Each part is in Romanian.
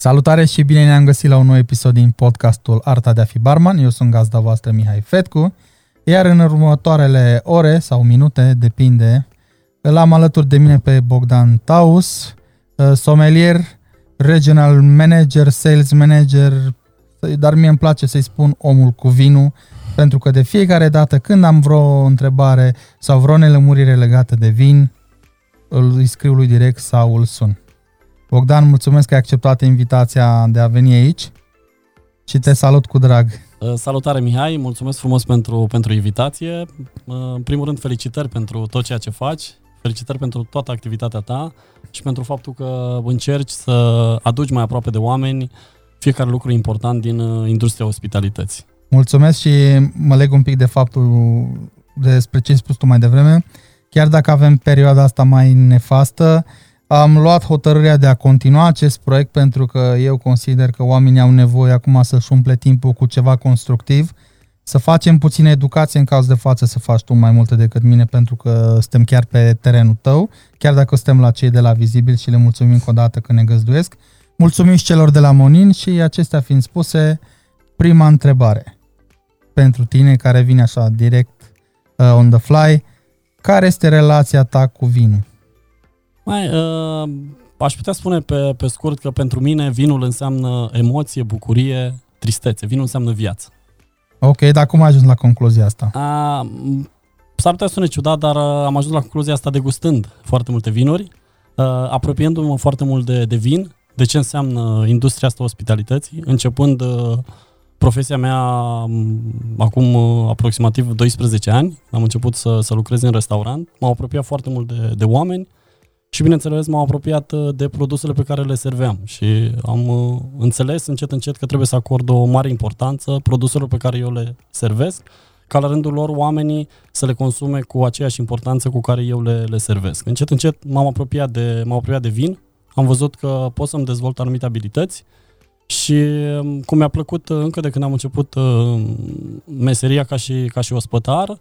Salutare și bine ne-am găsit la un nou episod din podcastul Arta de a fi barman. Eu sunt gazda voastră Mihai Fetcu, iar în următoarele ore sau minute, depinde, îl am alături de mine pe Bogdan Taus, uh, sommelier, regional manager, sales manager, dar mie îmi place să-i spun omul cu vinul, pentru că de fiecare dată când am vreo întrebare sau vreo nelămurire legată de vin, îl scriu lui direct sau îl sun. Bogdan, mulțumesc că ai acceptat invitația de a veni aici și te salut cu drag. Uh, salutare Mihai, mulțumesc frumos pentru, pentru invitație. Uh, în primul rând felicitări pentru tot ceea ce faci, felicitări pentru toată activitatea ta și pentru faptul că încerci să aduci mai aproape de oameni fiecare lucru important din uh, industria ospitalității. Mulțumesc și mă leg un pic de faptul despre ce ai spus tu mai devreme. Chiar dacă avem perioada asta mai nefastă, am luat hotărârea de a continua acest proiect pentru că eu consider că oamenii au nevoie acum să-și umple timpul cu ceva constructiv, să facem puțină educație în caz de față să faci tu mai multe decât mine pentru că suntem chiar pe terenul tău, chiar dacă suntem la cei de la Vizibil și le mulțumim încă o dată că ne găzduiesc. Mulțumim și celor de la Monin și acestea fiind spuse, prima întrebare pentru tine care vine așa direct uh, on the fly, care este relația ta cu vinul? Mai, uh, aș putea spune pe, pe scurt că pentru mine vinul înseamnă emoție, bucurie, tristețe. Vinul înseamnă viață. Ok, dar cum ai ajuns la concluzia asta? A, s-ar putea sune ciudat, dar uh, am ajuns la concluzia asta degustând foarte multe vinuri, uh, apropiindu-mă foarte mult de, de vin, de ce înseamnă industria asta ospitalității, începând uh, profesia mea acum aproximativ 12 ani. Am început să, să lucrez în restaurant, m-am apropiat foarte mult de, de oameni, și bineînțeles m-am apropiat uh, de produsele pe care le serveam și am uh, înțeles încet încet că trebuie să acord o mare importanță produselor pe care eu le servesc, ca la rândul lor oamenii să le consume cu aceeași importanță cu care eu le, le servesc. Încet încet m-am apropiat de, m-am apropiat de vin, am văzut că pot să-mi dezvolt anumite abilități și um, cum mi-a plăcut uh, încă de când am început meseria ca și, ca și ospătar,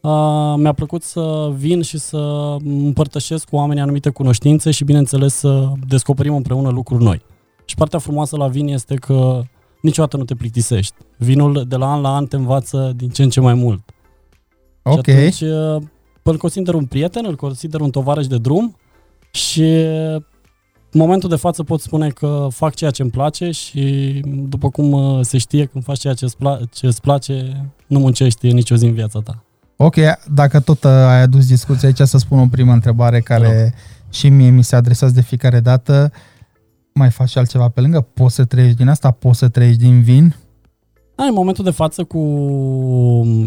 Uh, mi-a plăcut să vin și să împărtășesc cu oamenii anumite cunoștințe și, bineînțeles, să descoperim împreună lucruri noi. Și partea frumoasă la vin este că niciodată nu te plictisești. Vinul de la an la an te învață din ce în ce mai mult. Ok. Și atunci îl consider un prieten, îl consider un tovarăș de drum și în momentul de față pot spune că fac ceea ce îmi place și după cum se știe, când faci ceea ce îți, pla- ce îți place, nu muncești nicio zi în viața ta. Ok, dacă tot uh, ai adus discuția aici, să spun o primă întrebare care no. și mie mi se adresează de fiecare dată. Mai faci și altceva pe lângă? Poți să trăiești din asta? Poți să trăiești din vin? Da, în momentul de față cu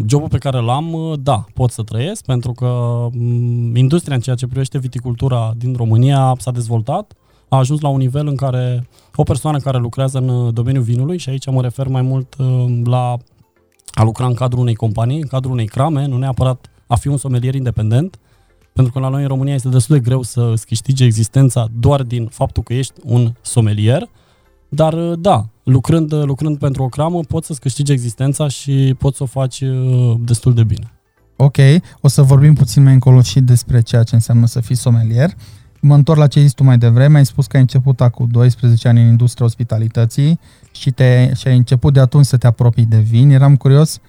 jobul pe care l-am, uh, da, pot să trăiesc, pentru că mm, industria în ceea ce privește viticultura din România s-a dezvoltat, a ajuns la un nivel în care o persoană care lucrează în uh, domeniul vinului, și aici mă refer mai mult la a lucra în cadrul unei companii, în cadrul unei crame, nu neapărat a fi un somelier independent, pentru că la noi în România este destul de greu să îți câștigi existența doar din faptul că ești un somelier, dar da, lucrând, lucrând pentru o cramă poți să-ți câștigi existența și poți să o faci uh, destul de bine. Ok, o să vorbim puțin mai încolo și despre ceea ce înseamnă să fii somelier. Mă întorc la ce ai zis tu mai devreme, ai spus că ai început acum 12 ani în industria ospitalității și, te, și ai început de atunci să te apropii de vin. Eram curios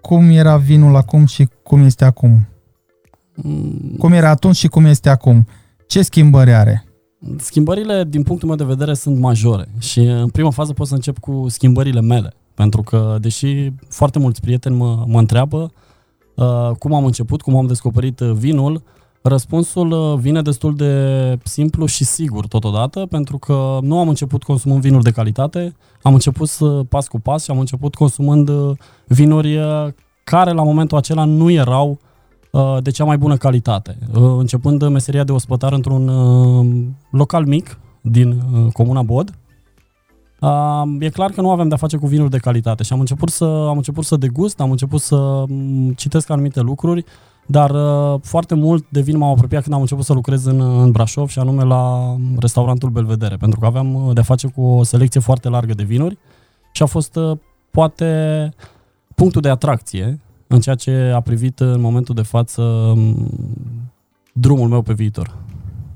cum era vinul acum și cum este acum. Mm. Cum era atunci și cum este acum. Ce schimbări are? Schimbările, din punctul meu de vedere, sunt majore și în prima fază pot să încep cu schimbările mele, pentru că, deși foarte mulți prieteni mă, mă întreabă uh, cum am început, cum am descoperit uh, vinul, uh, Răspunsul uh, vine destul de simplu și sigur totodată, pentru că nu am început consumând vinuri de calitate, am început să pas cu pas și am început consumând uh, vinuri uh, care la momentul acela nu erau de cea mai bună calitate. Începând meseria de ospătar într-un local mic din comuna Bod, e clar că nu avem de-a face cu vinuri de calitate și am început să, am început să degust, am început să mm, citesc anumite lucruri dar uh, foarte mult de vin m-am apropiat când am început să lucrez în, în Brașov și anume la restaurantul Belvedere, pentru că aveam uh, de-a face cu o selecție foarte largă de vinuri și a fost uh, poate punctul de atracție în ceea ce a privit în momentul de față um, drumul meu pe viitor.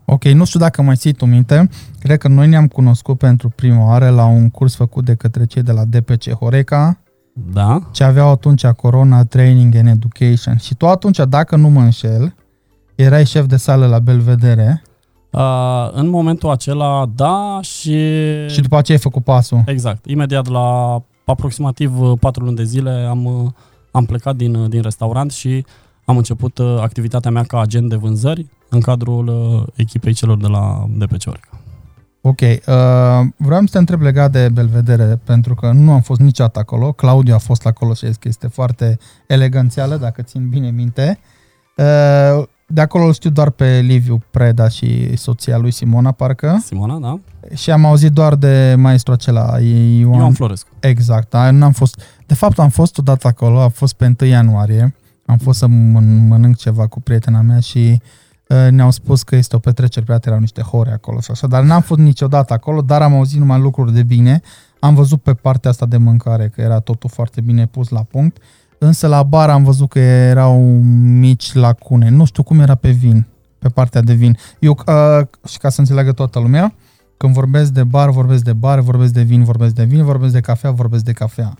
Ok, nu știu dacă mai ții tu minte, cred că noi ne-am cunoscut pentru prima oară la un curs făcut de către cei de la DPC Horeca, Da? ce aveau atunci Corona Training and Education. Și tu atunci, dacă nu mă înșel, erai șef de sală la Belvedere Uh, în momentul acela, da, și... și după aceea ai făcut pasul. Exact. Imediat la aproximativ uh, patru luni de zile am, uh, am plecat din, uh, din restaurant și am început uh, activitatea mea ca agent de vânzări în cadrul uh, echipei celor de la DPC Orica. Ok, uh, vreau să te întreb legat de Belvedere, pentru că nu am fost niciodată acolo. Claudiu a fost acolo și a zis că este foarte eleganțială, dacă țin bine minte. Uh, de acolo îl știu doar pe Liviu Preda și soția lui Simona, parcă. Simona, da? Și am auzit doar de maestru acela, Ioan. Ioan Florescu. Exact, da, n-am fost. De fapt, am fost odată acolo, a fost pe 1 ianuarie. Am fost să mân- mănânc ceva cu prietena mea și uh, ne-au spus că este o petrecere, prea erau niște hore acolo și așa, dar n-am fost niciodată acolo, dar am auzit numai lucruri de bine. Am văzut pe partea asta de mâncare că era totul foarte bine pus la punct, însă la bar am văzut că erau mici lacune. Nu știu cum era pe vin, pe partea de vin. Eu, uh, și ca să înțeleagă toată lumea, când vorbesc de bar, vorbesc de bar, vorbesc de vin, vorbesc de vin, vorbesc de cafea, vorbesc de cafea.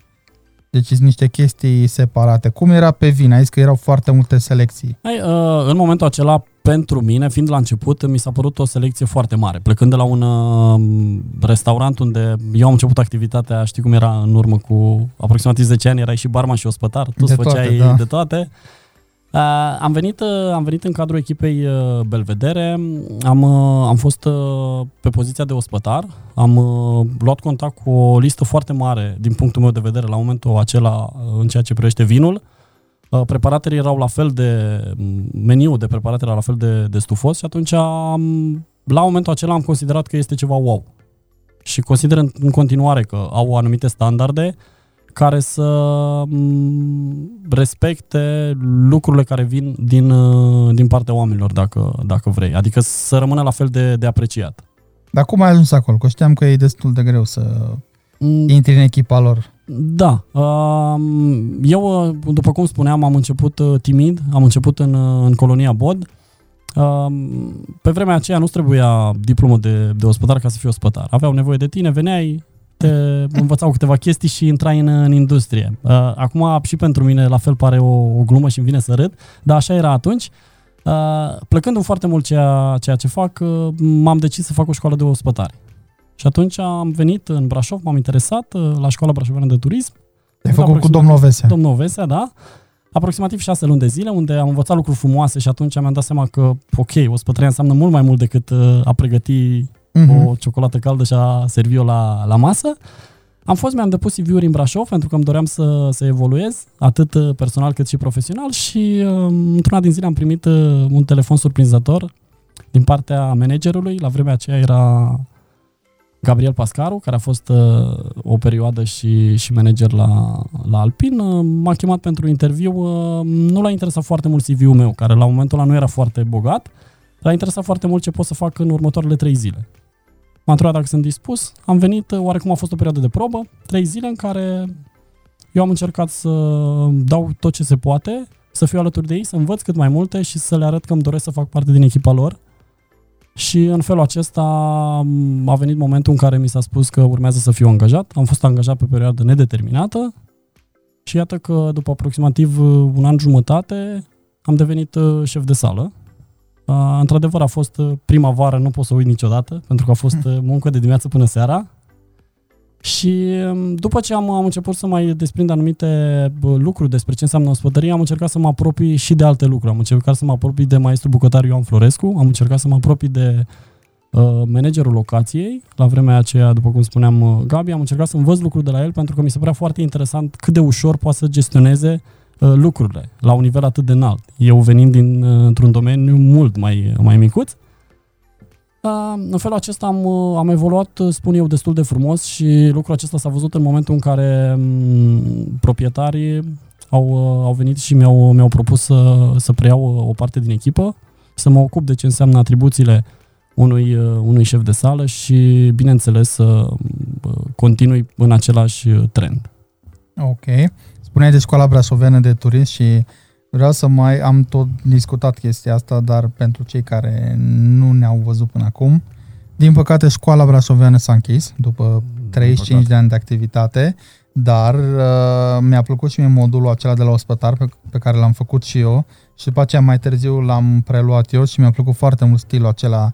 Deci sunt niște chestii separate. Cum era pe vin? Ai zis că erau foarte multe selecții. Hai, uh, în momentul acela, pentru mine, fiind la început, mi s-a părut o selecție foarte mare. Plecând de la un uh, restaurant unde eu am început activitatea, știi cum era în urmă cu aproximativ 10 ani, erai și barman și ospătar, tu De îți făceai toate, da. de toate. Uh, am, venit, uh, am venit în cadrul echipei uh, Belvedere, am, uh, am fost uh, pe poziția de ospătar, am uh, luat contact cu o listă foarte mare din punctul meu de vedere la momentul acela uh, în ceea ce privește vinul. Uh, preparatele erau la fel de, meniul de preparate era la fel de, de stufos și atunci am, la momentul acela am considerat că este ceva wow. Și consider în, în continuare că au anumite standarde care să m, respecte lucrurile care vin din, uh, din partea oamenilor, dacă, dacă vrei. Adică să rămână la fel de, de apreciat. Dar cum ai ajuns acolo? Că știam că e destul de greu să Mm, intri în echipa lor. Da. um, Eu, uh, după cum spuneam, am început uh, timid, am început în, uh, în colonia Bod. Um, Pe vremea aceea nu trebuia diplomă de, de ospătar ca să fii ospătar. Aveau nevoie de tine, veneai, te învățau câteva chestii și intrai în, în industrie. Uh, Acum și pentru mine la fel pare o, o glumă și îmi vine să râd, dar așa era atunci. Uh, Plecând în foarte mult ceea, ceea ce fac, uh, m-am decis să fac o școală de ospătare. Și atunci am venit în Brașov, m-am interesat uh, la școala brașoveană de turism. Ai Am făcut cu aproximativ- domnul Vesea. Domnul Vesea, da. Aproximativ șase luni de zile, unde am învățat lucruri frumoase și atunci mi-am dat seama că, ok, ospătăria înseamnă mult mai mult decât uh, a pregăti Mhm. o ciocolată caldă și a servi-o la, la masă. Am fost, mi-am depus CV-uri în Brașov pentru că îmi doream să, să evoluez, atât uh, personal cât și profesional și uh, într-una din zile am primit uh, un telefon surprinzător din partea managerului. La vremea aceea era Gabriel Pascaru, care a fost uh, o perioadă și, și manager la, la Alpin. Uh, m-a chemat pentru interviu. Uh, nu l-a interesat foarte mult CV-ul meu, care la momentul ăla nu era foarte bogat. L-a interesat foarte mult ce pot să fac în următoarele trei zile. M-a întrebat dacă sunt dispus. Am venit, uh, oarecum a fost o perioadă de probă, trei zile în care eu am încercat să dau tot ce se poate, să fiu alături de ei, să învăț cât mai multe și să le arăt că îmi doresc să fac parte din echipa lor. Și în felul acesta m, a venit momentul în care mi s-a spus că urmează să fiu angajat. Am fost angajat pe perioadă nedeterminată și iată că după aproximativ uh, un an jumătate am devenit uh, șef de sală. Uh, Într-adevăr a fost uh, prima vară, nu pot să uit niciodată, pentru că a fost uh, muncă de dimineață până seara. Și um, după ce am, am început să mai desprind anumite bă, lucruri despre ce înseamnă ospătărie, am încercat să mă apropii și de alte lucruri. Am încercat să mă apropii de maestru bucătar Ioan Florescu, am încercat să mă apropii de uh, managerul locației. La vremea aceea, după cum spuneam, uh, Gabi, am încercat să învăț lucruri de la el pentru că mi se părea foarte interesant cât de ușor poate să gestioneze uh, lucrurile la un nivel atât de înalt. Eu venind din, uh, într-un domeniu mult mai, mai micuț, Uh, În felul acesta am, uh, am evoluat, uh, spun eu, destul de frumos și lucrul acesta s-a văzut în momentul în care m, proprietarii au, uh, au venit și mi-au, mi-au propus să, să preiau uh, o parte din echipă, să mă ocup de ce înseamnă atribuțiile unui, uh, unui șef de sală și, bineînțeles, să uh, continui în același uh, trend. Ok. Spuneai de școala brașoveană de turism și Vreau să mai, am tot discutat chestia asta, dar pentru cei care nu ne-au văzut până acum, din păcate școala brașoveană s-a închis după 35 de ani de activitate, dar uh, mi-a plăcut și mie modulul acela de la ospătar pe, pe care l-am făcut și eu și după aceea mai târziu l-am preluat eu și mi-a plăcut foarte mult stilul acela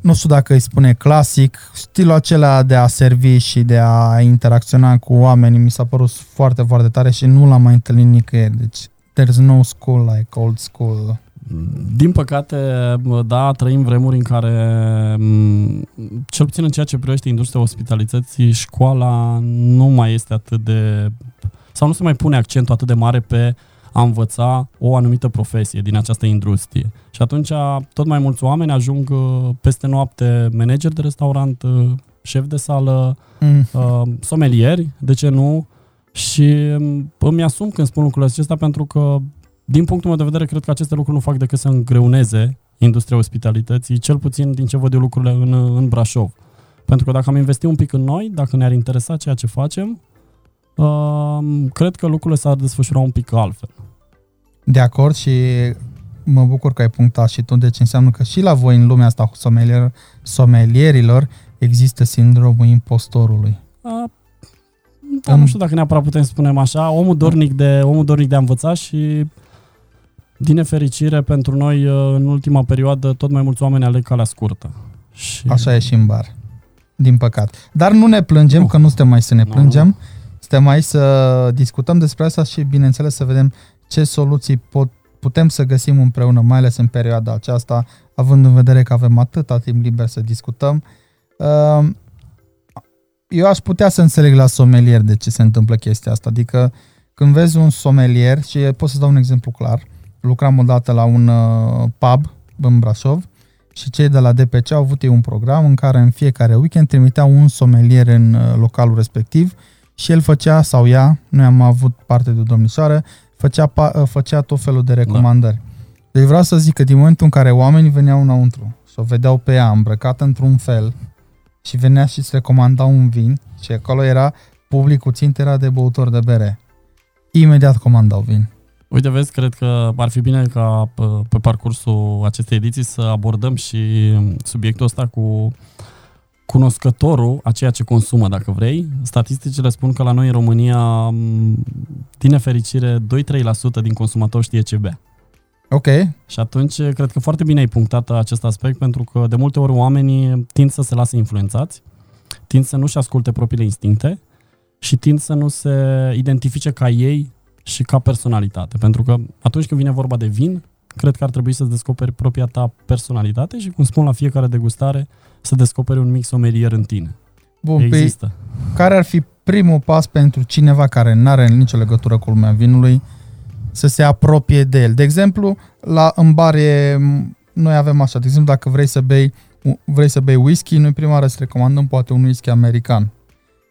nu știu dacă îi spune clasic, stilul acela de a servi și de a interacționa cu oamenii mi s-a părut foarte, foarte tare și nu l-am mai întâlnit nicăieri. Deci, there's no school like old school. Din păcate, da, trăim vremuri în care, cel puțin în ceea ce privește industria ospitalității, școala nu mai este atât de... sau nu se mai pune accentul atât de mare pe a învăța o anumită profesie din această industrie. Și atunci tot mai mulți oameni ajung uh, peste noapte manager de restaurant, uh, șef de sală, mm. uh, somelieri, de ce nu? Și um, îmi asum când spun lucrurile acestea pentru că, din punctul meu de vedere, cred că aceste lucruri nu fac decât să îngreuneze industria ospitalității, cel puțin din ce văd eu lucrurile în, în Brașov. Pentru că dacă am investit un pic în noi, dacă ne-ar interesa ceea ce facem, uh, cred că lucrurile s-ar desfășura un pic altfel. De acord și mă bucur că ai punctat și tu, deci înseamnă că și la voi în lumea asta somelier, somelierilor există sindromul impostorului. A, da, În... nu știu dacă neapărat putem spune așa, omul dornic de, omul dornic de a învăța și din nefericire pentru noi în ultima perioadă tot mai mulți oameni aleg calea scurtă. Și... Așa e și în bar, din păcat. Dar nu ne plângem, nu. că nu suntem mai să ne plângem, nu. suntem aici să discutăm despre asta și bineînțeles să vedem ce soluții pot, putem să găsim împreună, mai ales în perioada aceasta, având în vedere că avem atâta timp liber să discutăm. Ehm, eu aș putea să înțeleg la somelier de ce se întâmplă chestia asta, adică când vezi un somelier, și pot să dau un exemplu clar, lucram odată la un uh, pub în Brașov și cei de la DPC au avut ei un program în care în fiecare weekend trimiteau un somelier în uh, localul respectiv și el făcea, sau ea, noi am avut parte de o domnișoară, făcea, făcea tot felul de recomandări. Da. Deci vreau să zic că din momentul în care oamenii veneau înăuntru și o vedeau pe ea îmbrăcată într-un fel și venea și îți recomanda un vin și acolo era publicul țint era de băutor de bere. Imediat comandau vin. Uite, vezi, cred că ar fi bine ca pe, pe parcursul acestei ediții să abordăm și subiectul ăsta cu cunoscătorul a ceea ce consumă, dacă vrei. Statisticile spun că la noi în România, din nefericire, 2-3% din consumatori știe ce bea. Ok. Și atunci, cred că foarte bine ai punctat acest aspect, pentru că de multe ori oamenii tind să se lase influențați, tind să nu-și asculte propriile instincte și tind să nu se identifice ca ei și ca personalitate. Pentru că atunci când vine vorba de vin, cred că ar trebui să-ți descoperi propria ta personalitate și, cum spun la fiecare degustare, să descoperi un mic somelier în tine. Bun, Există. Pe care ar fi primul pas pentru cineva care nu are nicio legătură cu lumea vinului să se apropie de el? De exemplu, la în bar e, noi avem așa, de exemplu, dacă vrei să bei vrei să bei whisky, noi prima oară îți recomandăm poate un whisky american.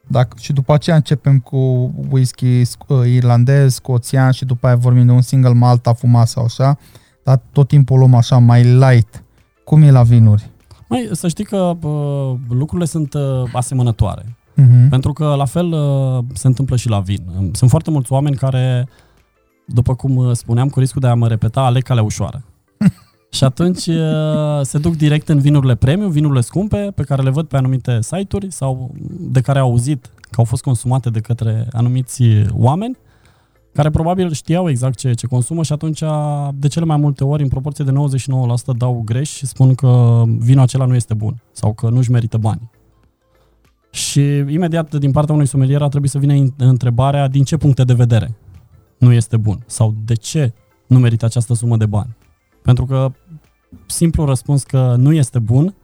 Dacă, și după aceea începem cu whisky uh, irlandez, scoțian și după aia vorbim de un single malt afumat sau așa, dar tot timpul luăm așa mai light. Cum e la vinuri? Mai, să știi că uh, lucrurile sunt uh, asemănătoare. Uh-huh. Pentru că la fel uh, se întâmplă și la vin. Sunt foarte mulți oameni care, după cum uh, spuneam, cu riscul de a mă repeta, aleg calea ușoară. și atunci uh, se duc direct în vinurile premium, vinurile scumpe, pe care le văd pe anumite site-uri sau de care au auzit că au fost consumate de către anumiți oameni care probabil știau exact ce, ce consumă și atunci de cele mai multe ori, în proporție de 99%, dau greș și spun că vinul acela nu este bun sau că nu-și merită bani. Și imediat din partea unui somelier a trebuit să vină întrebarea din ce puncte de vedere nu este bun sau de ce nu merită această sumă de bani. Pentru că simplu răspuns că nu este bun,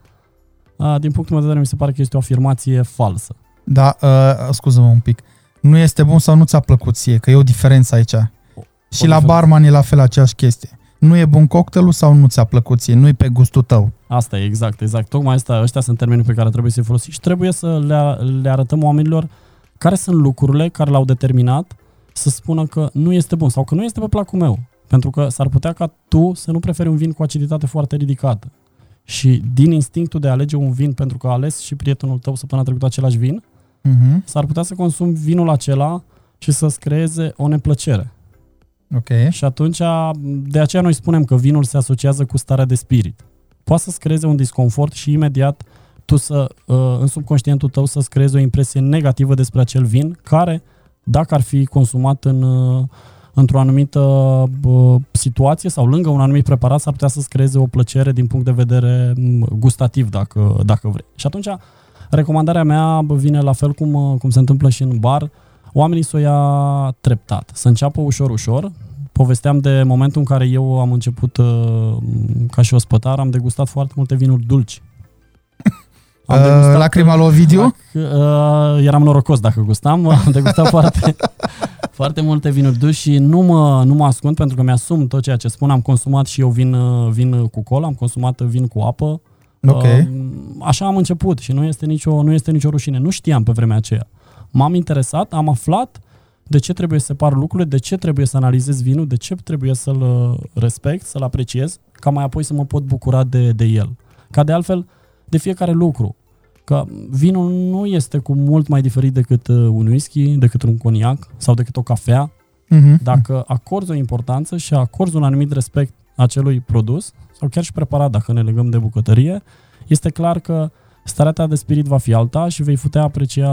din punctul meu de vedere mi se pare că este o afirmație falsă. Da, uh, scuză-mă un pic nu este bun sau nu ți-a plăcut ție, că e o diferență aici. O, și la barman e la fel aceeași chestie. Nu e bun cocktailul sau nu ți-a plăcut ție, nu e pe gustul tău. Asta e, exact, exact. Tocmai asta, ăștia sunt termenii pe care trebuie să-i folosim și trebuie să le, le arătăm oamenilor care sunt lucrurile care l-au determinat să spună că nu este bun sau că nu este pe placul meu. Pentru că s-ar putea ca tu să nu preferi un vin cu aciditate foarte ridicată. Și din instinctul de a alege un vin pentru că a ales și prietenul tău săptămâna trecută același vin, uh-huh. s-ar putea să consumi vinul acela și să-ți creeze o neplăcere. Ok. Și atunci, de aceea noi spunem că vinul se asociază cu starea de spirit. Poate să-ți creeze un disconfort și imediat tu să, uh, în subconștientul tău să-ți creezi o impresie negativă despre acel vin, care, dacă ar fi consumat în, uh, într-o anumită uh, situație sau lângă un anumit preparat, s-ar putea să-ți creeze o plăcere din punct de vedere mm, gustativ, dacă, dacă vrei. Și atunci, recomandarea mea vine la fel cum, cum se întâmplă și în bar, oamenii să o ia treptat, să înceapă ușor, ușor. Povesteam de momentul în care eu am început uh, ca și ospătar, am degustat foarte multe vinuri dulci. Am uh, degustat, lacrima lui Ovidiu? Uh, eram norocos dacă gustam, am degustat foarte, foarte multe vinuri dulci și nu mă, nu mă ascund pentru că mi-asum tot ceea ce spun. Am consumat și eu vin, vin cu cola, am consumat vin cu apă. Okay. Uh, așa am început și nu este, nicio, nu este nicio rușine. Nu știam pe vremea aceea m-am interesat, am aflat de ce trebuie să separ lucrurile, de ce trebuie să analizez vinul, de ce trebuie să-l uh, respect, să-l apreciez, ca mai apoi să mă pot bucura de, de el. Ca de altfel, de fiecare lucru. Că vinul nu este cu mult mai diferit decât uh, un whisky, decât un coniac sau decât o cafea. Uh-huh. Dacă acorzi o importanță și acorzi un anumit respect acelui produs, sau chiar și preparat, dacă ne legăm de bucătărie, este clar că starea ta de spirit va fi alta și vei putea aprecia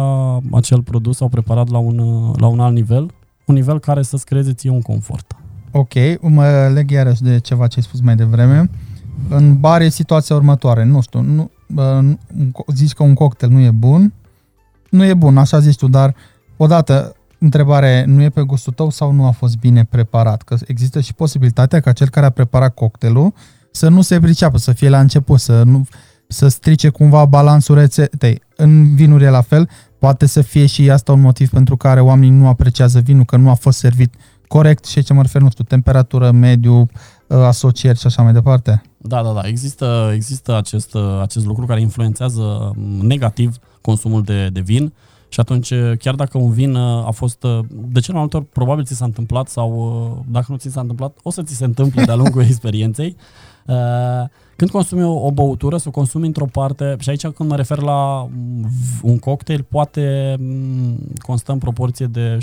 acel produs sau preparat la un, la un alt nivel, un nivel care să-ți creeze ție un confort. Ok, mă leg iarăși de ceva ce ai spus mai devreme. În bar e situația următoare, nu știu, nu, zici că un cocktail nu e bun, nu e bun, așa zici tu, dar odată întrebare nu e pe gustul tău sau nu a fost bine preparat? Că există și posibilitatea ca cel care a preparat cocktailul să nu se priceapă, să fie la început, să nu să strice cumva balansul rețetei. În vinuri e la fel, poate să fie și asta un motiv pentru care oamenii nu apreciază vinul, că nu a fost servit corect și ce mă refer, nu știu, temperatură, mediu, uh, asocieri și așa mai departe. Da, da, da. Există, există acest, uh, acest lucru care influențează mm, negativ consumul de, de vin și atunci, uh, chiar dacă un vin a fost, de ce mai probabil ți s-a întâmplat sau dacă nu ți s-a întâmplat, o să ți se întâmple de-a lungul experienței, când consumi o, o băutură, să o consumi într-o parte, și aici când mă refer la un cocktail, poate constă în proporție de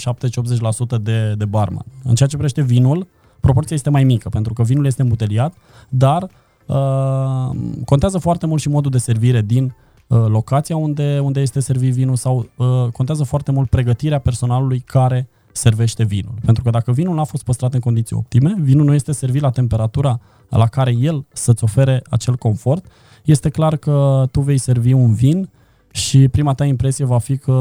70-80% de, de barman. În ceea ce privește vinul, proporția este mai mică, pentru că vinul este îmbuteliat, dar uh, contează foarte mult și modul de servire din uh, locația unde, unde este servit vinul sau uh, contează foarte mult pregătirea personalului care servește vinul. Pentru că dacă vinul nu a fost păstrat în condiții optime, vinul nu este servit la temperatura la care el să-ți ofere acel confort, este clar că tu vei servi un vin și prima ta impresie va fi că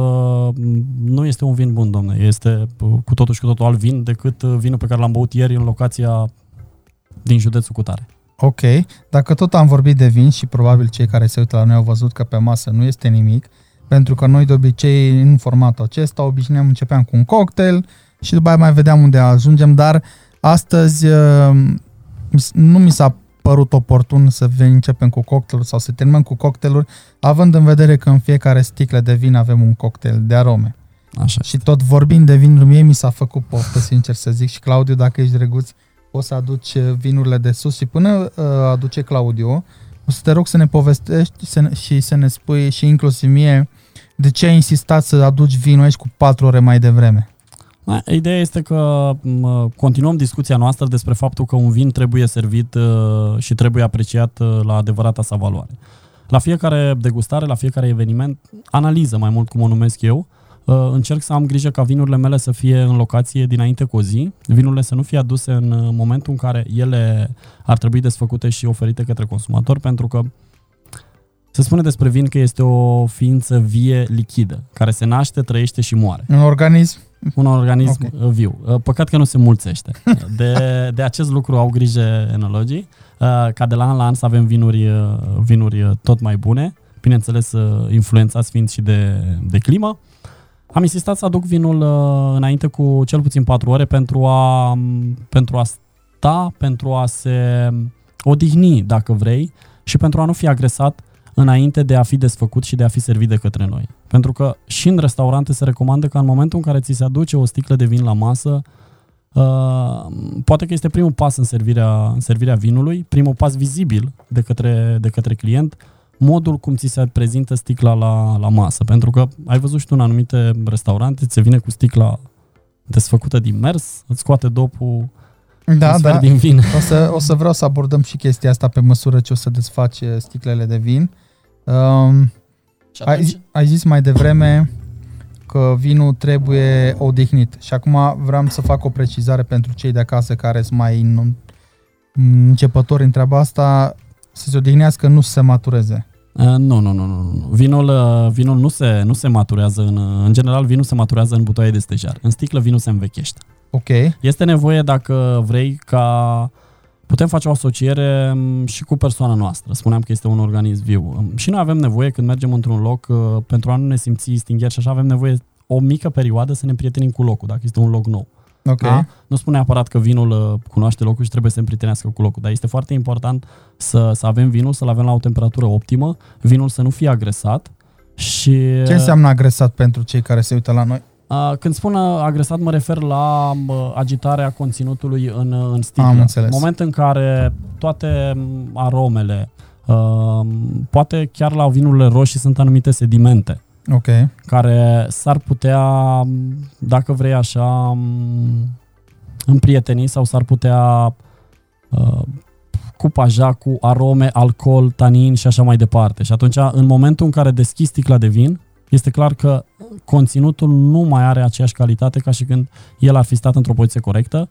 nu este un vin bun, domne, este cu totul și cu totul alt vin decât vinul pe care l-am băut ieri în locația din județul Cutare. Ok, dacă tot am vorbit de vin și probabil cei care se uită la noi au văzut că pe masă nu este nimic, pentru că noi de obicei în formatul acesta obișnuiam, începeam cu un cocktail și după aia mai vedeam unde ajungem, dar astăzi nu mi s-a părut oportun să începem cu cocktailuri sau să terminăm cu cocktailuri, având în vedere că în fiecare sticlă de vin avem un cocktail de arome. Așa. Și tot vorbind de vinuri, mie mi s-a făcut poftă, sincer să zic, și Claudiu, dacă ești drăguț, o să aduci vinurile de sus și până uh, aduce Claudiu, o să te rog să ne povestești să ne, și să ne spui și inclusiv mie de ce ai insistat să aduci vinul aici cu patru ore mai devreme. Ideea este că continuăm discuția noastră despre faptul că un vin trebuie servit uh, și trebuie apreciat uh, la adevărata sa valoare. La fiecare degustare, la fiecare eveniment, analiză mai mult cum o numesc eu, uh, încerc să am grijă ca vinurile mele să fie în locație dinainte cu o zi, vinurile să nu fie aduse în momentul în care ele ar trebui desfăcute și oferite către consumator, pentru că se spune despre vin că este o ființă vie lichidă, care se naște, trăiește și moare. Un organism un organism okay. viu. Uh, păcat că nu se mulțește. De, de acest lucru au grijă enologii, uh, ca de la an la an să avem vinuri, uh, vinuri tot mai bune, bineînțeles influențați fiind și de, de climă. Am insistat să aduc vinul înainte cu cel puțin 4 ore pentru a, pentru a sta, pentru a se odihni, dacă vrei, și pentru a nu fi agresat înainte de a fi desfăcut și de a fi servit de către noi. Pentru că și în restaurante se recomandă că în momentul în care ți se aduce o sticlă de vin la masă, Uh, poate că este primul pas în servirea, în servirea vinului, primul pas vizibil de către, de către client, modul cum ți se prezintă sticla la, la masă. Pentru că ai văzut și tu în anumite restaurante, ți se vine cu sticla desfăcută din mers, îți scoate dopul Da, un sfert da. din vin. O să, o să vreau să abordăm și chestia asta pe măsură ce o să desfaci uh, sticlele de vin. Um, Și ai, atunci, zi- ai zis mai devreme că vinul trebuie odihnit și acum vreau să fac o precizare pentru cei de acasă care sunt mai în- începători în treaba asta, să se odihnească, nu să se matureze. Uh, nu, nu, nu, nu, nu. Vinul, uh, vinul nu, se, nu se maturează în... uh, În general, vinul se maturează în butoaie de stejar. În sticlă, vinul se învechește. Ok, Este nevoie, dacă vrei, ca... Putem face o asociere m, și cu persoana noastră. Spuneam că este un organism viu. Um, Și noi avem nevoie, când mergem într-un loc, uh, pentru a nu ne simți stingheri și așa, avem nevoie o mică perioadă să ne împrietenim cu locul, dacă este un loc nou. ok. Da? Nu spune neapărat că vinul uh, cunoaște locul și trebuie să se împrietenească cu locul, dar este foarte important să, să avem vinul, să-l avem la o temperatură optimă, vinul să nu fie agresat și... Ce înseamnă agresat pentru cei care se uită la noi? Uh, Când spun uh, agresat, mă refer la uh, agitarea conținutului în, uh, în sticlă. Am înțeles. Moment în care toate m, aromele, uh, poate chiar la vinurile roșii sunt anumite sedimente Ok, care s-ar putea, m, dacă vrei așa, m, împrieteni sau s-ar putea uh, cupaja cu arome, alcool, tanin și așa mai departe. Și atunci, în momentul în care deschizi sticla de vin, este clar că conținutul nu mai are aceeași calitate ca și când el ar fi stat într-o poziție corectă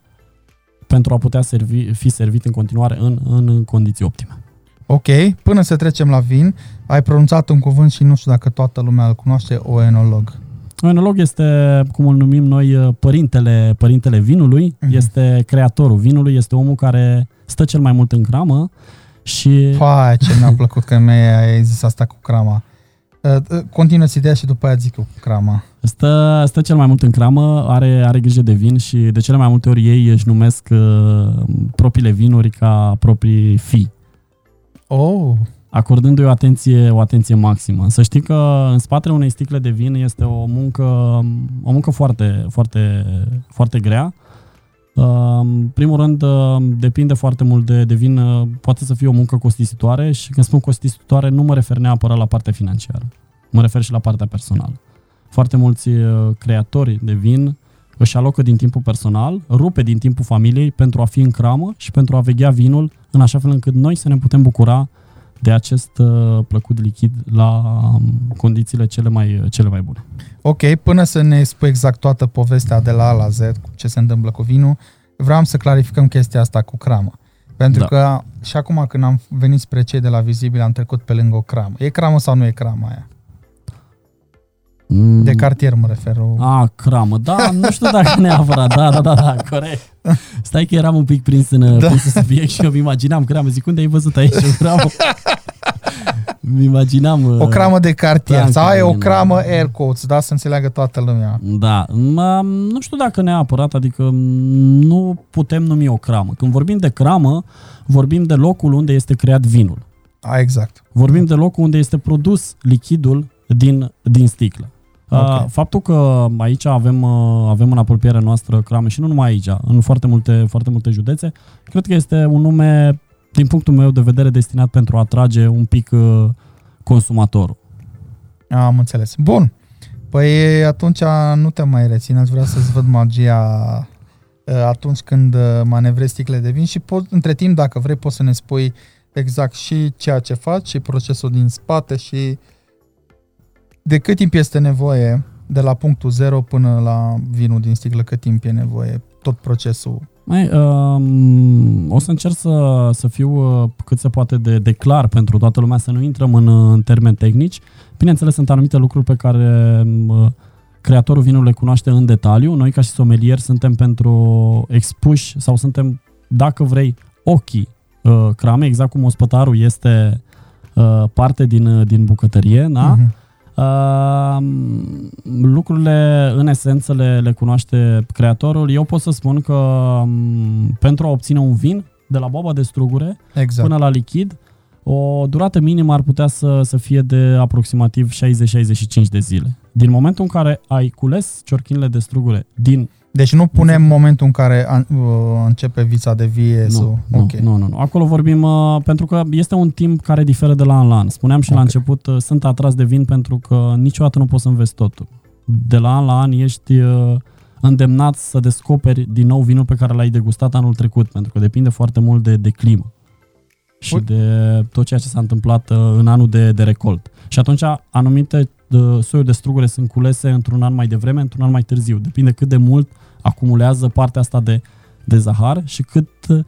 pentru a putea servi, fi servit în continuare în, în condiții optime. ok. Până să trecem la vin, ai pronunțat un cuvânt și nu știu dacă toată lumea îl cunoaște, oenolog. Enolog este, cum îl numim noi, părintele, părintele vinului, Mhm. este creatorul vinului, este omul care stă cel mai mult în cramă și Păi, ce mi-a plăcut că mi-ai zis asta cu crama. Uh, uh, Continuă-ți ideea și după aia zic eu cu crama. stă, stă cel mai mult în cramă, are, are grijă de vin și de cele mai multe ori ei își numesc uh, propriile vinuri ca proprii fii, Oh, acordându-i o atenție, o atenție maximă. Să știi că în spatele unei sticle de vin este o muncă, o muncă foarte, foarte, foarte grea. Uh, În primul rând, uh, depinde foarte mult de, de vin, uh, poate să fie o muncă costisitoare și când spun costisitoare nu mă refer neapărat la partea financiară, mă refer și la partea personală. Foarte mulți uh, creatori de vin își alocă din timpul personal, rupe din timpul familiei pentru a fi în cramă și pentru a veghea vinul în așa fel încât noi să ne putem bucura de acest uh, plăcut lichid la um, condițiile cele mai, cele mai bune. ok. Până să ne spui exact toată povestea de la A la Z, cu ce se întâmplă cu vinul, vreau să clarificăm chestia asta cu cramă. Pentru Da. că și acum când am venit spre cei de la Vizibil, am trecut pe lângă o cramă. E cramă sau nu e cramă aia? Mm. De cartier mă refer. o- A, cramă, da, nu știu dacă neapărat, da, da, da, da, corect. Stai că eram un pic prins în, da. prins în subiect și eu îmi imaginam cramă, zic, unde ai văzut aici o cramă? Mi imaginam... O cramă de cartier. Franca, Sau e o bine. cramă air quotes, da? Să înțeleagă toată lumea. Da, mă, nu știu dacă neapărat, adică nu putem numi o cramă. Când vorbim de cramă, vorbim de locul unde este creat vinul. A, exact. Vorbim de locul unde este produs lichidul din, din sticlă. Ok. Okay. Faptul că aici avem, uh, avem în apropierea noastră crame și nu numai aici, în foarte multe, foarte multe județe, cred că este un nume, din punctul meu de vedere, destinat pentru a atrage un pic uh, consumatorul. Am înțeles. Bun. Păi atunci nu te mai rețin, aș vrea să-ți văd magia uh, atunci când uh, manevrezi sticle de vin și pot, între timp, dacă vrei, poți să ne spui exact și ceea ce faci și procesul din spate și de cât timp este nevoie de la punctul zero până la vinul din sticlă, cât timp e nevoie, tot procesul. Mai, um, o să încerc să, să fiu uh, cât se poate de, de clar pentru toată lumea, să nu intrăm în, uh, în termeni tehnici. Bineînțeles, sunt anumite lucruri pe care um, creatorul vinului le cunoaște în detaliu. Noi, ca și somelieri, suntem pentru expuși sau suntem, dacă vrei, ochii uh, crame, exact cum ospătarul este uh, parte din, uh, din bucătărie, da? Mhm. Uh, lucrurile în esență le, le cunoaște creatorul. Eu pot să spun că um, pentru a obține un vin de la boba de strugure Exact. până la lichid, o durată minimă ar putea să, să fie de aproximativ 60-65 de zile. Din momentul în care ai cules ciorchinile de strugure din... Deci nu punem momentul în care an, uh, începe vița de vie Nu, sau... nu, ok. nu, nu, nu. Acolo vorbim uh, pentru că este un timp care diferă de la an la an. Spuneam și la Ok. început, uh, sunt atras de vin pentru că niciodată nu poți să înveți totul. De la an la an ești uh, îndemnat să descoperi din nou vinul pe care l-ai degustat anul trecut, pentru că depinde foarte mult de, de climă și Ui. de tot ceea ce s-a întâmplat uh, în anul de, de recolt. Și atunci anumite uh, soiuri de strugure sunt culese într-un an mai devreme, într-un an mai târziu. Depinde cât de mult acumulează partea asta de, de zahar și cât, uh,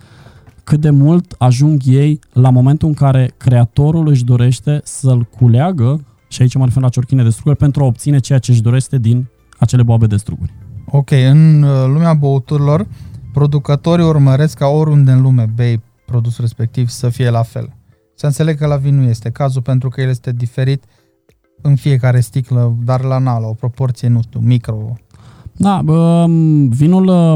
cât de mult ajung ei la momentul în care creatorul își dorește să-l culeagă, și aici mă refer la ciorchine de struguri, pentru a obține ceea ce își dorește din acele boabe de struguri. Ok, în uh, lumea băuturilor, producătorii urmăresc ca oriunde în lume bei produsul respectiv să fie la fel. Să înțeleg că la vin nu este cazul pentru că el este diferit în fiecare sticlă, dar la na, la o proporție, nu știu, micro. Da, bă, vinul uh,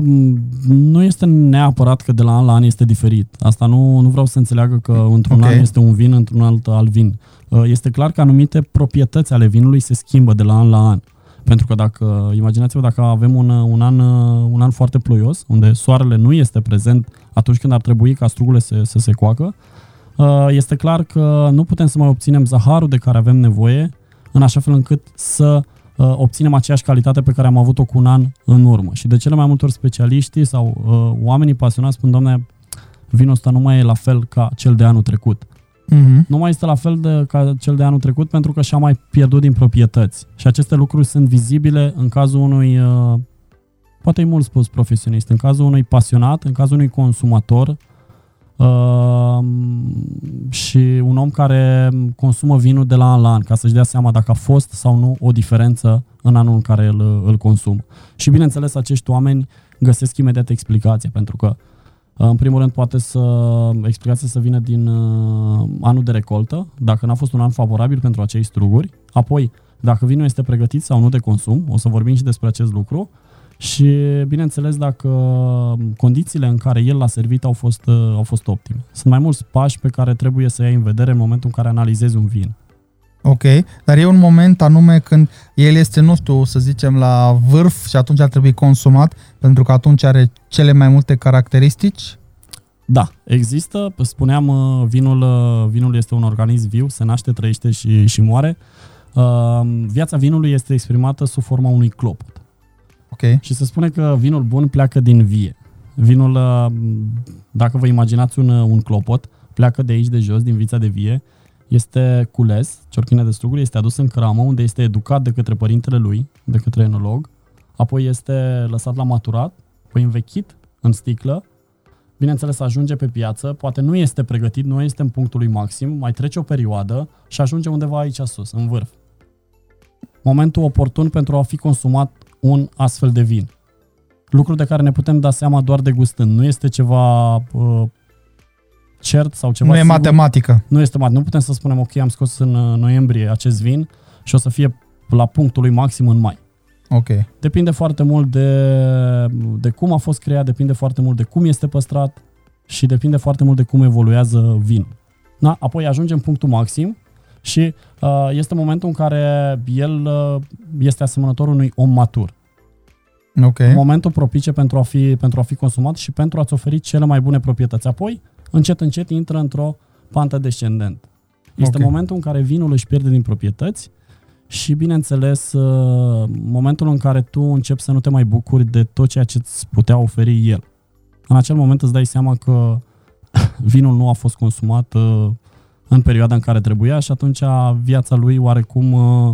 nu este neapărat că de la an la an este diferit. Asta nu, nu vreau să înțeleagă că într-un Ok. an este un vin, într-un alt alt vin. Uh, Este clar că anumite proprietăți ale vinului se schimbă de la an la an. Pentru că dacă, imaginați-vă dacă avem un, un, an, uh, un an foarte ploios, unde soarele nu este prezent atunci când ar trebui ca strugurile să, să se coacă, uh, este clar că nu putem să mai obținem zaharul de care avem nevoie în așa fel încât să uh, obținem aceeași calitate pe care am avut-o cu un an în urmă. Și de cele mai multe ori specialiștii sau uh, oamenii pasionați spun, doamne, vinul ăsta nu mai e la fel ca cel de anul trecut. Mm-hmm. Nu mai este la fel de, ca cel de anul trecut pentru că și-a mai pierdut din proprietăți. Și aceste lucruri sunt vizibile în cazul unui, uh, poate e mult spus profesionist, în cazul unui pasionat, în cazul unui consumator uh, și un om care consumă vinul de la an la an, ca să-și dea seama dacă a fost sau nu o diferență în anul în care îl, îl consumă. Și bineînțeles, acești oameni găsesc imediat explicație, pentru că în primul rând, poate să explicația să vină din uh, anul de recoltă, dacă n-a fost un an favorabil pentru acei struguri, apoi dacă vinul este pregătit sau nu de consum, o să vorbim și despre acest lucru, și bineînțeles dacă condițiile în care el l-a servit au fost, uh, au fost optime. Sunt mai mulți pași pe care trebuie să iei în vedere în momentul în care analizezi un vin. Ok, dar e un moment anume când el este, nu știu, să zicem, la vârf și atunci ar trebui consumat, pentru că atunci are cele mai multe caracteristici? Da, există, spuneam, uh, vinul, uh, vinul este un organism viu, se naște, trăiește și, și moare. Uh, Viața vinului este exprimată sub forma unui clopot. Ok, Și se spune că vinul bun pleacă din vie. Vinul, uh, dacă vă imaginați un, uh, un clopot, pleacă de aici de jos, din vița de vie, este cules, ciorchine de struguri, este adus în cramă, unde este educat de către părintele lui, de către enolog, apoi este lăsat la maturat, apoi învechit în sticlă, bineînțeles ajunge pe piață, poate nu este pregătit, nu este în punctul lui maxim, mai trece o perioadă și ajunge undeva aici sus, în vârf. Momentul oportun pentru a fi consumat un astfel de vin. Lucru de care ne putem da seama doar degustând. Nu este ceva uh, cert sau ceva nu e sigur. matematică. Nu este mat. Nu putem să spunem, ok, am scos în uh, noiembrie acest vin și o să fie la punctul lui maxim în mai. Ok, Depinde foarte mult de, de cum a fost creat, depinde foarte mult de cum este păstrat și depinde foarte mult de cum evoluează vinul. Da? Apoi ajungem în punctul maxim și uh, este momentul în care el uh, este asemănător unui om matur. ok. Momentul propice pentru a, fi, pentru a fi consumat și pentru a-ți oferi cele mai bune proprietăți. Apoi, încet, încet, intră într-o pantă descendentă. Este Ok. momentul în care vinul își pierde din proprietăți și, bineînțeles, uh, momentul în care tu începi să nu te mai bucuri de tot ceea ce îți putea oferi el. În acel moment îți dai seama că vinul nu a fost consumat uh, în perioada în care trebuia și atunci viața lui oarecum uh,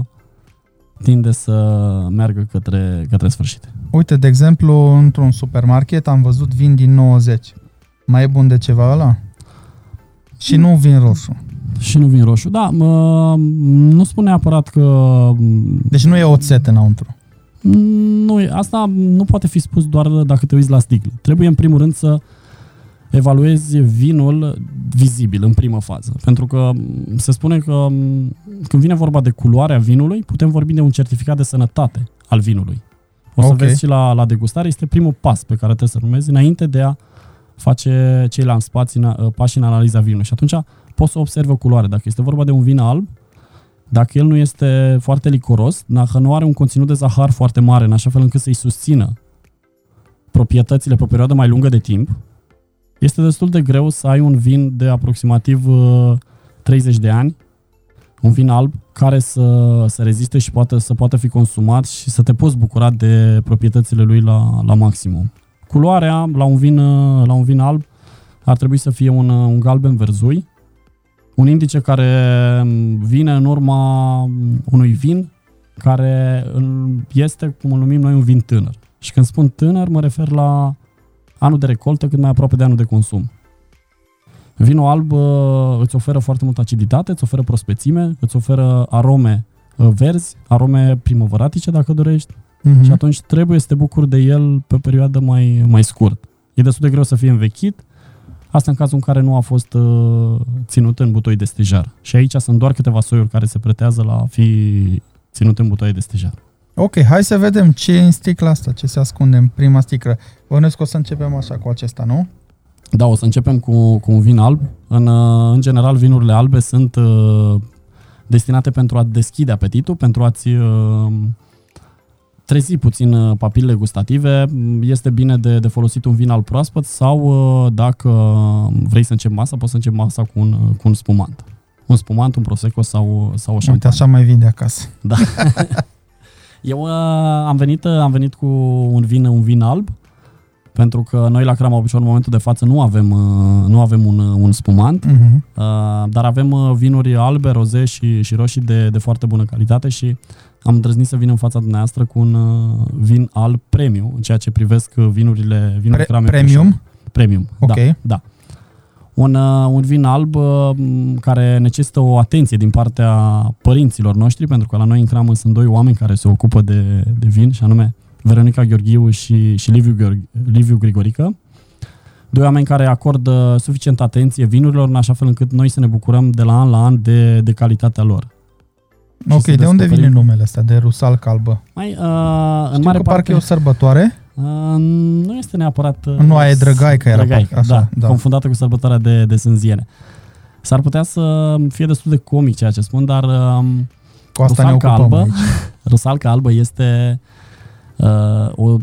tinde să meargă către, către sfârșit. Uite, de exemplu, într-un supermarket am văzut vin din 90. Mai e bun de ceva ăla? Și nu vin roșu. Și nu vin roșu. Da, mă, nu spun neapărat că Deci nu e oțet înăuntru. nu, e- asta nu poate fi spus doar dacă te uiți la sticlă. Trebuie în primul rând să evaluezi vinul vizibil în primă fază. Pentru că m, se spune că m, când vine vorba de culoarea vinului, putem vorbi de un certificat de sănătate al vinului. O să Ok. vezi și la, la degustare, este primul pas pe care trebuie să-l urmezi înainte de a face ceilalți pași în, pași în analiza vinului. Și atunci poți să observi o culoare. Dacă este vorba de un vin alb, dacă el nu este foarte licoros, dacă nu are un conținut de zahar foarte mare, în așa fel încât să-i susțină proprietățile pe o perioadă mai lungă de timp, este destul de greu să ai un vin de aproximativ uh, 30 de ani, un vin alb care să, să reziste și poate, să poată fi consumat și să te poți bucura de proprietățile lui la, la maximum. Culoarea la un vin, la un vin alb ar trebui să fie un, un galben verzui, un indice care vine în urma unui vin care este, cum îl numim noi, un vin tânăr. Și când spun tânăr, mă refer la anul de recoltă cât mai aproape de anul de consum. Vinul alb uh, îți oferă foarte multă aciditate, îți oferă prospețime, îți oferă arome uh, verzi, arome primăvăratice dacă dorești uh-huh. și atunci trebuie să te bucuri de el pe o perioadă mai, mai scurt. E destul de greu să fie învechit, asta în cazul în care nu a fost uh, ținut în butoi de stejar. Și aici sunt doar câteva soiuri care se pretează la a fi ținut în butoi de stejar. Ok, hai să vedem ce e în sticla asta, ce se ascunde în prima sticlă. Bănuiesc că o să începem așa cu acesta, nu? Da, o să începem cu, cu un vin alb. În, uh, în general, vinurile albe sunt uh, destinate pentru a deschide apetitul, pentru a-ți uh, trezi puțin uh, papilele gustative. Este bine de, de folosit un vin alb proaspăt sau uh, dacă vrei să începi masa, poți să începi masa cu un, uh, cu un spumant. Un spumant, un prosecco sau, sau o șampanie. Uite, așa mai vin de acasă. Da. Eu uh, am, venit, uh, am venit cu un vin, un vin alb, pentru că noi la Crama Obișor în momentul de față nu avem, uh, nu avem un, un spumant, uh-huh. uh, dar avem uh, vinuri albe, roze și, și roșii de, de foarte bună calitate și am îndrăznit să vin în fața dumneavoastră cu un uh, vin alb premium, în ceea ce privesc vinurile, vinurile Pre- Crame Premium? Obișor. Premium, Ok. da. da un, uh, un vin alb uh, care necesită o atenție din partea părinților noștri, pentru că la noi în cramă sunt doi oameni care se ocupă de, de vin, și anume Veronica Gheorghiu și, și Liviu, Gheorghi, Liviu Grigorică. Doi oameni care acordă suficient atenție vinurilor, în așa fel încât noi să ne bucurăm de la an la an de, de calitatea lor. Ok, de unde vine numele ăsta, de rusal calbă? Mai, uh, în mare că parte... parcă e o sărbătoare. Uh, nu este neapărat... Uh, nu, aia e Drăgai, că era Drăgai, așa, da, da, confundată cu sărbătoarea de, de sânziene. S-ar putea să fie destul de comic ceea ce spun, dar uh, cu asta rusalca ne albă, rusalca albă este uh, o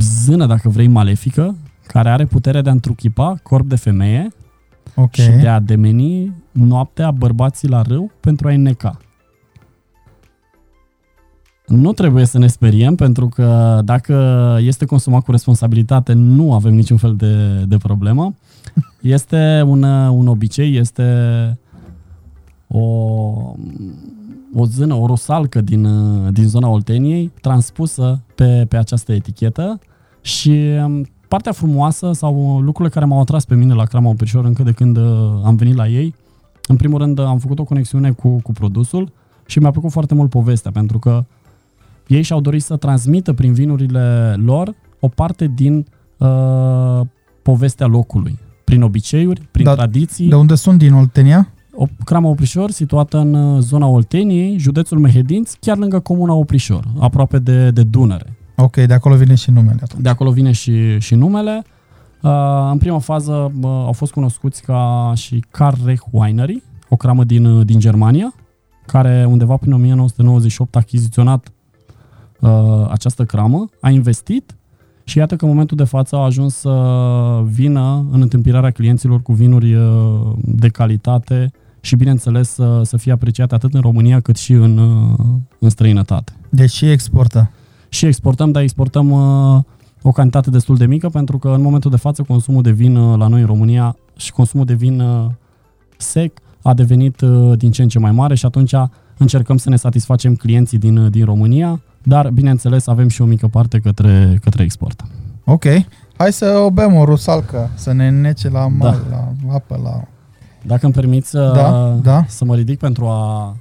zână, dacă vrei, malefică, care are puterea de a întruchipa corp de femeie okay. și de a demeni noaptea bărbații la râu pentru a înneca. Nu trebuie să ne speriem, pentru că dacă este consumat cu responsabilitate, nu avem niciun fel de, de problemă. Este un, un obicei, este o, o zână, o rosalcă din, din zona Olteniei, transpusă pe, pe această etichetă și um, partea frumoasă sau lucrurile care m-au atras pe mine la Crama Oprișor încă de când uh, am venit la ei, în primul rând am făcut o conexiune cu, cu produsul și mi-a plăcut foarte mult povestea, pentru că ei și-au dorit să transmită prin vinurile lor o parte din uh, povestea locului, prin obiceiuri, prin da, tradiții. De unde sunt din Oltenia? O Crama Oprișor, situată în uh, zona Olteniei, județul Mehedinți, chiar lângă comuna Oprișor, aproape de, de Dunăre. Ok, de acolo vine și numele atunci. De acolo vine și, și numele. Uh, în prima fază uh, au fost cunoscuți ca și Carrech Winery, o cramă din, uh, din Germania, care undeva prin 1998 a achiziționat uh, această cramă, a investit și iată că în momentul de față a ajuns să vină în întâmpinarea clienților cu vinuri uh, de calitate și, bineînțeles, să, să fie apreciate atât în România cât și în, uh, în străinătate. Deci și exportă. Și exportăm, dar exportăm uh, o cantitate destul de mică pentru că în momentul de față consumul de vin uh, la noi în România și consumul de vin uh, sec a devenit uh, din ce în ce mai mare și atunci încercăm să ne satisfacem clienții din, uh, din România dar, bineînțeles, avem și o mică parte către, către export. Ok. Hai să o bem o rusalcă, să ne nece la mal, da. la apă, la... Dacă îmi permiți da, da. să mă ridic pentru a...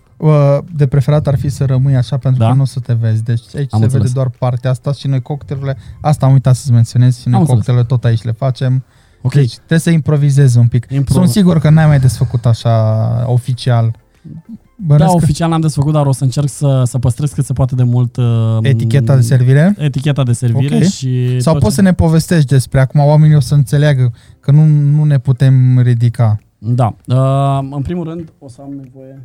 De preferat ar fi să rămâi așa pentru da? că nu o să te vezi. Deci aici am se înțeles. vede doar partea asta și noi cocktailurile, asta am uitat să-ți menționez și noi cocktailurile tot aici le facem. Okay. Deci trebuie să improvizezi un pic. Impro- Sunt sigur că n-ai mai desfăcut așa oficial Bănesc da, oficial n-am desfăcut, dar o să încerc să, să păstrez cât se poate de mult uh, eticheta de servire. Eticheta de servire okay. și sau poți să ne povestești despre acum oamenii o să înțeleagă că nu, nu ne putem ridica. Da. Uh, în primul rând o să am nevoie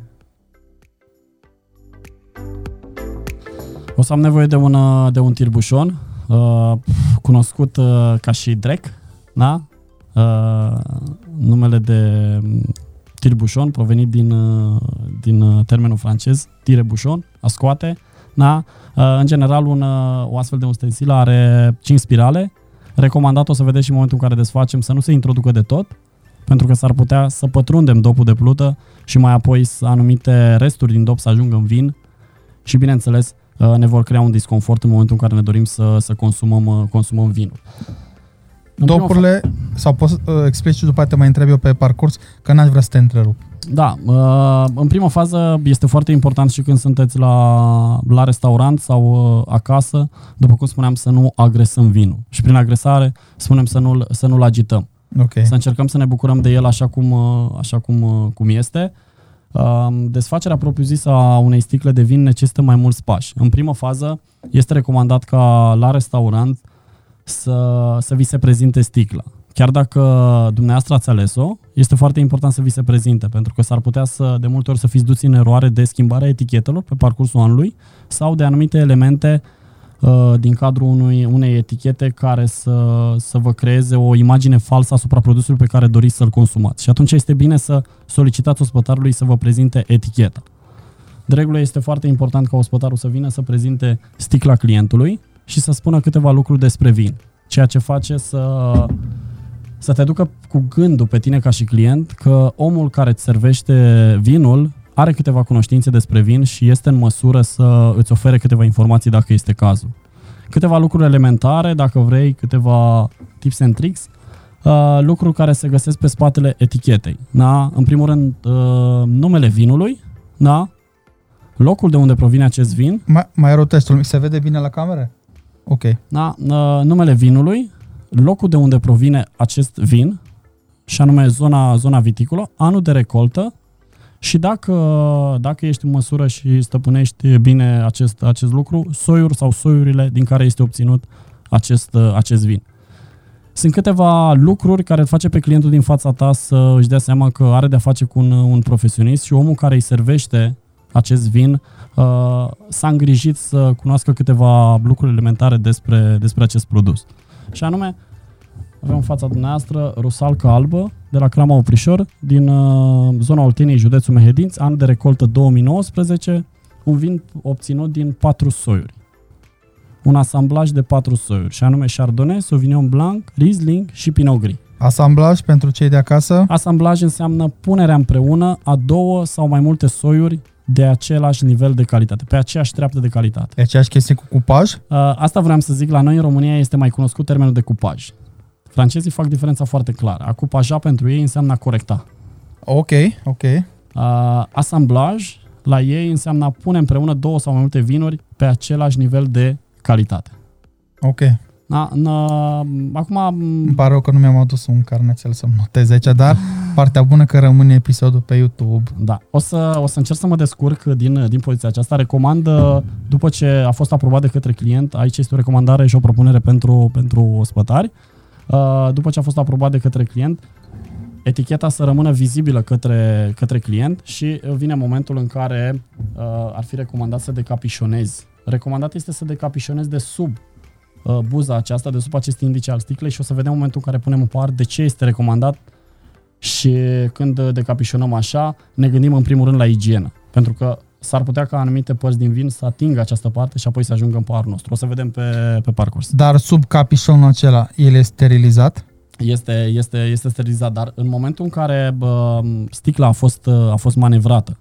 O să am nevoie de un, uh, de un tirbușon, uh, cunoscut uh, ca și Drek, da? Uh, numele de tirbușon, provenit din, uh, din uh, termenul francez, tirebușon, a scoate. Da? Uh, în general, un, o astfel de ustensilă are 5 spirale. Recomandat o să vedeți și în momentul în care desfacem să nu se introducă de tot, pentru că s-ar putea să pătrundem dopul de plută și mai apoi anumite resturi din dop să ajungă în vin și, bineînțeles, ne vor crea un disconfort în momentul în care ne dorim să, să consumăm, consumăm vinul. Dopurile, sau poți să uh, explici și după aceea te mai întreb eu pe parcurs, că n-aș vrea să te întrerup. Da, uh, în prima fază este foarte important și când sunteți la, la restaurant sau uh, acasă, după cum spuneam, să nu agresăm vinul. Și prin agresare spunem să nu-l, să nu-l agităm. Okay. Să încercăm să ne bucurăm de el așa cum, așa cum, cum este. Desfacerea propriu-zisă a unei sticle de vin necesită mai mulți pași. În prima fază este recomandat ca la restaurant să, să vi se prezinte sticla. Chiar dacă dumneavoastră ați ales-o, este foarte important să vi se prezinte, pentru că s-ar putea să, de multe ori, să fiți duți în eroare de schimbarea etichetelor pe parcursul anului sau de anumite elemente uh, din cadrul unui, unei etichete care să, să vă creeze o imagine falsă asupra produsului pe care doriți să-l consumați. Și atunci este bine să solicitați ospătarului să vă prezinte eticheta. De regulă este foarte important ca ospătarul să vină să prezinte sticla clientului, și să spună câteva lucruri despre vin. Ceea ce face să, să te ducă cu gândul pe tine ca și client că omul care îți servește vinul are câteva cunoștințe despre vin și este în măsură să îți ofere câteva informații dacă este cazul. Câteva lucruri elementare, dacă vrei, câteva tips and tricks, uh, lucruri care se găsesc pe spatele etichetei. Da? În primul rând, uh, numele vinului, da? locul de unde provine acest vin. Mai, mai rotestul, se vede bine la cameră? Ok. Da, numele vinului, locul de unde provine acest vin, și anume zona, zona viticolă, anul de recoltă și dacă, dacă ești în măsură și stăpânești bine acest, acest lucru, soiuri sau soiurile din care este obținut acest, acest vin. Sunt câteva lucruri care îl face pe clientul din fața ta să își dea seama că are de-a face cu un, un profesionist și omul care îi servește acest vin uh, s-a îngrijit să cunoască câteva lucruri elementare despre, despre acest produs. Și anume, avem în fața dumneavoastră rusalcă albă de la Crama Oprișor din uh, zona Olteniei, județul Mehedinți, an de recoltă 2019, un vin obținut din patru soiuri. Un asamblaj de patru soiuri, și anume Chardonnay, Sauvignon Blanc, Riesling și Pinot Gris. Asamblaj pentru cei de acasă? Asamblaj înseamnă punerea împreună a două sau mai multe soiuri de același nivel de calitate, pe aceeași treaptă de calitate. E aceeași chestie cu cupaj? Uh, asta vreau să zic, la noi în România este mai cunoscut termenul de cupaj. Francezii fac diferența foarte clară. A cupaja pentru ei înseamnă a corecta. Ok, ok. Uh, asamblaj la ei înseamnă a pune împreună două sau mai multe vinuri pe același nivel de calitate. Ok. Da, în, acum... Îmi pare rău că nu mi-am adus un carnețel să-mi notez aici, dar partea bună că rămâne episodul pe YouTube. Da, o să, o să încerc să mă descurc din, din poziția aceasta. Recomand, după ce a fost aprobat de către client, aici este o recomandare și o propunere pentru, pentru ospătari, după ce a fost aprobat de către client, eticheta să rămână vizibilă către, către client și vine momentul în care uh, ar fi recomandat să decapișonezi. Recomandat este să decapișonezi de sub Uh, buza aceasta de sub acest indice al sticlei și o să vedem momentul în care punem în par de ce este recomandat și când decapișonăm așa, ne gândim în primul rând la igienă. Pentru că s-ar putea ca anumite părți din vin să atingă această parte și apoi să ajungă în parul nostru. O să vedem pe, pe parcurs. Dar sub capișonul acela, el este sterilizat? Este, este, este sterilizat, dar în momentul în care bă, sticla a fost, a fost manevrată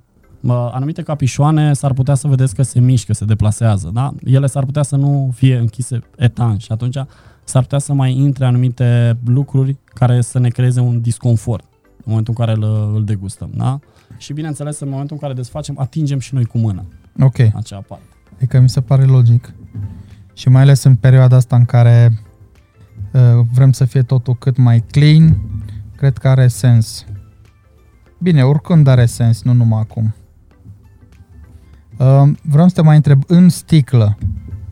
anumite capișoane s-ar putea să vedeți că se mișcă, se deplasează, da? Ele s-ar putea să nu fie închise etan și atunci s-ar putea să mai intre anumite lucruri care să ne creeze un disconfort în momentul în care îl, îl degustăm, da? Și bineînțeles, în momentul în care desfacem, atingem și noi cu mâna Ok. acea parte. Adică mi se pare logic. Și mai ales în perioada asta în care uh, vrem să fie totul cât mai clean, cred că are sens. Bine, oricând are sens, nu numai acum. Uh, vreau să te mai întreb, în sticlă,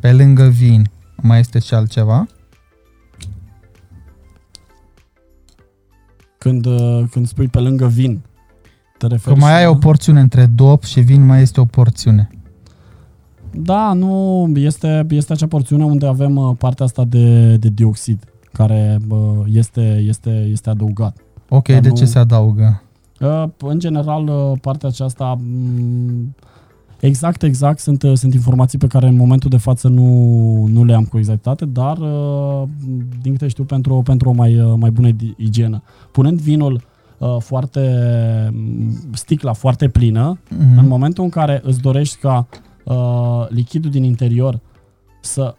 pe lângă vin, mai este și altceva? Când, uh, când spui pe lângă vin, te referi Că mai ai la... o porțiune între dop și vin, mai este o porțiune. Da, nu, este, este acea porțiune unde avem uh, partea asta de, de dioxid, care este, este, este adăugat. Ok, Dar de nu... ce se adaugă? Uh, în general, uh, partea aceasta, mm, exact, exact, sunt, uh, sunt informații pe care în momentul de față nu, nu le am cu exactitate, dar, din câte știu, pentru, pentru o mai, mai bună igienă. Punând vinul foarte, mm, sticla foarte plină, mm-hmm. în momentul în care îți dorești ca uh, lichidul din interior să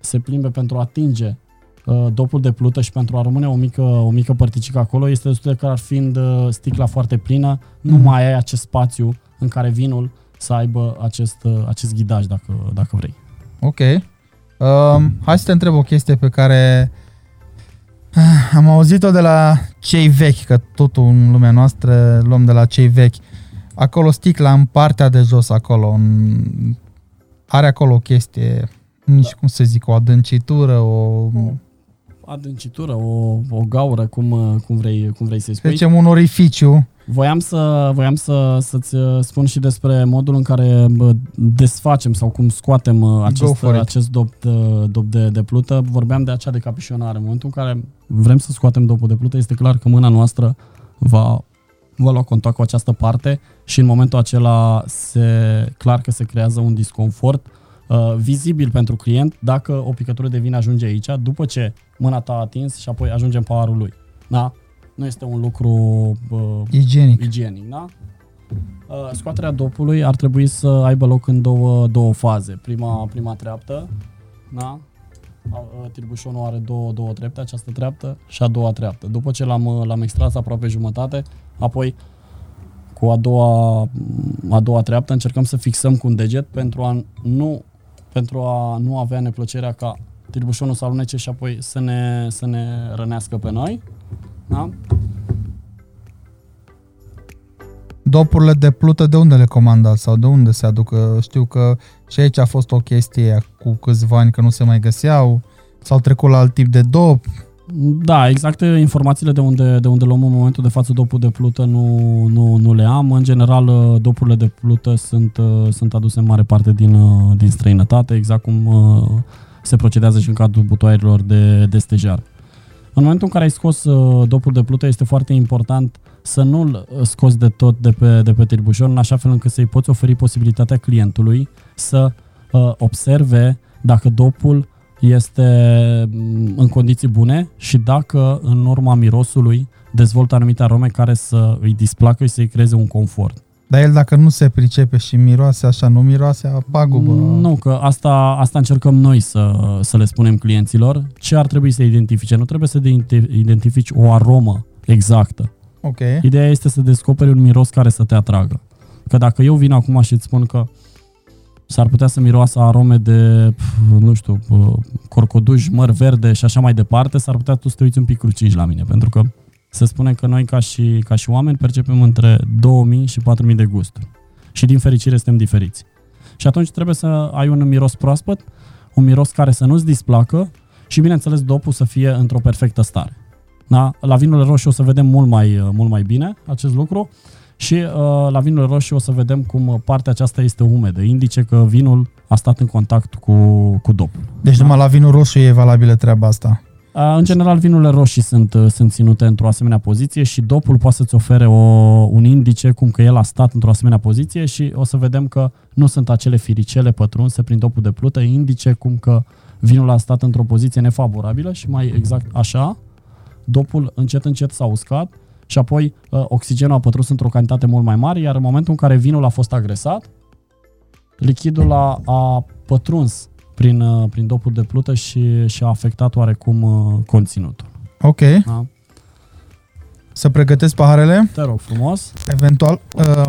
se plimbe pentru a atinge uh, dopul de plută și pentru a rămâne o mică, o mică părticică acolo, este destul de clar fiind uh, sticla foarte plină, mm-hmm. nu mhm. mai ai acest spațiu în care vinul să aibă acest, uh, acest ghidaj, dacă, dacă vrei. Ok. Um, hai să te întreb o chestie pe care uh, am auzit-o de la cei vechi, că totul în lumea noastră luăm de la cei vechi. Acolo sticla în partea de jos, acolo, în, are acolo o chestie, nici da. cum să zic, o adâncitură, o... adâncitură, o, o gaură, cum, cum, vrei, cum vrei să-i spui. Zicem un orificiu. Voiam, să, voiam să, să-ți uh, spun și despre modul în care desfacem sau cum scoatem uh, acest, acest dop, de, dop de, de plută. Vorbeam de acea decapișonare. În momentul în care vrem să scoatem dopul de plută, este clar că mâna noastră va va lua contact cu această parte și în momentul acela se clar că se creează un disconfort uh, vizibil pentru client dacă o picătură de vin ajunge aici, după ce mâna ta a atins și apoi ajunge în paharul lui. Da? Nu este un lucru uh, igienic. igienic da? Uh, scoaterea dopului ar trebui să aibă loc în două, două faze. Prima, prima treaptă, da? Tirbușonul are două, două trepte, această treaptă și a doua treaptă. După ce l-am, l-am extras aproape jumătate, apoi cu a doua, a doua treaptă încercăm să fixăm cu un deget pentru a nu, pentru a nu avea neplăcerea ca tirbușonul să alunece și apoi să ne, să ne rănească pe noi. Da? Dopurile de plută de unde le comandați sau de unde se aduc? Știu că și aici a fost o chestie cu câțiva ani că nu se mai găseau, s-au trecut la alt tip de dop. Da, exact informațiile de unde, de unde luăm în momentul de față dopul de plută nu, nu, nu le am. În general, dopurile de plută sunt, sunt aduse în mare parte din, din străinătate, exact cum se procedează și în cadrul butoaielor de, de stejar. În momentul în care ai scos dopul de plută, este foarte important să nu-l scoți de tot de pe, de pe tirbușor, în așa fel încât să-i poți oferi posibilitatea clientului să uh, observe dacă dopul este mm, în condiții bune și dacă în urma mirosului dezvoltă anumite arome care să îi displacă și să-i creeze un confort. Dar el dacă nu se pricepe și miroase așa, nu miroase a pagubă? Nu, că asta, asta încercăm noi să, să le spunem clienților. Ce ar trebui să identifice? Nu trebuie să identifici o aromă exactă. Okay. Ideea este să descoperi un miros care să te atragă. Că dacă eu vin acum și îți spun că s-ar putea să miroasă arome de, nu știu, corcoduș, măr verde și așa mai departe, s-ar putea tu să te uiți un pic cruciși la mine, pentru că se spune că noi ca și, ca și oameni percepem între 2000 și 4000 de gusturi. Și din fericire suntem diferiți. Și atunci trebuie să ai un miros proaspăt, un miros care să nu-ți displacă și bineînțeles dopul să fie într-o perfectă stare. Da? La vinurile roșii o să vedem mult mai, mult mai bine acest lucru și uh, la vinul roșii o să vedem cum partea aceasta este umedă, indice că vinul a stat în contact cu, cu dop. Deci da? numai la vinul roșu e valabilă treaba asta. Uh, în general, vinurile roșii sunt, uh, sunt ținute într-o asemenea poziție și dopul poate să-ți ofere o, un indice cum că el a stat într-o asemenea poziție și o să vedem că nu sunt acele firicele pătrunse prin dopul de plută, indice cum că vinul a stat într-o poziție nefavorabilă și mai exact așa, dopul încet încet s-a uscat și apoi uh, oxigenul a pătrus într-o cantitate mult mai mare, iar în momentul în care vinul a fost agresat, lichidul a, a pătruns prin, uh, prin dopul de plută și, și a afectat oarecum uh, conținutul. Ok. Da? Să pregătesc paharele? Te rog frumos. Eventual, uh,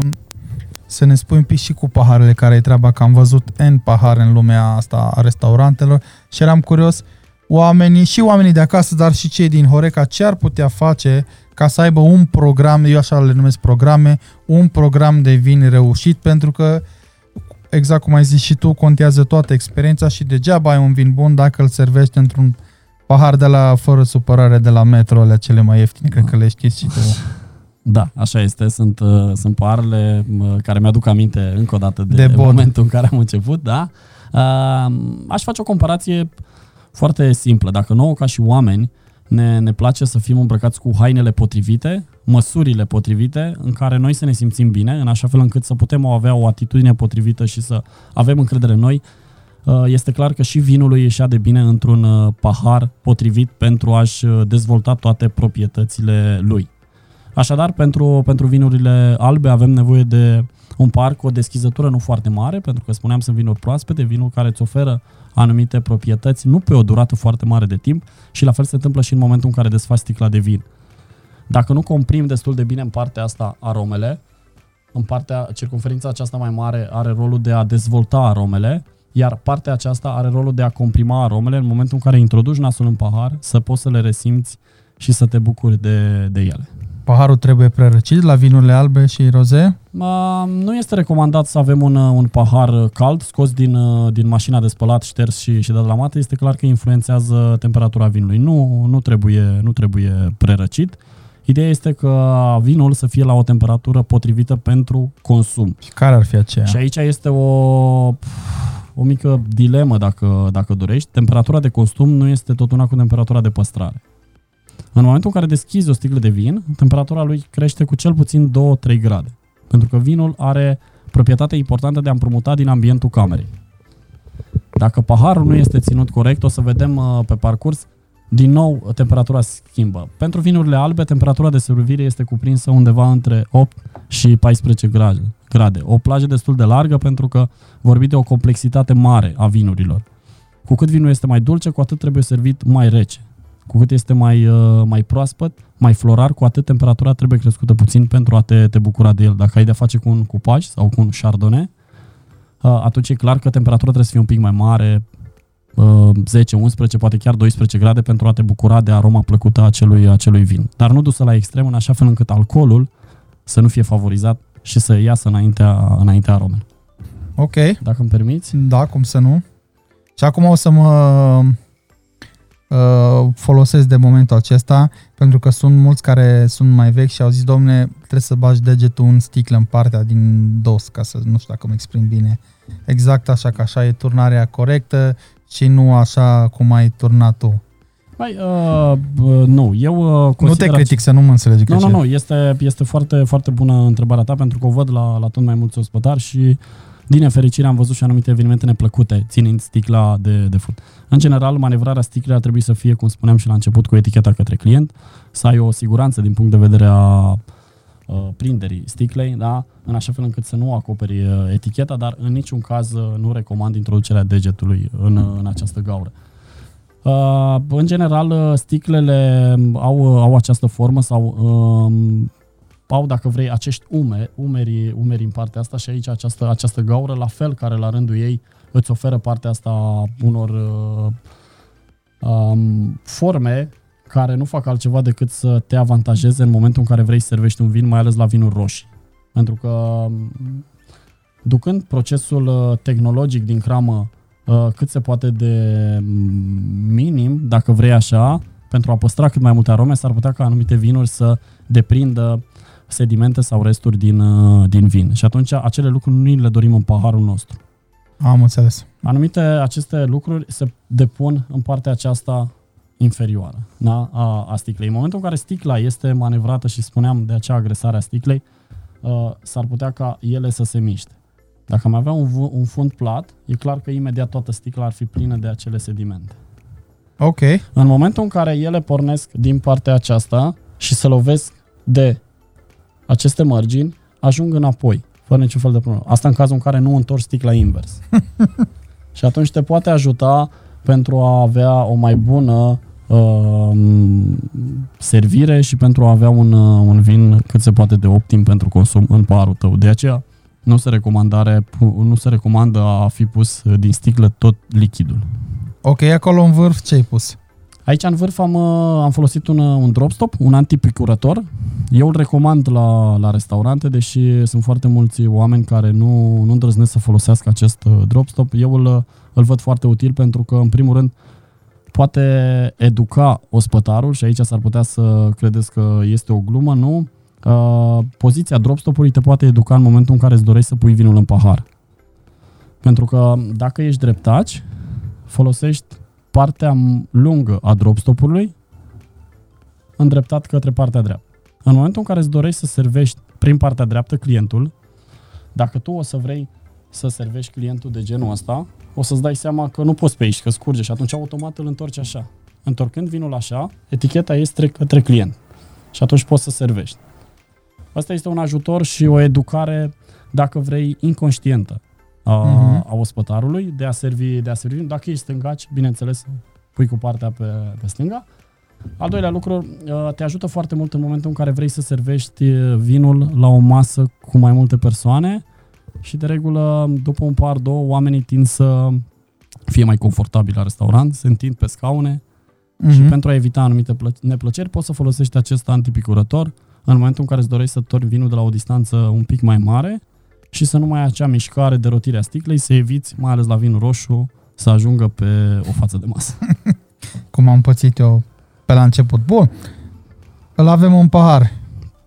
să ne spui un pic și cu paharele care e treaba, că am văzut N pahare în lumea asta a restaurantelor și eram curios oamenii și oamenii de acasă, dar și cei din Horeca, ce ar putea face ca să aibă un program, eu așa le numesc programe, un program de vin reușit, pentru că, exact cum ai zis și tu, contează toată experiența și degeaba ai un vin bun dacă îl servești într-un pahar de la, fără supărare, de la metro, alea cele mai ieftine, cred că le știți și tu. Da, așa este. Sunt, uh, sunt paharele uh, care mi-aduc aminte încă o dată de, de momentul în care am început, da. Uh, aș face o comparație foarte simplă. Dacă nouă, ca și oameni, ne, ne place să fim îmbrăcați cu hainele potrivite, măsurile potrivite, în care noi să ne simțim bine, în așa fel încât să putem avea o atitudine potrivită și să avem încredere în noi. Uh, este clar că și vinul lui ieșea de bine într-un uh, pahar potrivit pentru a-și uh, dezvolta toate proprietățile lui. Așadar, pentru, pentru vinurile albe avem nevoie de un parc cu o deschizătură nu foarte mare, pentru că spuneam sunt vinuri proaspete, vinuri care îți oferă anumite proprietăți, nu pe o durată foarte mare de timp și la fel se întâmplă și în momentul în care desfaci sticla de vin. Dacă nu comprim destul de bine în partea asta aromele, în partea, circunferința aceasta mai mare are rolul de a dezvolta aromele, iar partea aceasta are rolul de a comprima aromele în momentul în care introduci nasul în pahar, să poți să le resimți și să te bucuri de, de ele. Paharul trebuie prerăcit la vinurile albe și roze? Uh, nu este recomandat să avem un, un pahar cald, scos din, din mașina de spălat, șters și, și dat la mată. Este clar că influențează temperatura vinului. Nu, nu, trebuie, nu trebuie prerăcit. Ideea este că vinul să fie la o temperatură potrivită pentru consum. Și care ar fi aceea? Și aici este o, o mică dilemă, dacă, dacă dorești. Temperatura de consum nu este tot una cu temperatura de păstrare. În momentul în care deschizi o sticlă de vin, temperatura lui crește cu cel puțin 2-3 grade. Pentru că vinul are proprietatea importantă de a împrumuta din ambientul camerei. Dacă paharul nu este ținut corect, o să vedem uh, pe parcurs, din nou temperatura schimbă. Pentru vinurile albe, temperatura de servire este cuprinsă undeva între 8 și 14 grade. O plajă destul de largă pentru că vorbim de o complexitate mare a vinurilor. Cu cât vinul este mai dulce, cu atât trebuie servit mai rece. Cu cât este mai, uh, mai proaspăt, mai florar, cu atât temperatura trebuie crescută puțin pentru a te, te bucura de el. Dacă ai de face cu un cupaj sau cu un chardonnay, uh, atunci e clar că temperatura trebuie să fie un pic mai mare, 10, uh, 11, poate chiar 12 grade pentru a te bucura de aroma plăcută a acelui, acelui vin. Dar nu dusă la extrem, în așa fel încât alcoolul să nu fie favorizat și să iasă înaintea, înaintea aromei. Ok. Dacă îmi permiți? Da, cum să nu. Și acum o să mă uh, folosesc de momentul acesta, pentru că sunt mulți care sunt mai vechi și au zis, domne, trebuie să bagi degetul în sticlă în partea din dos, ca să nu știu dacă mă exprim bine. Exact așa, că așa e turnarea corectă și nu așa cum ai turnat tu. Mai, uh, nu, eu uh, Nu te critic să nu mă înțelegi. Nu, nu, nu, este, este foarte, foarte bună întrebarea ta pentru că o văd la, la tot mai mulți ospătari și din nefericire am văzut și anumite evenimente neplăcute ținând sticla de, de furt. În general, manevrarea sticlei ar trebui să fie, cum spuneam și la început, cu eticheta către client, să ai o siguranță din punct de vedere a uh, prinderii sticlei, da? în așa fel încât să nu acoperi uh, eticheta, dar în niciun caz uh, nu recomand introducerea degetului în, uh, în această gaură. Uh, în general, uh, sticlele au, au această formă sau uh, au, dacă vrei, acești umeri, umeri, umeri în partea asta și aici această, această gaură, la fel care la rândul ei îți oferă partea asta unor uh, um, forme care nu fac altceva decât să te avantajeze în momentul în care vrei să servești un vin, mai ales la vinuri roșii. Pentru că um, ducând procesul uh, tehnologic din cramă uh, cât se poate de mm, minim, dacă vrei așa, pentru a păstra cât mai multe arome, s-ar putea ca anumite vinuri să deprindă sedimente sau resturi din, uh, din vin. Și atunci acele lucruri nu le dorim în paharul nostru. Am înțeles. Anumite aceste lucruri se depun în partea aceasta inferioară da? a, a sticlei. În momentul în care sticla este manevrată și spuneam de acea agresare a sticlei, uh, s-ar putea ca ele să se miște. Dacă am avea un, un fund plat, e clar că imediat toată sticla ar fi plină de acele sedimente. Ok. În momentul în care ele pornesc din partea aceasta și se lovesc de aceste margini, ajung înapoi fără niciun fel de problemă. Asta în cazul în care nu întorci sticla invers. și atunci te poate ajuta pentru a avea o mai bună uh, servire și pentru a avea un, uh, un vin cât se poate de optim pentru consum în parul tău. De aceea nu se, recomandare, nu se recomandă a fi pus din sticlă tot lichidul. Ok, acolo în vârf ce ai pus? Aici în vârf am, uh, am folosit un, uh, un dropstop, un antipicurător. Eu îl recomand la, la restaurante, deși sunt foarte mulți oameni care nu, nu îndrăznesc să folosească acest uh, dropstop. Eu îl, îl văd foarte util pentru că, în primul rând, poate educa ospătarul și aici s-ar putea să credeți că este o glumă, nu? Uh, poziția dropstopului te poate educa în momentul în care îți dorești să pui vinul în pahar. Pentru că dacă ești dreptaci, folosești partea lungă a dropstopului îndreptat către partea dreaptă. În momentul în care îți dorești să servești prin partea dreaptă clientul, dacă tu o să vrei să servești clientul de genul ăsta, o să-ți dai seama că nu poți pe aici, că scurge și atunci automat îl întorci așa. Întorcând vinul așa, eticheta este către client și atunci poți să servești. Asta este un ajutor și o educare, dacă vrei, inconștientă a, uh-huh. a ospătarului de a servi, de a servi. Dacă ești stângaci, bineînțeles, pui cu partea pe, pe stânga. Al doilea lucru, te ajută foarte mult în momentul în care vrei să servești vinul la o masă cu mai multe persoane și de regulă, după un par, două, oamenii tind să fie mai confortabili la restaurant, se întind pe scaune uh-huh. și pentru a evita anumite plă- neplăceri poți să folosești acest antipicurător în momentul în care îți dorești să torni vinul de la o distanță un pic mai mare și să nu mai ai acea mișcare de rotire a sticlei, să eviți, mai ales la vinul roșu, să ajungă pe o față de masă. Cum am pățit eu pe la început. Bun, îl avem un pahar.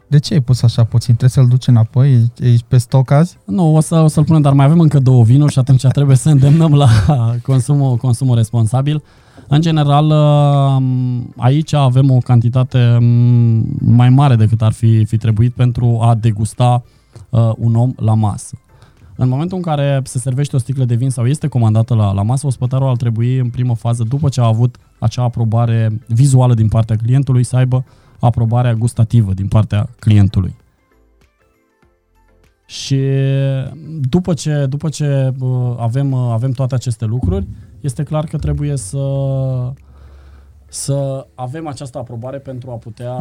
De ce ai pus așa puțin? Trebuie să-l duci înapoi? Ești pe stoc azi? Nu, o, să, o să-l punem, dar mai avem încă două vinuri și atunci trebuie să îndemnăm la consumul, consumul responsabil. În general, um, aici avem o cantitate um, mai mare decât ar fi, fi trebuit pentru a degusta uh, un om la masă. În momentul în care se servește o sticlă de vin sau este comandată la, la masă, ospătarul ar trebui în primă fază, după ce a avut acea aprobare vizuală din partea clientului, să aibă aprobarea gustativă din partea clientului. Și după ce, după ce uh, avem, uh, avem toate aceste lucruri, este clar că trebuie să, să avem această aprobare pentru a putea,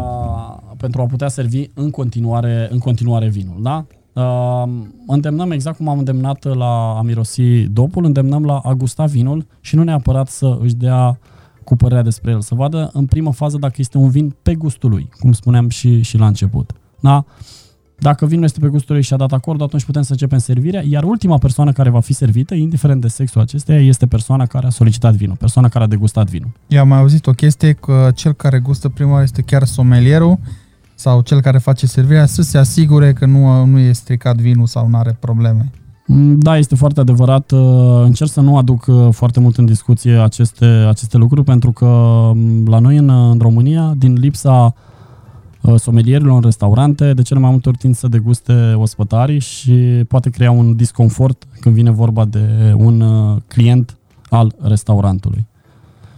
pentru a putea servi în continuare, în continuare vinul. Da? Uh, îndemnăm exact cum am îndemnat la a mirosi dopul, îndemnăm la a gusta vinul și nu neapărat să își dea cu părerea despre el, să vadă în primă fază dacă este un vin pe gustul lui, cum spuneam și, și la început. Da? Dacă vinul este pe gustul lui și a dat acord, atunci putem să începem servirea, iar ultima persoană care va fi servită, indiferent de sexul acesteia, este persoana care a solicitat vinul, persoana care a degustat vinul. Eu am mai auzit o chestie că cel care gustă prima oară este chiar somelierul sau cel care face servirea să se asigure că nu, nu e stricat vinul sau nu are probleme. Mm, da, este foarte adevărat. Uh, încerc să nu aduc uh, foarte mult în discuție aceste, aceste lucruri, pentru că mm, la noi în, în România, din lipsa uh, somelierilor în restaurante, de cele mai multe ori tind să deguste ospătarii și poate crea un disconfort când vine vorba de un client al restaurantului.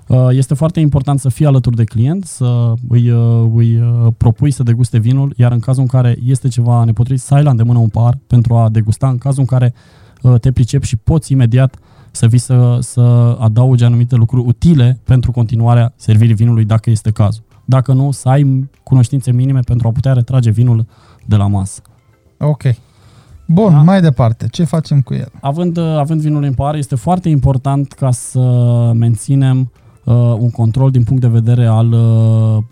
Uh, este foarte important să fii alături de client, să îi, uh, îi uh, propui să deguste vinul, iar în cazul în care este ceva nepotrivit, să ai la îndemână un par pentru a degusta. În cazul în care te pricepi și poți imediat să vii să, să adaugi anumite lucruri utile pentru continuarea servirii vinului, dacă este cazul. Dacă nu, să ai cunoștințe minime pentru a putea retrage vinul de la masă. Ok. Bun, da? mai departe, ce facem cu el? Având, având vinul în par, este foarte important ca să menținem uh, un control din punct de vedere al uh,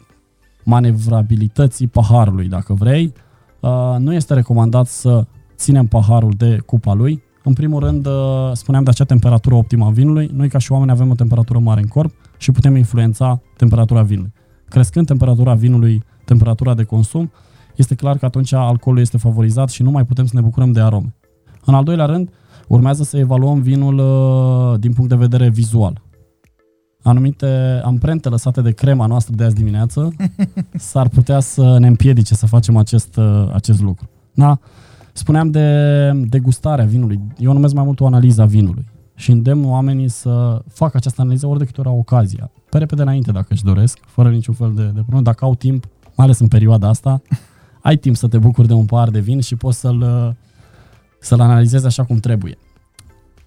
manevrabilității paharului, dacă vrei. Uh, nu este recomandat să ținem paharul de cupa lui. În primul rând, uh, spuneam de acea temperatură optimă a vinului. Noi, ca și oameni, avem o temperatură mare în corp și putem influența temperatura vinului. Crescând temperatura vinului, temperatura de consum, este clar că atunci alcoolul este favorizat și nu mai putem să ne bucurăm de arome. În al doilea rând, urmează să evaluăm vinul uh, din punct de vedere vizual anumite amprente lăsate de crema noastră de azi dimineață s-ar putea să ne împiedice să facem acest, uh, acest lucru. Da? Spuneam de degustarea vinului. Eu numesc mai mult o analiză a vinului și îndemn oamenii să facă această analiză ori de câte ori au ocazia. Pe repede înainte, dacă își doresc, fără niciun fel de, de problemă. Dacă au timp, mai ales în perioada asta, ai timp să te bucuri de un par de vin și poți să-l, uh, să-l analizezi așa cum trebuie.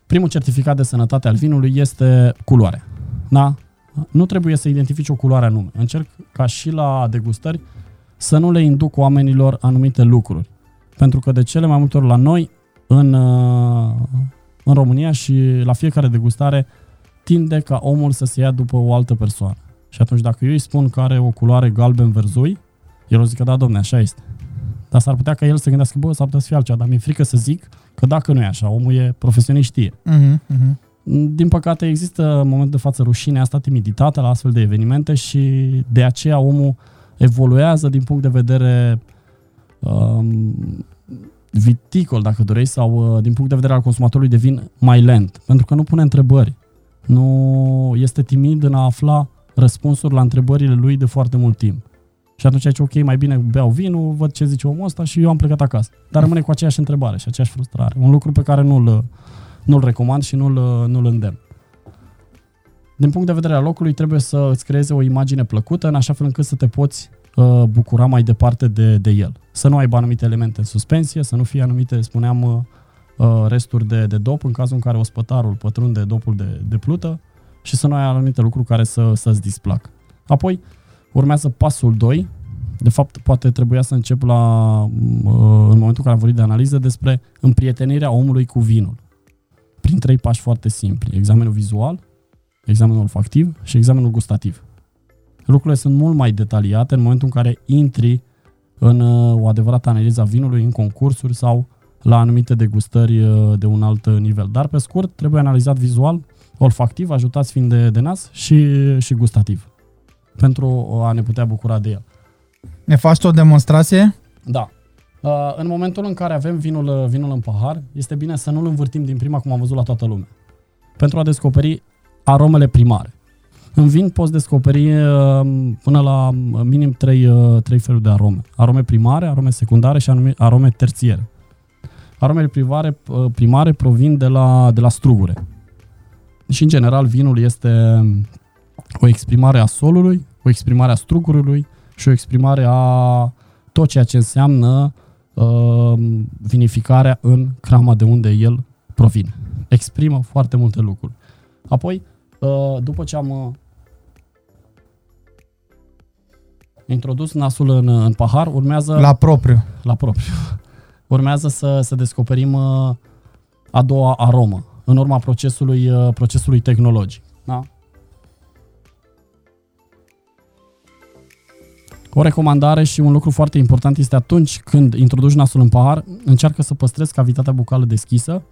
Primul certificat de sănătate al vinului este culoarea. Da? Nu trebuie să identifici o culoare anume. Încerc ca și la degustări să nu le induc oamenilor anumite lucruri. Pentru că de cele mai multe ori la noi, în, uh, în România și la fiecare degustare, tinde ca omul să se ia după o altă persoană. Și atunci dacă eu îi spun că are o culoare galben-verzui, el o zică, da, domne, așa este. Dar s-ar putea ca el să gândească, bă, s-ar putea să fie altceva, dar mi-e frică să zic că dacă nu e așa, omul e profesionist, știe. Uh-huh, uh-huh. Din păcate există în momentul de față rușinea asta, timiditatea la astfel de evenimente și de aceea omul evoluează din punct de vedere um, viticol, dacă dorești, sau uh, din punct de vedere al consumatorului devin mai lent, pentru că nu pune întrebări. Nu este timid în a afla răspunsuri la întrebările lui de foarte mult timp. Și atunci aici, ok, mai bine beau vinul, văd ce zice omul ăsta și eu am plecat acasă. Dar rămâne cu aceeași întrebare și aceeași frustrare. Un lucru pe care nu-l, nu-l recomand și nu-l, nu-l îndemn. Din punct de vedere al locului, trebuie să îți creeze o imagine plăcută, în așa fel încât să te poți uh, bucura mai departe de, de el. Să nu aibă anumite elemente în suspensie, să nu fie anumite, spuneam, uh, uh resturi de, de dop în cazul în care ospătarul pătrunde dopul de, de plută și să nu ai anumite lucruri care să, să-ți displac. Apoi, urmează pasul 2. De fapt, poate trebuia să încep la, uh, în momentul în care am vorbit de analiză despre împrietenirea omului cu vinul. Prin trei pași foarte simpli. Examenul vizual, examenul olfactiv și examenul gustativ. Lucrurile sunt mult mai detaliate în momentul în care intri în uh, o adevărată analiză a vinului, în concursuri sau la anumite degustări uh, de un alt nivel. Dar, pe scurt, trebuie analizat vizual, olfactiv, ajutați fiind de, de nas și, și gustativ pentru a ne putea bucura de el. Ne faci o demonstrație? Da. Uh, în momentul în care avem vinul, vinul în pahar, este bine să nu-l învârtim din prima cum am văzut la toată lumea. Pentru a descoperi aromele primare. În vin poți descoperi uh, până la minim 3, 3 uh, feluri de arome. Arome primare, arome secundare și arome terțiere. Aromele primare, primare provin de la, de la strugure. Și în general vinul este o exprimare a solului, o exprimare a strugurului și o exprimare a tot ceea ce înseamnă uh, vinificarea în crama de unde el provine. Exprimă foarte multe lucruri. Apoi, uh, după ce am uh, introdus nasul în, în pahar, urmează... La propriu. La propriu. Urmează să, să descoperim uh, a doua aromă, în urma procesului, uh, procesului tehnologic. O recomandare și un lucru foarte important este atunci când introduci nasul în pahar, încearcă să păstrezi cavitatea bucală deschisă,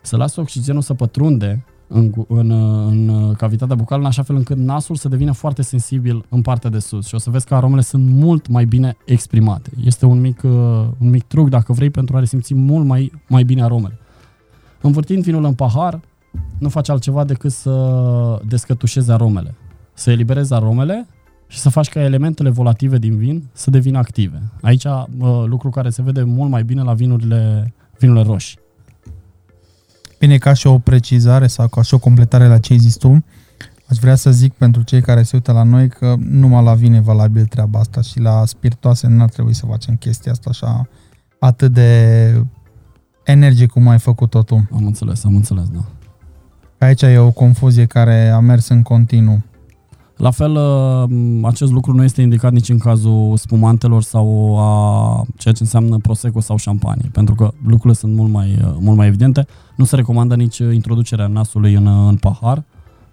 să lasi oxigenul să pătrunde în, în, în cavitatea bucală, în așa fel încât nasul să devină foarte sensibil în partea de sus și o să vezi că aromele sunt mult mai bine exprimate. Este un mic, uh, un mic truc, dacă vrei, pentru a resimți mult mai, mai bine aromele. Învârtind vinul în pahar, nu faci altceva decât să descătușezi aromele. Să eliberezi aromele și să faci ca elementele volative din vin să devină active. Aici lucru care se vede mult mai bine la vinurile, vinurile roșii. Bine, ca și o precizare sau ca și o completare la ce ai zis tu, aș vrea să zic pentru cei care se uită la noi că numai la vine valabil treaba asta și la spiritoase n-ar trebui să facem chestia asta așa atât de energie cum ai făcut-o tu. Am înțeles, am înțeles, da. Aici e o confuzie care a mers în continuu. La fel, uh, acest lucru nu este indicat nici în cazul spumantelor sau a ceea ce înseamnă prosecco sau șampanie, pentru că lucrurile sunt mult mai, uh, mult mai evidente. Nu se recomandă nici introducerea nasului în, în pahar,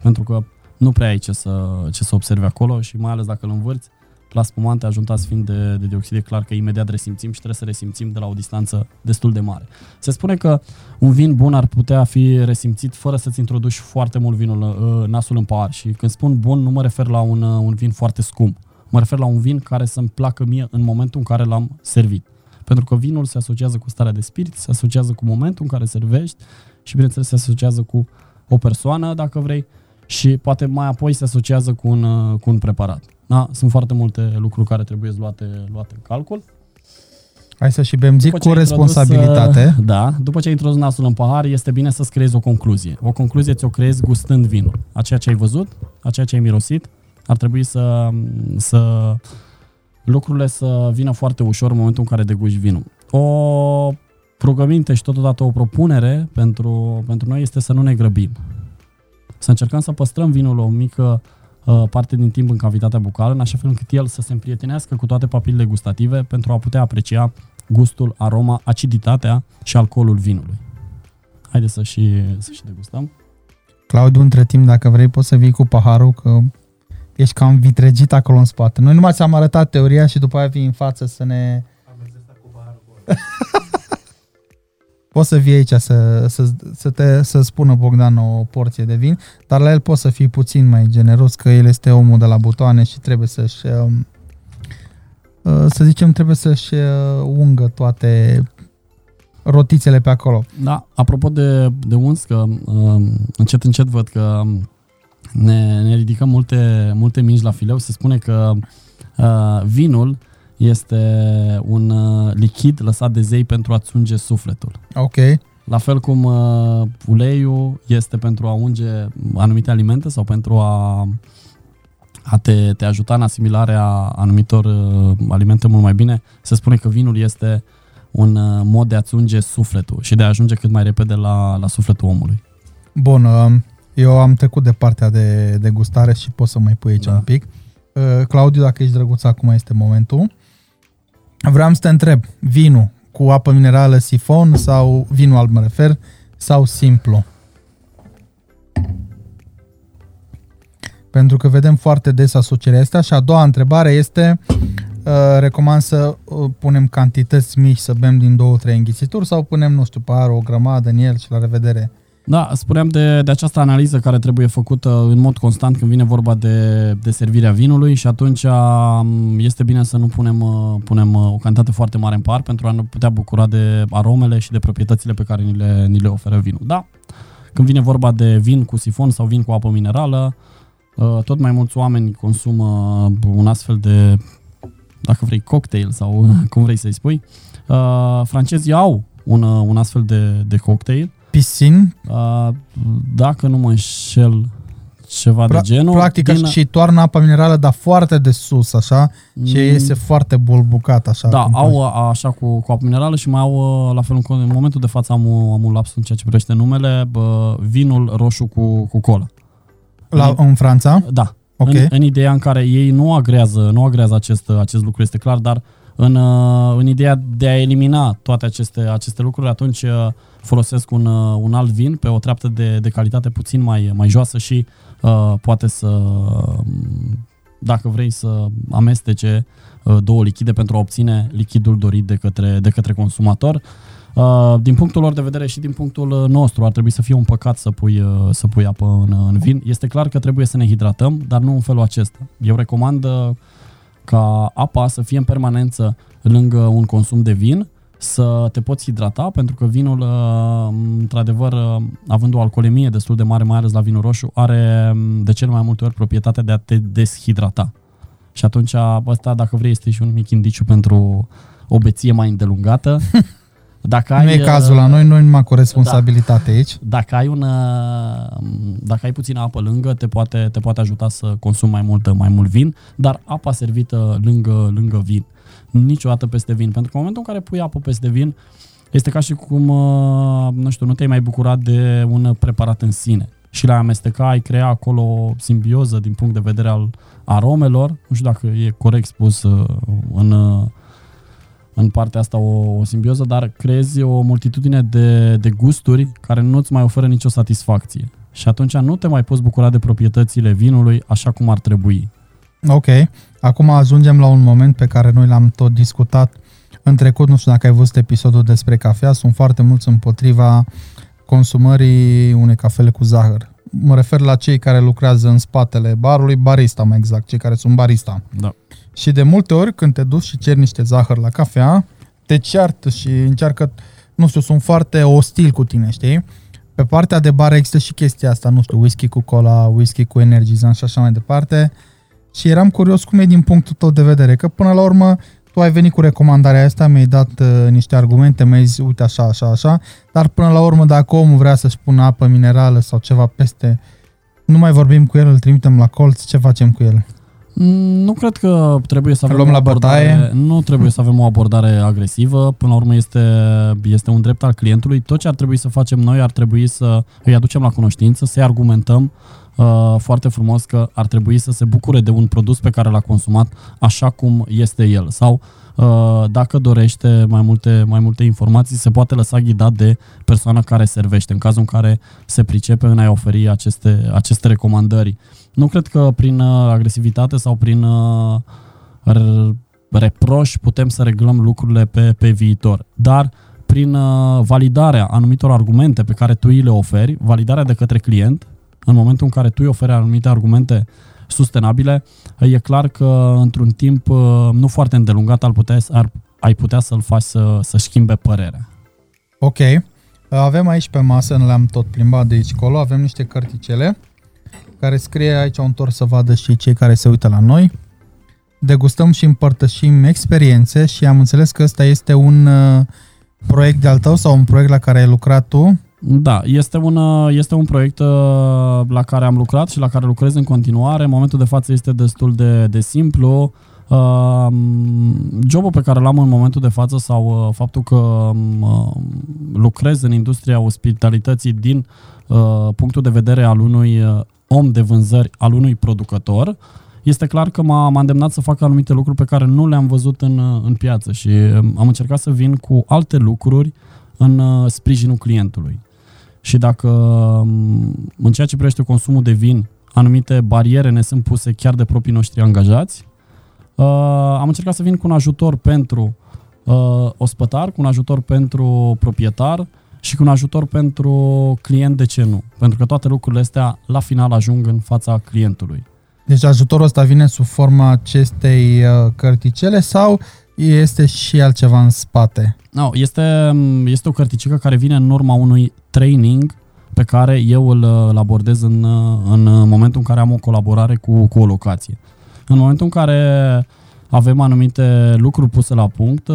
pentru că nu prea ai ce să, ce să observi acolo și mai ales dacă îl învârți, la spumante ajuntați fiind de, de dioxid, e clar că imediat resimțim și trebuie să resimțim de la o distanță destul de mare. Se spune că un vin bun ar putea fi resimțit fără să-ți introduci foarte mult vinul, uh, nasul în pahar și când spun bun nu mă refer la un, uh, un vin foarte scump, mă refer la un vin care să-mi placă mie în momentul în care l-am servit. Pentru că vinul se asociază cu starea de spirit, se asociază cu momentul în care servești și bineînțeles se asociază cu o persoană, dacă vrei, și poate mai apoi se asociază cu un, uh, cu un preparat. Da? Sunt foarte multe lucruri care trebuie luate, luate în calcul. Hai să și bem, zic cu responsabilitate. Uh, da, după ce ai introdus nasul în pahar, este bine să-ți creezi o concluzie. O concluzie ți-o creezi gustând vinul. A ceea ce ai văzut, a ceea ce ai mirosit, ar trebui să, să lucrurile să vină foarte ușor în momentul în care deguși vinul. O rugăminte și totodată o propunere pentru, pentru noi este să nu ne grăbim. Să încercăm să păstrăm vinul o mică Uh, parte din timp în cavitatea bucală, în așa fel încât el să se împrietenească cu toate papilele gustative pentru a putea aprecia gustul, aroma, aciditatea și alcoolul vinului. Haideți să și, să și degustăm. Claudiu, între timp, dacă vrei, poți să vii cu paharul, că ești cam vitregit acolo în spate. Noi numai ți-am arătat teoria și după aia vii în față să ne... Am cu paharul Poți să vii aici să, să, să, te, să spună Bogdan o porție de vin, dar la el poți să fii puțin mai generos, că el este omul de la butoane și trebuie să-și, um, uh, să zicem, trebuie să-și uh, ungă toate rotițele pe acolo. Da, apropo de, de uns, că um, încet încet văd că ne, ne ridicăm multe, multe mingi la fileu, se spune că Uh, vinul este un uh, lichid lăsat de zei pentru a-ți unge sufletul. Ok. La fel cum uh, uleiul este pentru a unge anumite alimente sau pentru a, a te, te ajuta în asimilarea anumitor uh, alimente mult mai bine, se spune că vinul este un uh, mod de a-ți unge sufletul și de a ajunge cât mai repede la, la sufletul omului. Bun, uh, eu am trecut de partea de, de gustare și pot să mai pui aici Da. un pic. Uh, Claudiu, dacă ești drăguț, acum este momentul. Vreau să te întreb, vinul cu apă minerală sifon sau vinul alb mă refer, sau simplu? Pentru că vedem foarte des asocierea asta și a doua întrebare este uh, recomand să uh, punem cantități mici să bem din două, trei înghițituri sau punem, nu știu, par o grămadă în el și la revedere. Da, spuneam de, de această analiză care trebuie făcută în mod constant când vine vorba de, de servirea vinului și atunci am, este bine să nu punem, uh, punem uh, o cantitate foarte mare în par pentru a ne putea bucura de aromele și de proprietățile pe care ni le, ni le oferă vinul. Da, când vine vorba de vin cu sifon sau vin cu apă minerală, uh, tot mai mulți oameni consumă un astfel de, dacă vrei, cocktail sau cum vrei să-i spui. Uh, Francezii au un, uh, un astfel de, de cocktail Piscin, Uh, dacă nu mă înșel ceva de pra- genul. practic din- și toarnă apă minerală, dar foarte de sus, așa, și Mm, iese foarte bulbucat, așa. Da, cum au faci. a, așa cu, cu apă minerală și mai au, uh, la fel, în, în momentul de față am, un- am un laps în ceea ce privește numele, bă, vinul roșu cu, cu cola. La, în Franța? Da, Ok. în, în ideea în care ei nu agrează, nu agrează acest, acest lucru, este clar, dar în, uh, în ideea de a elimina toate aceste, aceste lucruri, atunci uh, folosesc un, uh, un alt vin pe o treaptă de, de calitate puțin mai, mai joasă și uh, poate să, um, dacă vrei să amestece uh, două lichide pentru a obține lichidul dorit de către, de către consumator. Uh, din punctul lor de vedere și din punctul uh, nostru ar trebui să fie un păcat să pui, uh, să pui apă în, în vin. Este clar că trebuie să ne hidratăm, dar nu în felul acesta. Eu recomand uh, ca apa să fie în permanență lângă un consum de vin, să te poți hidrata, pentru că vinul, uh, într-adevăr, uh, având o alcoolemie destul de mare, mai ales la vinul roșu, are um, de cele mai multe ori proprietatea de a te deshidrata. Și atunci, ăsta, dacă vrei, este și un mic indiciu pentru o beție mai îndelungată. Dacă ai, Nu e cazul uh, la noi, noi numai cu responsabilitate aici. dacă ai, un, uh, dacă ai puțină apă lângă, te poate, te poate ajuta să consumi mai mult, mai mult vin, dar apa servită lângă, lângă vin. Niciodată peste vin, pentru că în momentul în care pui apă peste vin, este ca și cum, uh, nu știu, nu te-ai mai bucurat de un preparat în sine. Și la amesteca ai crea acolo o simbioză din punct de vedere al aromelor, nu știu dacă e corect spus uh, în, uh, în partea asta o, o simbioză, dar creezi o multitudine de, de gusturi care nu-ți mai oferă nicio satisfacție. Și atunci nu te mai poți bucura de proprietățile vinului așa cum ar trebui. Ok. Acum ajungem la un moment pe care noi l-am tot discutat în trecut. Nu știu dacă ai văzut episodul despre cafea. Sunt foarte mulți împotriva consumării unei cafele cu zahăr. Mă refer la cei care lucrează în spatele barului, barista mai exact, cei care sunt barista. Da. Și de multe ori când te duci și ceri niște zahăr la cafea, te ceartă și încearcă, nu știu, sunt foarte ostil cu tine, știi? Pe partea de bar există și chestia asta, nu știu, whisky cu cola, whisky cu energizant și așa mai departe. Și eram curios cum e din punctul tău de vedere, că până la urmă tu ai venit cu recomandarea asta, mi-ai dat uh, niște argumente, mi-ai zis, uite așa, așa, așa, dar până la urmă dacă omul vrea să-și pună apă minerală sau ceva peste, nu mai vorbim cu el, îl trimitem la colț, ce facem cu el? Mm, Nu cred că trebuie să avem Luăm o la abordare, bătaie? nu trebuie să avem o abordare agresivă. Până la urmă este, este un drept al clientului. Tot ce ar trebui să facem noi ar trebui să îi aducem la cunoștință, să-i argumentăm uh, foarte frumos că ar trebui să se bucure de un produs pe care l-a consumat așa cum este el. Sau uh, dacă dorește mai multe, mai multe informații, se poate lăsa ghidat de persoana care servește, în cazul în care se pricepe în a-i oferi aceste, aceste recomandări. Nu cred că prin uh, agresivitate sau prin uh, r- reproș putem să reglăm lucrurile pe, pe viitor. Dar prin uh, validarea anumitor argumente pe care tu îi le oferi, validarea de către client, în momentul în care tu îi oferi anumite argumente sustenabile, e clar că într-un timp uh, nu foarte îndelungat ar putea, ar, ai putea să-l faci să, să schimbe părerea. Ok. Avem aici pe masă, ne le-am tot plimbat de aici colo, avem niște cărticele care scrie aici un tor să vadă și cei care se uită la noi. degustăm și împărtășim experiențe și am înțeles că ăsta este un uh, proiect de-al tău sau un proiect la care ai lucrat tu? Da, este un, este un proiect uh, la care am lucrat și la care lucrez în continuare. În momentul de față este destul de, de simplu. Uh, jobul pe care l-am în momentul de față sau uh, faptul că uh, lucrez în industria ospitalității din uh, punctul de vedere al unui uh, om de vânzări, al unui producător, este clar că m-a, m-a îndemnat să fac anumite lucruri pe care nu le-am văzut în, uh, în piață și um, am încercat să vin cu alte lucruri în uh, sprijinul clientului. Și dacă um, în ceea ce privește consumul de vin, anumite bariere ne sunt puse chiar de proprii noștri angajați, uh, am încercat să vin cu un ajutor pentru uh, ospătar, cu un ajutor pentru proprietar și cu un ajutor pentru client, de ce nu? Pentru că toate lucrurile astea la final ajung în fața clientului. Deci ajutorul ăsta vine sub forma acestei uh, cărticele sau este și altceva în spate? No, este, este o cărticică care vine în urma unui training pe care eu îl, îl abordez în, în momentul în care am o colaborare cu, cu o locație. În momentul în care avem anumite lucruri puse la punct,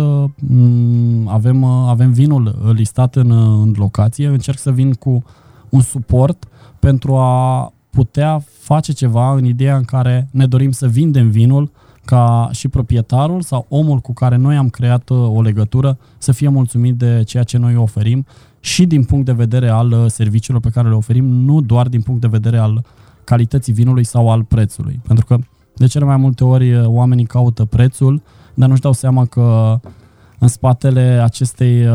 avem, avem vinul listat în, în locație, încerc să vin cu un suport pentru a putea face ceva în ideea în care ne dorim să vindem vinul ca și proprietarul sau omul cu care noi am creat uh, o legătură să fie mulțumit de ceea ce noi oferim și din punct de vedere al uh, serviciilor pe care le oferim, nu doar din punct de vedere al calității vinului sau al prețului. Pentru că de cele mai multe ori uh, oamenii caută prețul, dar nu-și dau seama că în spatele acestei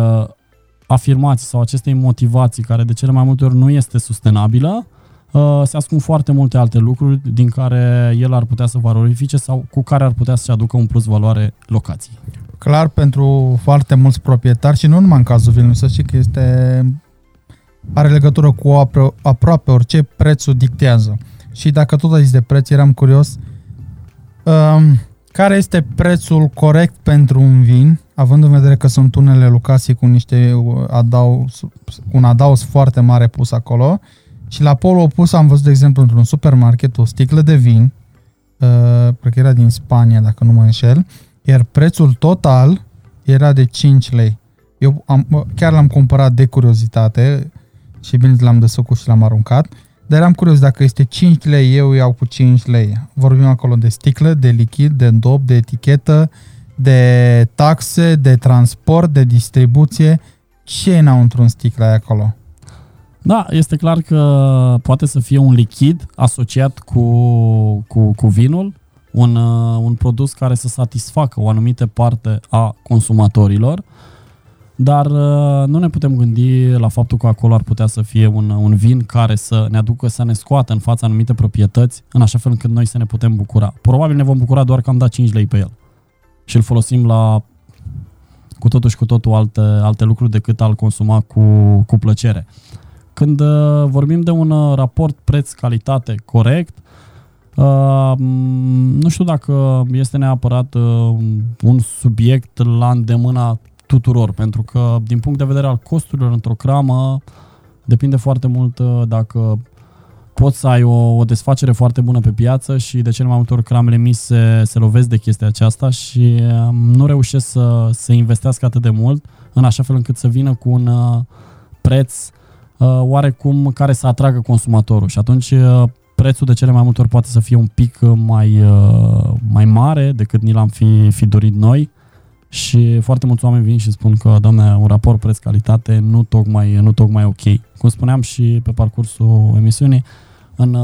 afirmații sau acestei motivații, care de cele mai multe ori nu este sustenabilă, Uh, se ascund foarte multe alte lucruri din care el ar putea să valorifice sau cu care ar putea să-și aducă un plus valoare locației. Clar, pentru foarte mulți proprietari și nu numai în cazul Vilnius, să știi că este are legătură cu apro- aproape orice prețul dictează. Și dacă tot ai zis de preț, eram curios, um, care este prețul corect pentru un vin, având în vedere că sunt unele locații cu niște adaus, cu un adaus foarte mare pus acolo, uh, și la polul opus am văzut, de exemplu, într-un supermarket o sticlă de vin, uh, cred că era din Spania, dacă nu mă înșel, iar prețul total era de 5 lei. Eu am, chiar l-am cumpărat de curiozitate și bine l-am desfăcut și l-am aruncat, dar eram curios dacă este 5 lei, eu iau cu 5 lei. Vorbim acolo de sticlă, de lichid, de îndop, de etichetă, de taxe, de transport, de distribuție. Ce e înăuntru în sticla acolo? Da, este clar că poate să fie un lichid asociat cu, cu, cu vinul, un, uh, un produs care să satisfacă o anumită parte a consumatorilor, dar uh, nu ne putem gândi la faptul că acolo ar putea să fie un, un vin care să ne aducă să ne scoată în fața anumite proprietăți, în așa fel încât noi să ne putem bucura. Probabil ne vom bucura doar că am dat 5 lei pe el și îl folosim la cu totul și cu totul alte, alte lucruri decât al consuma cu, cu plăcere. Când uh, vorbim de un uh, raport preț-calitate corect, uh, nu știu dacă este neapărat un subiect la îndemâna tuturor, pentru că din punct de vedere al costurilor într-o cramă depinde foarte mult dacă poți să ai o, o desfacere foarte bună pe piață și de cele mai multe ori cramele mici se, se lovesc de chestia aceasta și nu reușesc să, să investească atât de mult în așa fel încât să vină cu un preț uh, Uh, oarecum care să atragă consumatorul. Și atunci uh, prețul de cele mai multe ori poate să fie un pic uh, mai, mai mare decât ni l-am fi, fi dorit noi și foarte mulți oameni vin și spun că, doamne, un raport preț-calitate nu tocmai, nu tocmai ok. Cum spuneam și pe parcursul emisiunii, în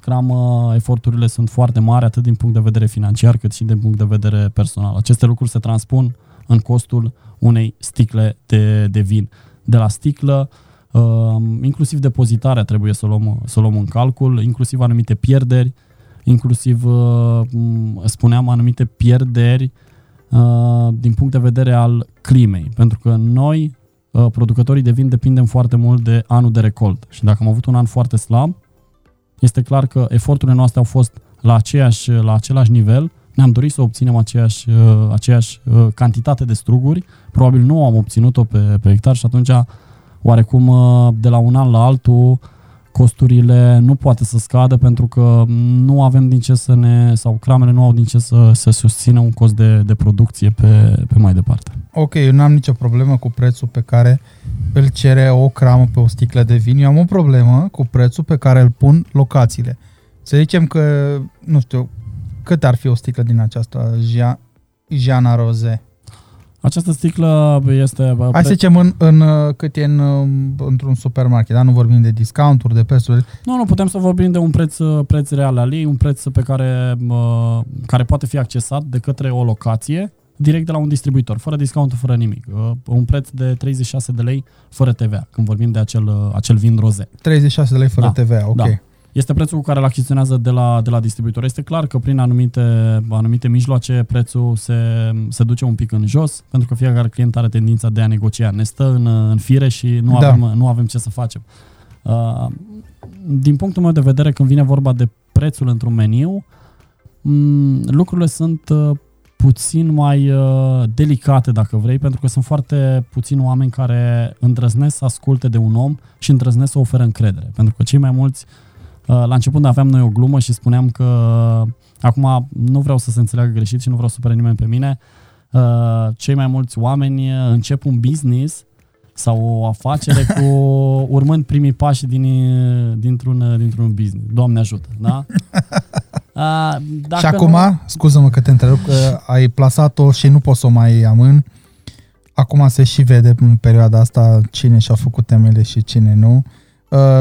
cramă eforturile sunt foarte mari, atât din punct de vedere financiar, cât și din punct de vedere personal. Aceste lucruri se transpun în costul unei sticle de, de vin. De la sticlă, uh, Uh, inclusiv depozitarea trebuie să luăm, să luăm în calcul, inclusiv anumite pierderi, inclusiv, uh, spuneam, anumite pierderi uh, din punct de vedere al climei, pentru că noi, uh, producătorii de vin, depindem foarte mult de anul de recolt. Și dacă am avut un an foarte slab, este clar că eforturile noastre au fost la, aceeași, la același nivel, ne-am dorit să obținem aceeași, uh, aceeași uh, cantitate de struguri, probabil nu am obținut-o pe, pe hectar și atunci oarecum uh, de la un an la altul costurile nu poate să scadă pentru că nu avem din ce să ne, sau cramele nu au din ce să, să susțină un cost de, de producție pe, pe mai departe. Ok, eu nu am nicio problemă cu prețul pe care îl cere o cramă pe o sticlă de vin. Eu am o problemă cu prețul pe care îl pun locațiile. Să zicem că, nu știu, cât ar fi o sticlă din aceasta Jana Rose? Această sticlă este... Hai să zicem în, în, cât e în, într-un supermarket, dar nu vorbim de discounturi, de prețuri. Nu, nu, putem să vorbim de un preț, preț real al ei, un preț pe care, care poate fi accesat de către o locație direct de la un distribuitor, fără discount, fără nimic. Un preț de 36 de lei fără TVA, când vorbim de acel, acel vin roze. 36 de lei fără da, TVA, ok. Da este prețul cu care îl achiziționează de la, de la distribuitor. Este clar că prin anumite, anumite mijloace prețul se, se duce un pic în jos, pentru că fiecare client are tendința de a negocia. Ne stă în, în fire și nu, da. avem, nu avem ce să facem. Uh, din punctul meu de vedere, când vine vorba de prețul într-un meniu, mm, lucrurile sunt uh, puțin mai uh, delicate, dacă vrei, pentru că sunt foarte puțini oameni care îndrăznesc să asculte de un om și îndrăznesc să oferă încredere. Pentru că cei mai mulți uh, Uh, la început aveam noi o glumă și spuneam că acum nu vreau să se înțeleagă greșit și nu vreau să supere nimeni pe mine. Uh, cei mai mulți oameni încep un business sau o afacere cu urmând primii pași din, dintr-un, dintr-un business. Doamne ajută, da? Uh, dacă și acum, nu... scuză-mă că te întrerup, că ai plasat-o și nu poți să o mai amân. Acum se și vede în perioada asta cine și-a făcut temele și cine nu. Uh, Uh,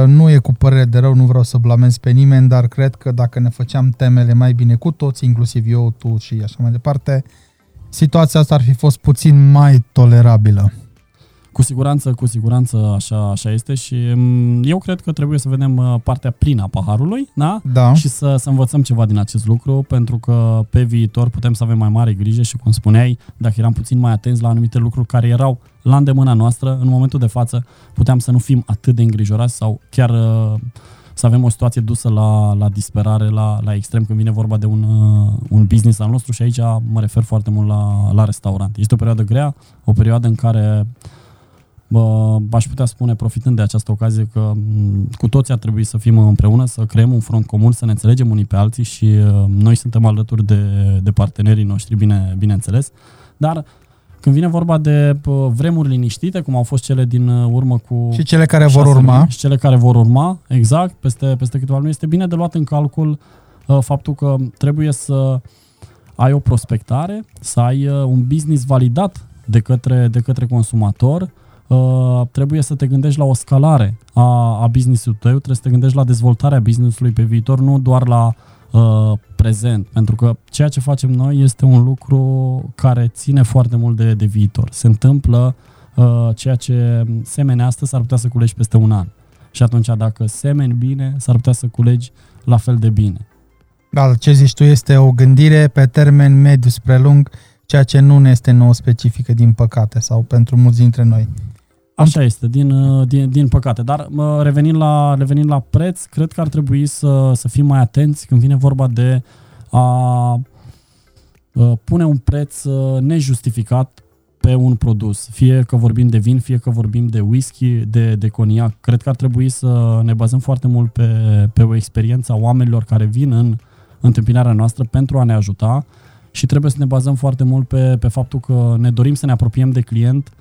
nu e cu părere de rău, nu vreau să blamez pe nimeni, dar cred că dacă ne făceam temele mai bine cu toți, inclusiv eu, tu și așa mai departe, situația asta ar fi fost puțin mai tolerabilă. Cu siguranță, cu siguranță așa, așa este și mm, eu cred că trebuie să vedem uh, partea plină a paharului da? Da. și să, să învățăm ceva din acest lucru pentru că pe viitor putem să avem mai mare grijă și cum spuneai, dacă eram puțin mai atenți la anumite lucruri care erau la îndemâna noastră, în momentul de față puteam să nu fim atât de îngrijorați sau chiar uh, să avem o situație dusă la, la disperare, la, la extrem când vine vorba de un, uh, un business al nostru și aici mă refer foarte mult la, la restaurant. Este o perioadă grea, o perioadă în care bă, aș putea spune, profitând de această ocazie, că cu toții ar trebui să fim împreună, să creăm un front comun, să ne înțelegem unii pe alții și uh, noi suntem alături de, de partenerii noștri, bine, bineînțeles, dar când vine vorba de vremuri liniștite, cum au fost cele din uh, urmă cu... Și cele care vor urma. Și cele care vor urma, exact, peste, peste câteva luni, este bine de luat în calcul uh, faptul că trebuie să ai o prospectare, să ai uh, un business validat de către, de către consumator, uh, trebuie să te gândești la o scalare a, a business-ului tău, trebuie să te gândești la dezvoltarea business-ului pe viitor, nu doar la uh, prezent, pentru că ceea ce facem noi este un lucru care ține foarte mult de, de viitor. Se întâmplă uh, ceea ce semene astăzi s-ar putea să culegi peste un an. Și atunci dacă semeni bine, s-ar putea să culegi la fel de bine. Da, ce zici tu este o gândire pe termen mediu spre lung, ceea ce nu ne este nou specifică, din păcate, sau pentru mulți dintre noi. Așa este, din, uh, din, din păcate. Dar revenind la, revenind la preț, cred că ar trebui să, să fim mai atenți când vine vorba de a uh, pune un preț uh, nejustificat pe un produs. Fie că vorbim de vin, fie că vorbim de whisky, de, de coniac. Cred că ar trebui să ne bazăm foarte mult pe, pe o experiență a oamenilor care vin în întâmpinarea noastră pentru a ne ajuta și trebuie să ne bazăm foarte mult pe, pe faptul că ne dorim să ne apropiem de client Uh,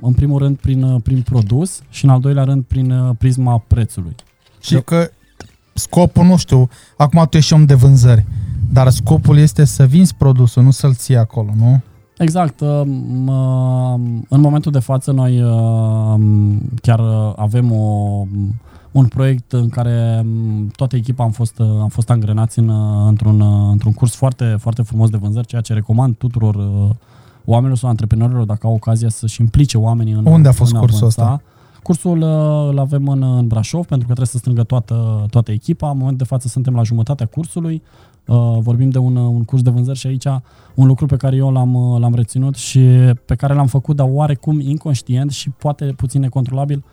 în primul rând prin, uh, prin produs și în al doilea rând prin uh, prisma prețului. Și că scopul, nu știu, acum tu ești om de vânzări, dar scopul este să vinzi produsul, nu să-l ții acolo, nu? Exact. În momentul de față noi chiar avem o, un proiect în care toată echipa am fost, am fost angrenați în, într-un, într-un curs foarte, foarte frumos de vânzări, ceea ce recomand tuturor oamenilor sau antreprenorilor, dacă au ocazia să-și implice oamenii în Unde a fost în cursul ăsta? Cursul uh, îl avem în, în Brașov, pentru că trebuie să strângă toată, toată echipa. În momentul de față suntem la jumătatea cursului. Uh, vorbim de un, un curs de vânzări și aici un lucru pe care eu l-am, uh, l-am reținut și pe care l-am făcut, dar oarecum inconștient și poate puțin necontrolabil.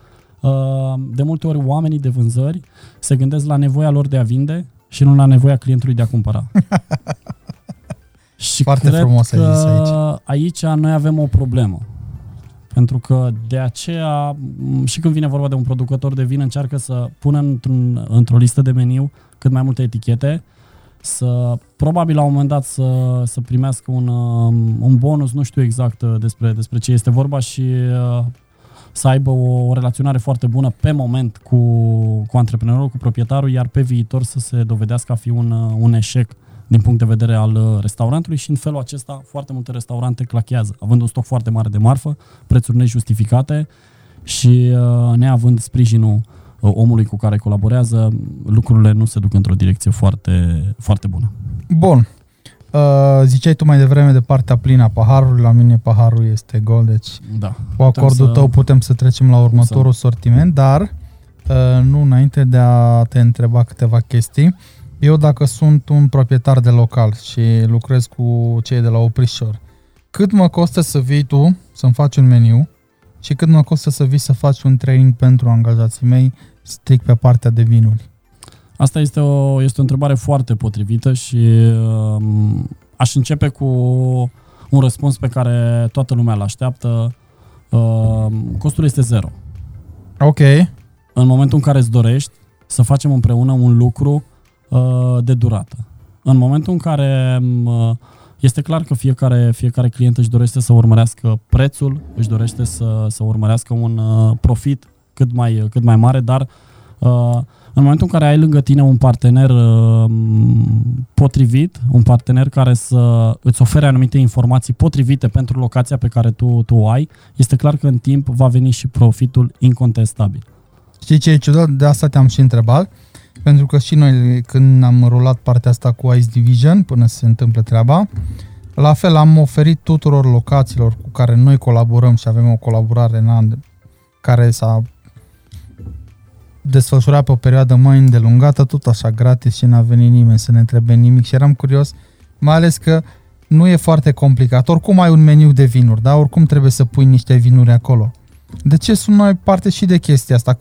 De multe ori oamenii de vânzări se gândesc la nevoia lor de a vinde și nu la nevoia clientului de a cumpăra. Și Foarte frumos că ai zis aici. aici noi avem o problemă. Pentru că de aceea, m, și când vine vorba de un producător de vin, încearcă să pună într-un, într-o listă de meniu cât mai multe etichete, să probabil la un moment dat să, să primească un, um, un bonus, nu știu exact uh, despre, despre ce este vorba și uh, să aibă o, o relaționare foarte bună pe moment cu, cu antreprenorul, cu proprietarul, iar pe viitor să se dovedească a fi un, uh, un eșec din punct de vedere al uh, restaurantului și în felul acesta foarte multe restaurante clachează, având un stoc foarte mare de marfă, prețuri nejustificate și uh, neavând sprijinul uh, omului cu care colaborează, lucrurile nu se duc într-o direcție foarte, foarte bună. Bun. Uh, ziceai tu mai devreme de partea plină a paharului, la mine paharul este gol, deci Da. cu Putem acordul să- tău putem să trecem la următorul sortiment, dar uh, nu înainte de a te întreba câteva chestii. Eu dacă sunt un proprietar de local și lucrez cu cei de la Oprișor, cât mă costă să vii tu să-mi faci un meniu și cât mă costă să vii să faci un training pentru angajații mei strict pe partea de vinuri? Asta este o, este o întrebare foarte potrivită și um, aș începe cu un răspuns pe care toată lumea îl așteaptă. Um, costul este zero. Ok, În momentul în care îți dorești să facem împreună un lucru uh, de durată. În momentul în care um, este clar că fiecare, fiecare client își dorește să urmărească prețul, își dorește să, să urmărească un uh, profit cât mai, cât mai mare, dar uh, în momentul în care ai lângă tine un partener uh, potrivit, un partener care să îți ofere anumite informații potrivite pentru locația pe care tu, tu o ai, este clar că în timp va veni și profitul incontestabil. Știi ce e ciudat? De asta te-am și întrebat. Pentru că și noi, când am rulat partea asta cu Ice Division, până se întâmplă treaba, la fel am oferit tuturor locațiilor cu care noi colaborăm și avem o colaborare în an care s-a desfășurat pe o perioadă mai îndelungată, tot așa gratis și n-a venit nimeni să ne întrebe nimic și eram curios, mai ales că nu e foarte complicat. Oricum ai un meniu de vinuri, da? Oricum trebuie să pui niște vinuri acolo. De ce sunt noi parte și de chestia asta?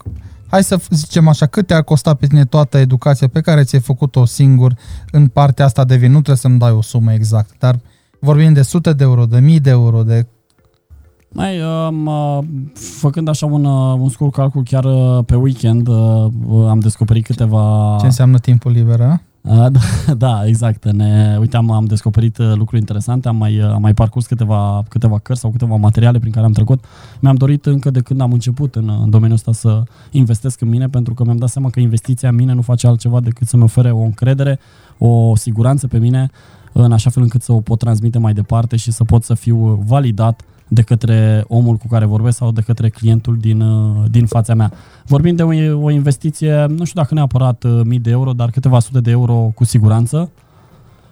Hai să zicem așa, cât te-a costat pe tine toată educația pe care ți-ai făcut-o singur în partea asta de vin? Nu trebuie să-mi dai o sumă exactă, dar vorbim de sute de euro, de mii de euro, de... Mai, um, uh, făcând așa un, uh, un scurt calcul chiar uh, pe weekend, uh, uh, am descoperit câteva... Ce înseamnă timpul liber, a? Uh, da, da, exact. Ne, uite, am, am descoperit uh, lucruri interesante, am mai, uh, am mai parcurs câteva, câteva cărți sau câteva materiale prin care am trecut. Mi-am dorit încă de când am început în, în domeniul ăsta să investesc în mine, pentru că mi-am dat seama că investiția în mine nu face altceva decât să-mi ofere o încredere, o siguranță pe mine, în așa fel încât să o pot transmite mai departe și să pot să fiu validat de către omul cu care vorbesc sau de către clientul din, uh, din fața mea. Vorbim de o, o investiție, nu știu dacă neapărat uh, mii de euro, dar câteva sute de euro cu siguranță,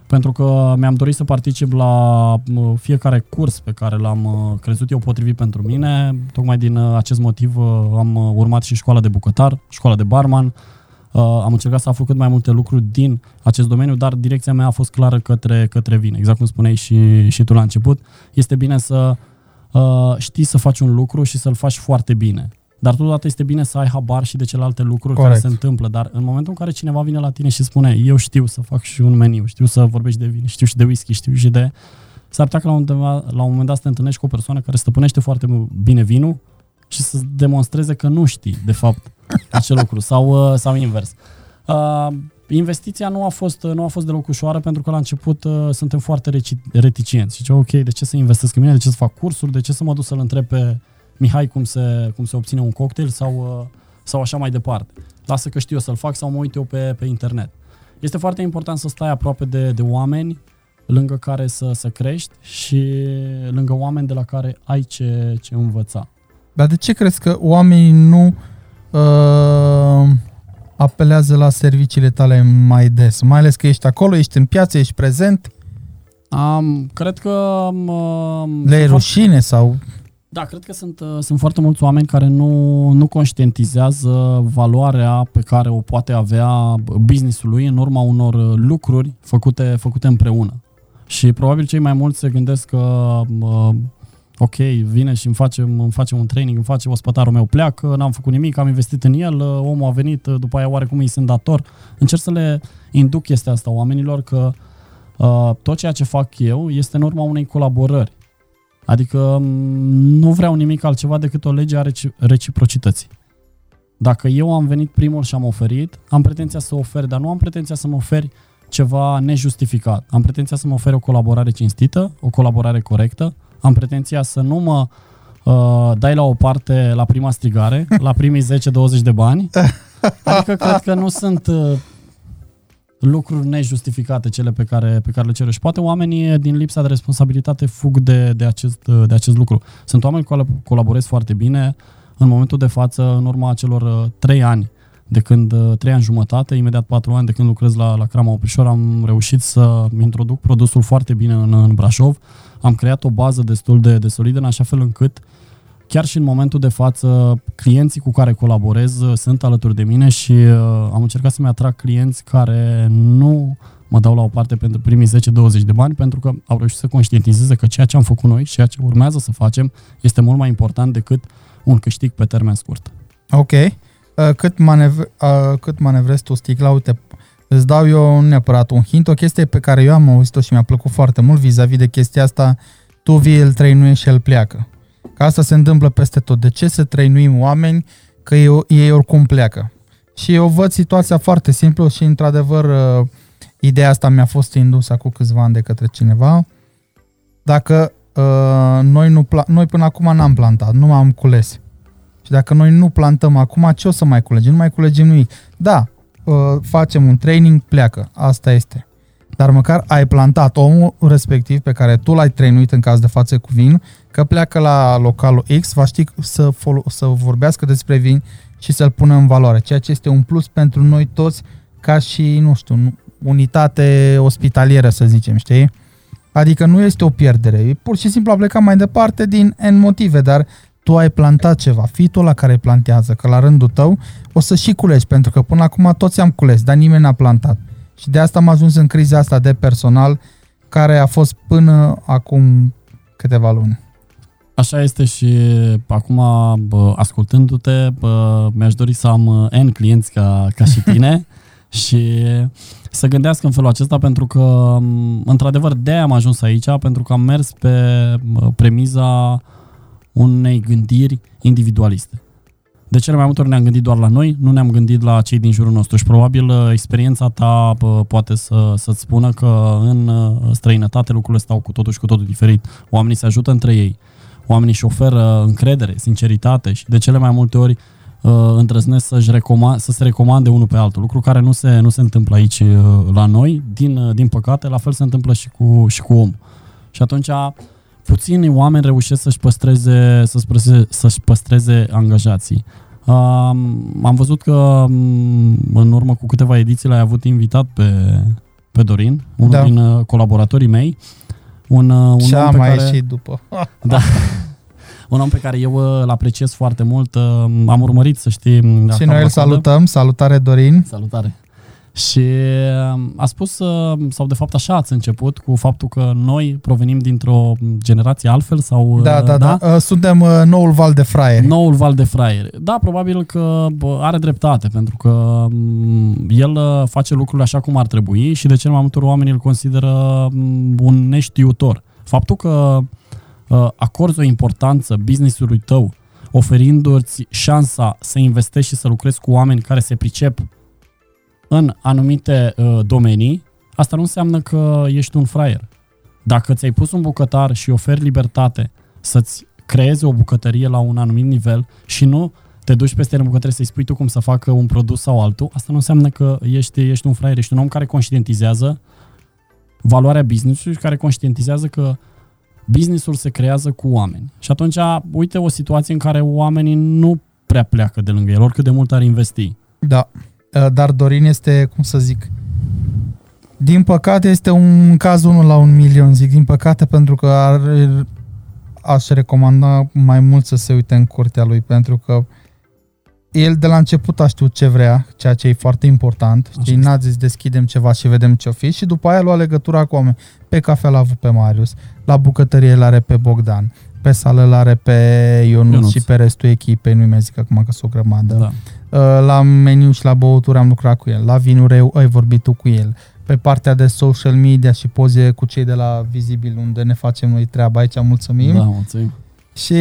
pentru că mi-am dorit să particip la uh, fiecare curs pe care l-am uh, crezut eu potrivit pentru mine. Tocmai din uh, acest motiv uh, am uh, urmat și școala de bucătar, școala de barman, Uh, am încercat să aflu cât mai multe lucruri din acest domeniu, dar direcția mea a fost clară către, către vin. Exact cum spuneai și, și tu la început, este bine să uh, știi să faci un lucru și să-l faci foarte bine. Dar totodată este bine să ai habar și de celelalte lucruri Corect. care se întâmplă. Dar în momentul în care cineva vine la tine și spune eu știu să fac și un meniu, știu să vorbești de vin, știu și de whisky, știu și de... S-ar putea că la un, moment- la un moment dat să te întâlnești cu o persoană care stăpânește foarte bine vinul și să demonstreze că nu știi, de fapt, acel lucru. Sau, uh, sau invers. Uh, investiția nu a fost nu a fost deloc ușoară pentru că la început uh, suntem foarte reci- reticienți. Zice, ok, de ce să investesc în mine, de ce să fac cursuri, de ce să mă duc să-l întreb pe Mihai cum se, cum se obține un cocktail sau, uh, sau așa mai departe. Lasă că știu eu să-l fac sau mă uit eu pe, pe internet. Este foarte important să stai aproape de, de oameni lângă care să, să crești și lângă oameni de la care ai ce, ce învăța. Dar de ce crezi că oamenii nu uh, apelează la serviciile tale mai des? Mai ales că ești acolo, ești în piață, ești prezent, Um, cred că... Um, le e rușine sau... Da, cred că sunt, uh, sunt foarte mulți oameni care nu, nu conștientizează valoarea pe care o poate avea businessul lui în urma unor uh, lucruri făcute, făcute împreună. Și probabil cei mai mulți se gândesc că uh, ok, vine și îmi face, îmi face un training, îmi face ospătarul meu, pleacă, n-am făcut nimic, am investit în el, uh, omul a venit, uh, după aia oarecum îi sunt dator. Încerc să le induc chestia asta oamenilor că uh, tot ceea ce fac eu este în urma unei colaborări Adică m, nu vreau nimic altceva decât o lege a reci- reciprocității. Dacă eu am venit primul și am oferit, am pretenția să ofer, dar nu am pretenția să mă oferi ceva nejustificat. Am pretenția să mă oferi o colaborare cinstită, o colaborare corectă, am pretenția să nu mă uh, dai la o parte la prima strigare, la primii 10-20 de bani. Adică cred că nu sunt uh, lucruri nejustificate cele pe care, pe care le cer. Și poate oamenii din lipsa de responsabilitate fug de, de, acest, de acest lucru. Sunt oameni cu care colaborez foarte bine. În momentul de față, în urma celor uh, trei ani de când, uh, trei ani jumătate, imediat patru ani de când lucrez la, la Crama Oprișor, am reușit să introduc produsul foarte bine în, în Brașov. Am creat o bază destul de, de solidă, în așa fel încât chiar și în momentul de față, clienții cu care colaborez uh, sunt alături de mine și uh, am încercat să-mi atrag clienți care nu mă dau la o parte pentru primii 10-20 de bani, pentru că au reușit să conștientizeze că ceea ce am făcut noi și ceea ce urmează să facem este mult mai important decât un câștig pe termen scurt. Ok. Uh, cât, manevre, uh, cât manevrezi tu sticla, uite, îți dau eu neapărat un hint, o chestie pe care eu am auzit-o și mi-a plăcut foarte mult vis-a-vis de chestia asta, tu vii, îl trăinuie și el pleacă. Că asta se întâmplă peste tot. De ce să trăinuim oameni că ei, ei oricum pleacă? Și eu văd situația foarte simplu și într-adevăr uh, ideea asta mi-a fost indusă acum câțiva ani de către cineva. Dacă uh, noi, nu pla- noi până acum n-am plantat, nu am cules. Și dacă noi nu plantăm acum, ce o să mai culegem? Nu mai culegem nimic. Da, uh, facem un training, pleacă. Asta este. Dar măcar ai plantat omul respectiv pe care tu l-ai trainuit în caz de față cu vin, că pleacă la localul X, va ști să, fol- să vorbească despre vin și să-l pună în valoare, ceea ce este un plus pentru noi toți ca și, nu știu, unitate ospitalieră, să zicem, știi? Adică nu este o pierdere, pur și simplu a plecat mai departe din N motive, dar tu ai plantat ceva, fii tu la care plantează, că la rândul tău o să și culegi, pentru că până acum toți am cules, dar nimeni n-a plantat. Și de asta am ajuns în criza asta de personal, care a fost până acum câteva luni. Așa este și acum, bă, ascultându-te, bă, mi-aș dori să am uh, N clienți ca, ca și tine și să gândească în felul acesta pentru că, într-adevăr, de am ajuns aici, pentru că am mers pe premiza unei gândiri individualiste. De cele mai multe ori ne-am gândit doar la noi, nu ne-am gândit la cei din jurul nostru și probabil uh, experiența ta poate să, să-ți spună că în uh, străinătate lucrurile stau cu totul și cu totul diferit. Oamenii se ajută între ei, oamenii își oferă încredere, sinceritate și de cele mai multe ori uh, îndrăznesc să-și recomand, să se recomande unul pe altul, lucru care nu se, nu se întâmplă aici la noi, din, din păcate, la fel se întâmplă și cu, și cu om. Și atunci puțini oameni reușesc să-și păstreze, să-și păstreze, să-și păstreze angajații. Uh, am văzut că um, în urmă cu câteva ediții l-ai avut invitat pe, pe Dorin, unul da. din uh, colaboratorii mei. Un, uh, un Ce om a pe mai care, ieșit după. da, un om pe care eu uh, îl apreciez foarte mult. Uh, am urmărit, să știi... Și noi îl salutăm. Salutare, Dorin. Salutare. Și um, a spus, uh, sau de fapt așa ați început, cu faptul că noi provenim dintr-o generație altfel sau... Da, da, da. da? Suntem noul val de fraieri. Noul val de fraieri. Da, probabil că are dreptate, pentru că um, el uh, face lucrurile așa cum ar trebui și de cel mai multe ori oamenii îl consideră um, un neștiutor. Faptul că uh, acorzi o importanță business-ului tău, oferindu-ți șansa să investești și să lucrezi cu oameni care se pricep în anumite uh, domenii, asta nu înseamnă că ești un fraier. Dacă ți-ai pus un bucătar și oferi libertate să-ți creeze o bucătărie la un anumit nivel și nu te duci peste el în bucătărie să-i spui tu cum să facă un produs sau altul, asta nu înseamnă că ești, ești un fraier, ești un om care conștientizează valoarea business-ului și care conștientizează că businessul se creează cu oameni. Și atunci, uite o situație în care oamenii nu prea pleacă de lângă el, oricât de mult ar investi. Da. Uh, dar Dorin este, cum să zic, din păcate este un caz unul la un milion, zic din păcate, pentru că ar, aș recomanda mai mult să se uite în curtea lui, pentru că el de la început a știut ce vrea, ceea ce e foarte important. Știi, n-a zis deschidem ceva și vedem ce-o fi și după aia a luat legătura cu oameni. Pe cafea l-a avut pe Marius, la bucătărie l-are pe Bogdan, pe sală l-are pe Ionuț, Ionuț. și pe restul echipei, nu-i mai zic acum că sunt o grămadă. Da. Uh, la meniu și la băuturi am lucrat cu el, la vinuri ai vorbit tu cu el, pe partea de social media și poze cu cei de la Vizibil, unde ne facem noi treaba aici, mulțumim. Da, mulțumim. Și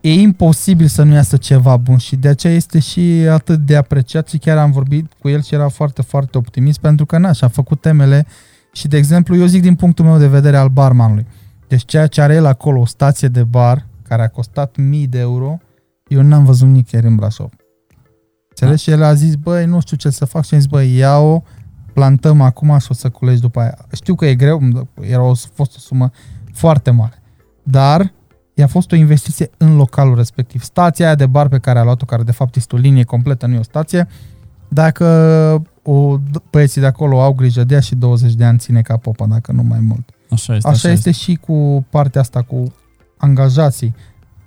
e imposibil să nu iasă ceva bun și de aceea este și atât de apreciat și chiar am vorbit cu el și era foarte, foarte optimist pentru că na, și-a făcut temele și, de exemplu, eu zic din punctul meu de vedere al barmanului. Deci ceea ce are el acolo, o stație de bar, care a costat mii de euro, eu n-am văzut nicăieri în Brașov. Înțelegi? Da. Și el a zis, băi, nu știu ce să fac și am zis, băi, ia-o, plantăm acum și o să culegi după aia. Știu că e greu, era o, fost o sumă foarte mare, dar i-a fost o investiție în localul respectiv. Stația aia de bar pe care a luat-o, care de fapt este o linie completă, nu e o stație, dacă o, băieții de acolo au grijă de ea și 20 de ani ține ca popa, dacă nu mai mult. Așa este. Așa, așa este, este și cu partea asta, cu angajații.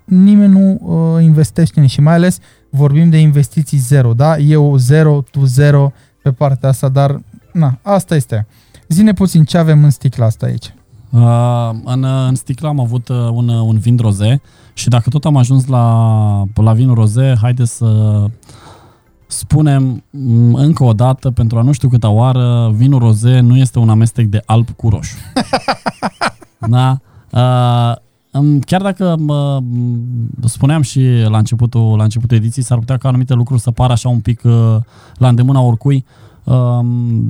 Nimeni nu uh, investește și mai ales vorbim de investiții zero, da? Eu zero, tu zero pe partea asta, dar na, asta este. Zine puțin ce avem în sticla asta aici. Uh, în, în sticlă am avut uh, un, un vin roze și dacă tot am ajuns la, la vinul roze, haideți să spunem mm, încă o dată, pentru a nu știu câta oară, vinul roze nu este un amestec de alb cu roșu. da? Uh, chiar dacă mă, spuneam și la începutul, la începutul ediției, s-ar putea ca anumite lucruri să pară așa un pic uh, la îndemâna oricui,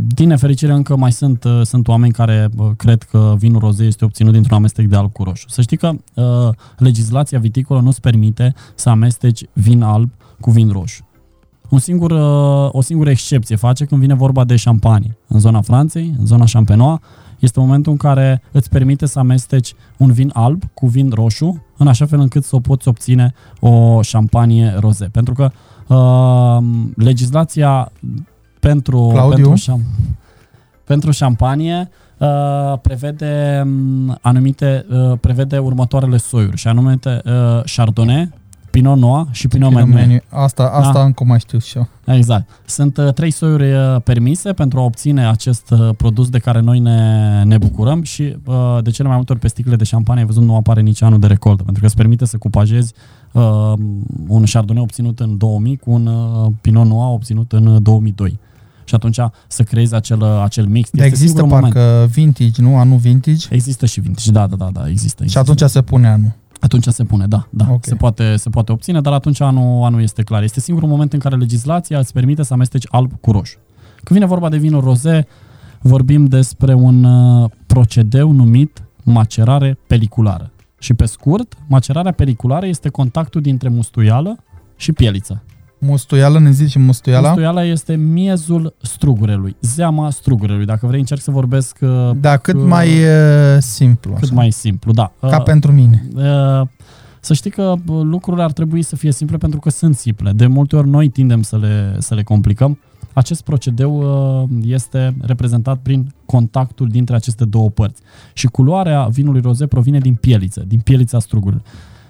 din nefericire încă mai sunt, uh, sunt oameni care uh, cred că vinul roze este obținut dintr-un amestec de alb cu roșu. Să știi că uh, legislația viticolă nu-ți permite să amesteci vin alb cu vin roșu. Un singur, uh, o singură excepție face când vine vorba de șampanie. În zona Franței, în zona Champenois, este momentul în care îți permite să amesteci un vin alb cu vin roșu, în așa fel încât să o poți obține o șampanie roze. Pentru că uh, legislația pentru, pentru, șam, pentru șampanie uh, prevede um, anumite, uh, prevede următoarele soiuri, și anume uh, Chardonnay, Pinot Noir și Pinot, Pinot Meunier. Asta, asta da? încă mai știu și eu. Exact. Sunt uh, trei soiuri uh, permise pentru a obține acest uh, produs de care noi ne, ne bucurăm și uh, de cele mai multe ori pe sticlele de șampanie, ai văzut, nu apare nici anul de recoltă, pentru că îți permite să cupajezi uh, un Chardonnay obținut în 2000 cu un uh, Pinot Noir obținut în 2002 și atunci să creezi acel, acel mix. Dar există parcă moment. vintage, nu? Anul vintage? Există și vintage, da, da, da, da există, există. Și atunci se pune anul? Atunci se pune, da, da. Okay. Se, poate, se poate obține, dar atunci anul, anul este clar. Este singurul moment în care legislația îți permite să amesteci alb cu roșu. Când vine vorba de vinul roze, vorbim despre un uh, procedeu numit macerare peliculară. Și pe scurt, macerarea peliculară este contactul dintre mustuială și pieliță. Mustuială, ne zici mustuiala? Mustuiala este miezul strugurelui, zeama strugurelui. Dacă vrei, încerc să vorbesc... Uh, da, cât uh, mai uh, simplu. Cât așa. mai simplu, da. Ca uh, pentru mine. Uh, să știi că lucrurile ar trebui să fie simple pentru că sunt simple. De multe ori noi tindem să le, să le complicăm. Acest procedeu uh, este reprezentat prin contactul dintre aceste două părți. Și culoarea vinului roze provine din pieliță, din pielița strugurilor.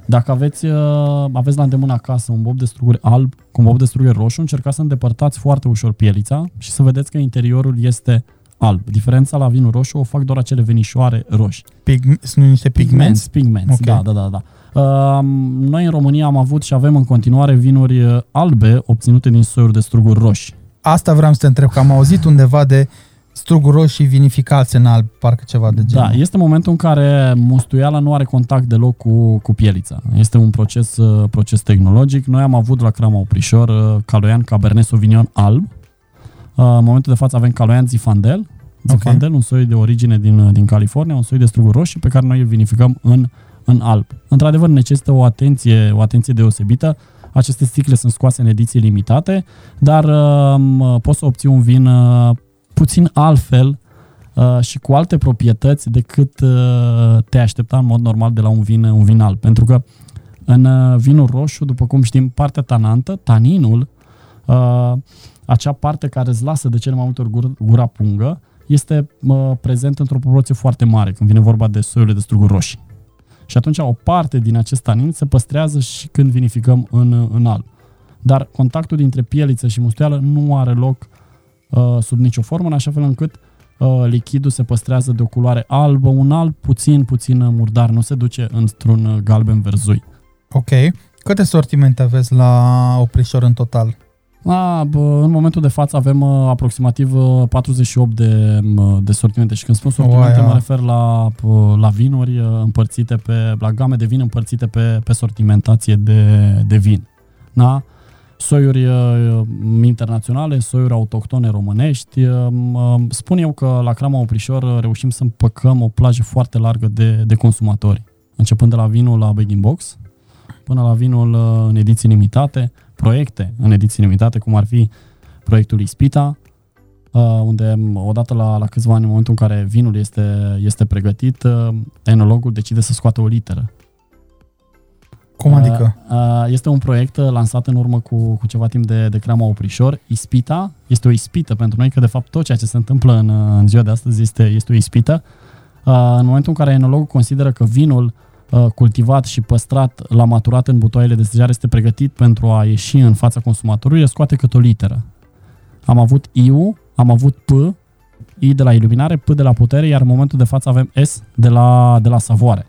Dacă aveți, uh, aveți la îndemână acasă un bob de struguri alb cu un bob de struguri roșu, încercați să îndepărtați foarte ușor pielița și să vedeți că interiorul este alb. Diferența la vinul roșu o fac doar acele venișoare roșii. Pig, sunt niște pigmenți? Pigmenți, okay. da, da, da. da. Uh, noi în România am avut și avem în continuare vinuri uh, albe obținute din soiuri de struguri roșii. Asta vreau să te întreb, că am auzit undeva de struguri roșii vinificați în alb, parcă ceva de genul. Da, este momentul în care mustuiala nu are contact deloc cu, cu pielița. Este un proces, uh, proces tehnologic. Noi am avut la Crama Oprișor uh, Caloian Cabernet Sauvignon alb. Uh, în momentul de față avem Caloian Zifandel. Zifandel, okay. un soi de origine din, din California, un soi de struguri roșii pe care noi îl vinificăm în, în alb. Într-adevăr, necesită o atenție, o atenție deosebită. Aceste sticle sunt scoase în ediții limitate, dar uh, poți să obții un vin uh, puțin altfel uh, și cu alte proprietăți decât uh, te aștepta în mod normal de la un vin, un vin alb. Pentru că în uh, vinul roșu, după cum știm, partea tanantă, taninul, uh, acea parte care îți lasă de cele mai multe ori gura, gura pungă, este uh, prezent într-o proporție foarte mare când vine vorba de soiurile de struguri roșii. Și atunci o parte din acest tanin se păstrează și când vinificăm în, în alb. Dar contactul dintre pieliță și musteală nu are loc Uh, sub nicio formă, în așa fel încât uh, lichidul se păstrează de o culoare albă, un alb puțin, puțin murdar, nu se duce într-un galben verzui. Ok. Câte sortimente aveți la oprișor în total? La, bă, în momentul de față avem uh, aproximativ uh, 48 de, uh, de sortimente și când spun sortimente Oaia. mă refer la, uh, la vinuri uh, împărțite pe, la game de vin împărțite pe, pe sortimentație de, de vin. Da? Soiuri uh, internaționale, soiuri autohtone românești. Uh, uh, Spun eu că la Crama Oprișor uh, reușim să împăcăm o plajă foarte largă de, de consumatori. Începând de la vinul la bag box până la vinul uh, în ediții limitate, proiecte în ediții limitate, cum ar fi proiectul Ispita, uh, unde m, odată la, la câțiva ani, în momentul în care vinul este, este pregătit, uh, enologul decide să scoată o literă. Cum adică? Uh, uh, Este un proiect uh, lansat în urmă cu, cu ceva timp de, de Crama Oprișor. Ispita este o ispită pentru noi, că de fapt tot ceea ce se întâmplă în, uh, în ziua de astăzi este, este o ispită. Uh, În momentul în care enologul consideră că vinul uh, cultivat și păstrat la maturat în butoaiele de stejare este pregătit pentru a ieși în fața consumatorului, el scoate câte o literă. Am avut IU, am avut P, I de la iluminare, P de la putere, iar în momentul de față avem S de la, de la savoare.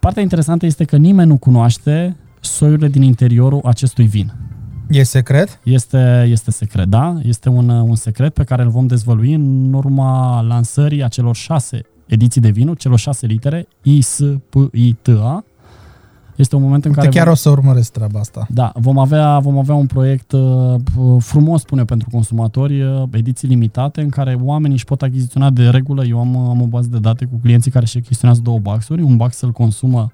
Partea interesantă este că nimeni nu cunoaște soiurile din interiorul acestui vin. E secret? Este, este secret, da? Este un, un secret pe care îl vom dezvălui în urma lansării acelor șase ediții de vinuri, celor șase litere, I, S, P, I, T, A. Este un moment în Uite, care... chiar vom- o să urmăresc treaba asta. da, vom avea, vom avea un proiect uh, frumos, spune, pentru consumatori, uh, ediții limitate, în care oamenii își pot achiziționa de regulă. Eu am, am o bază de date cu clienții care își achiziționează două baxuri, un bax îl consumă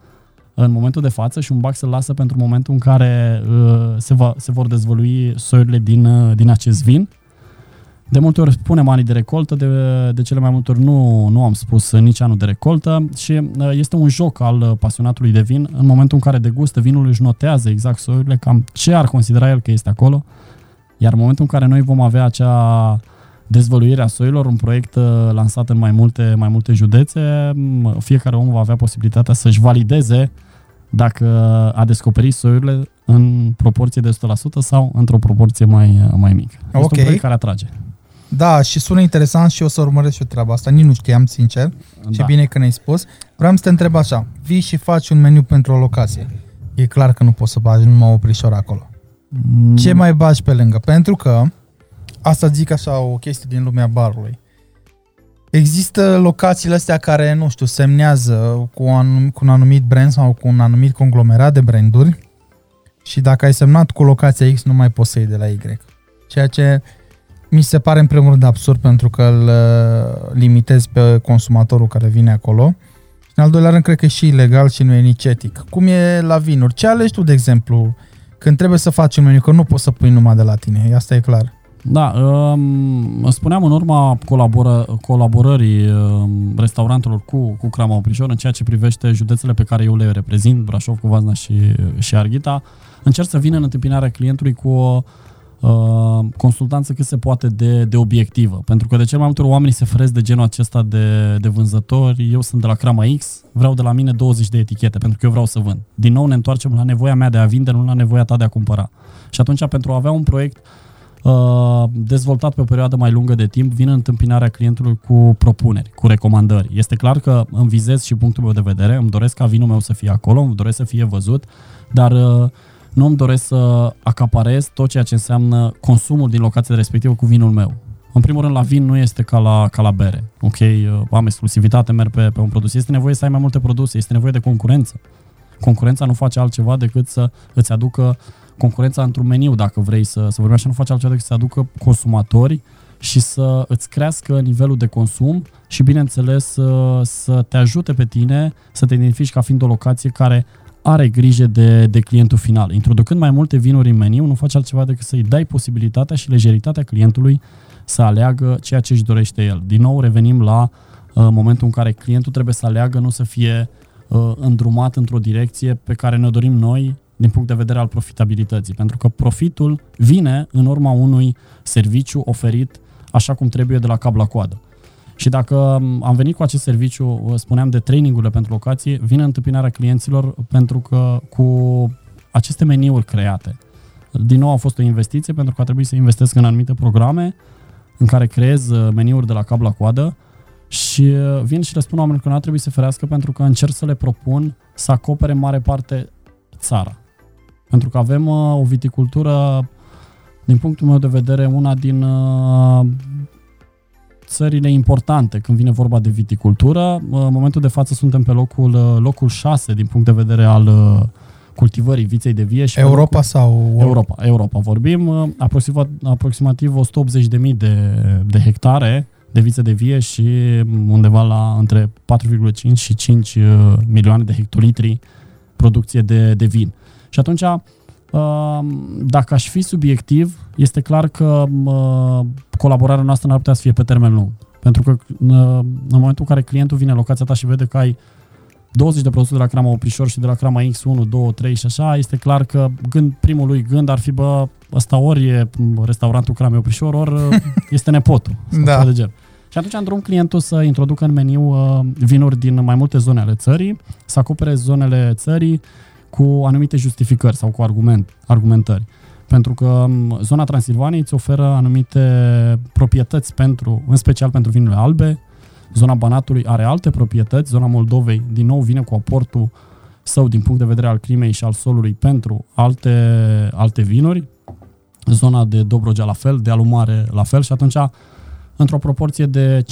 în momentul de față și un bax îl lasă pentru momentul în care uh, se, va, se vor dezvălui soiurile din, uh, din acest vin. De multe ori spunem anii de recoltă, de, de cele mai multe ori nu, nu am spus nici anul de recoltă și uh, este un joc al uh, pasionatului de vin. În momentul în care degustă vinul își notează exact soiurile, cam ce ar considera el că este acolo, iar în momentul în care noi vom avea acea dezvăluire a soilor, un proiect uh, lansat în mai multe, mai multe județe, m, fiecare om va avea posibilitatea să-și valideze dacă a descoperit soiurile în proporție de 100% sau într-o proporție mai, mai mică. Este Ok. un proiect care atrage. Da, și sună interesant și o să urmăresc și eu treaba asta. Nici nu știam, sincer. Și Da. bine că ne-ai spus. Vreau să te întreb așa. Vii și faci un meniu pentru o locație. E clar că nu poți să bagi numai oprișor acolo. Mm, Ce mai bagi pe lângă? Pentru că, asta zic așa o chestie din lumea barului. Există locațiile astea care, nu știu, semnează cu un, anum, cu un anumit brand sau cu un anumit conglomerat de branduri și dacă ai semnat cu locația X, nu mai poți să iei de la Y. Ceea ce mi se pare în primul rând absurd pentru că îl uh, limitezi pe consumatorul care vine acolo. Și în al doilea rând, cred că e și ilegal și nu e nici etic. Cum e la vinuri? Ce alegi tu, de exemplu, când trebuie să faci un meniu? Că nu poți să pui numai de la tine, asta e clar. Da, um, spuneam în urma colaboră, colaborării um, restaurantelor cu, cu Crama Oprișor în ceea ce privește județele pe care eu le reprezint, Brașov, Covazna și, și Arghita, încerc să vin în întâmpinarea clientului cu o uh, consultanță cât se poate de, de obiectivă. Pentru că de cel mai multe ori oamenii se feresc de genul acesta de, de vânzători. Eu sunt de la Crama X, vreau de la mine 20 de etichete, pentru că eu vreau să vând. Din nou ne întoarcem la nevoia mea de a vinde, nu la nevoia ta de a cumpăra. Și atunci, pentru a avea un proiect uh, dezvoltat pe o perioadă mai lungă de timp, vine în întâmpinarea clientului cu propuneri, cu recomandări. Este clar că îmi vizez și punctul meu de vedere, îmi doresc ca vinul meu să fie acolo, îmi doresc să fie văzut, dar uh, nu îmi doresc să acaparez tot ceea ce înseamnă consumul din locația respectivă cu vinul meu. În primul rând, la vin nu este ca la, ca la bere. Ok, uh, am exclusivitate, merg pe, pe un produs. Este nevoie să ai mai multe produse, este nevoie de concurență. Concurența nu face altceva decât să îți aducă concurența într-un meniu, dacă vrei să, să vorbim așa, nu face altceva decât să aducă consumatori și să îți crească nivelul de consum și, bineînțeles, să, să te ajute pe tine să te identifici ca fiind o locație care are grijă de, de clientul final. Introducând mai multe vinuri în meniu, nu faci altceva decât să-i dai posibilitatea și lejeritatea clientului să aleagă ceea ce își dorește el. Din nou revenim la uh, momentul în care clientul trebuie să aleagă, nu să fie uh, îndrumat într-o direcție pe care ne dorim noi din punct de vedere al profitabilității. Pentru că profitul vine în urma unui serviciu oferit așa cum trebuie de la cap la coadă. Și dacă am venit cu acest serviciu, spuneam de trainingurile pentru locație, vine întâmpinarea clienților pentru că cu aceste meniuri create, din nou a fost o investiție pentru că a trebuit să investesc în anumite programe în care creez meniuri de la cap la coadă și vin și le spun oamenilor că nu ar trebui să ferească pentru că încerc să le propun să acopere în mare parte țara. Pentru că avem uh, o viticultură din punctul meu de vedere, una din uh, țările importante când vine vorba de viticultură. Uh, în momentul de față suntem pe locul, uh, locul 6 din punct de vedere al uh, cultivării viței de vie. Și Europa locul, sau... Europa, Europa. Vorbim uh, aproximativ, aproximativ 180.000 de, de hectare de vițe de vie și undeva la între 4,5 și 5 milioane de hectolitri producție de, de vin. Și atunci dacă aș fi subiectiv, este clar că colaborarea noastră n-ar putea să fie pe termen lung. Pentru că în momentul în care clientul vine în locația ta și vede că ai 20 de produse de la crama Oprișor și de la crama X1, 2, 3 și așa, este clar că gând, primul lui gând ar fi, bă, ăsta ori e restaurantul cramei Oprișor, ori este nepotul. da. De gen. Și atunci îndrum clientul să introducă în meniu uh, vinuri din mai multe zone ale țării, să acopere zonele țării cu anumite justificări sau cu argument, argumentări. Pentru că um, zona Transilvaniei îți oferă anumite proprietăți pentru, în special pentru vinurile albe, zona Banatului are alte proprietăți, zona Moldovei din nou vine cu aportul său din punct de vedere al climei și al solului pentru alte, alte vinuri, zona de Dobrogea la fel, de Alumare la fel și atunci într-o proporție de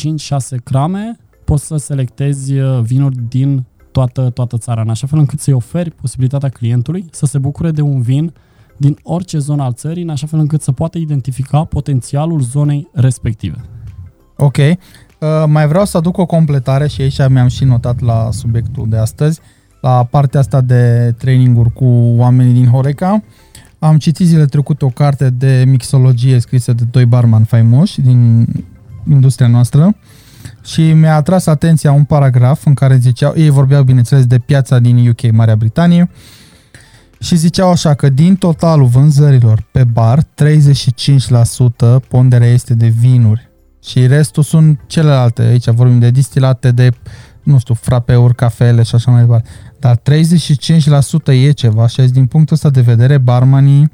5-6 crame poți să selectezi uh, vinuri din toată, toată țara, în așa fel încât să-i oferi posibilitatea clientului să se bucure de un vin din orice zonă al țării, în așa fel încât să poată identifica potențialul zonei respective. Ok. Uh, mai vreau să aduc o completare și aici mi-am și notat la subiectul de astăzi, la partea asta de traininguri cu oamenii din Horeca. Am citit zile trecute o carte de mixologie scrisă de doi barman faimoși din industria noastră și mi-a atras atenția un paragraf în care ziceau, ei vorbeau bineînțeles de piața din UK, Marea Britanie, și ziceau așa că din totalul vânzărilor pe bar, 35% ponderea este de vinuri și restul sunt celelalte. Aici vorbim de distilate, de, nu știu, frapeuri, cafele și așa mai departe. Dar 35% e ceva și din punctul ăsta de vedere, barmanii,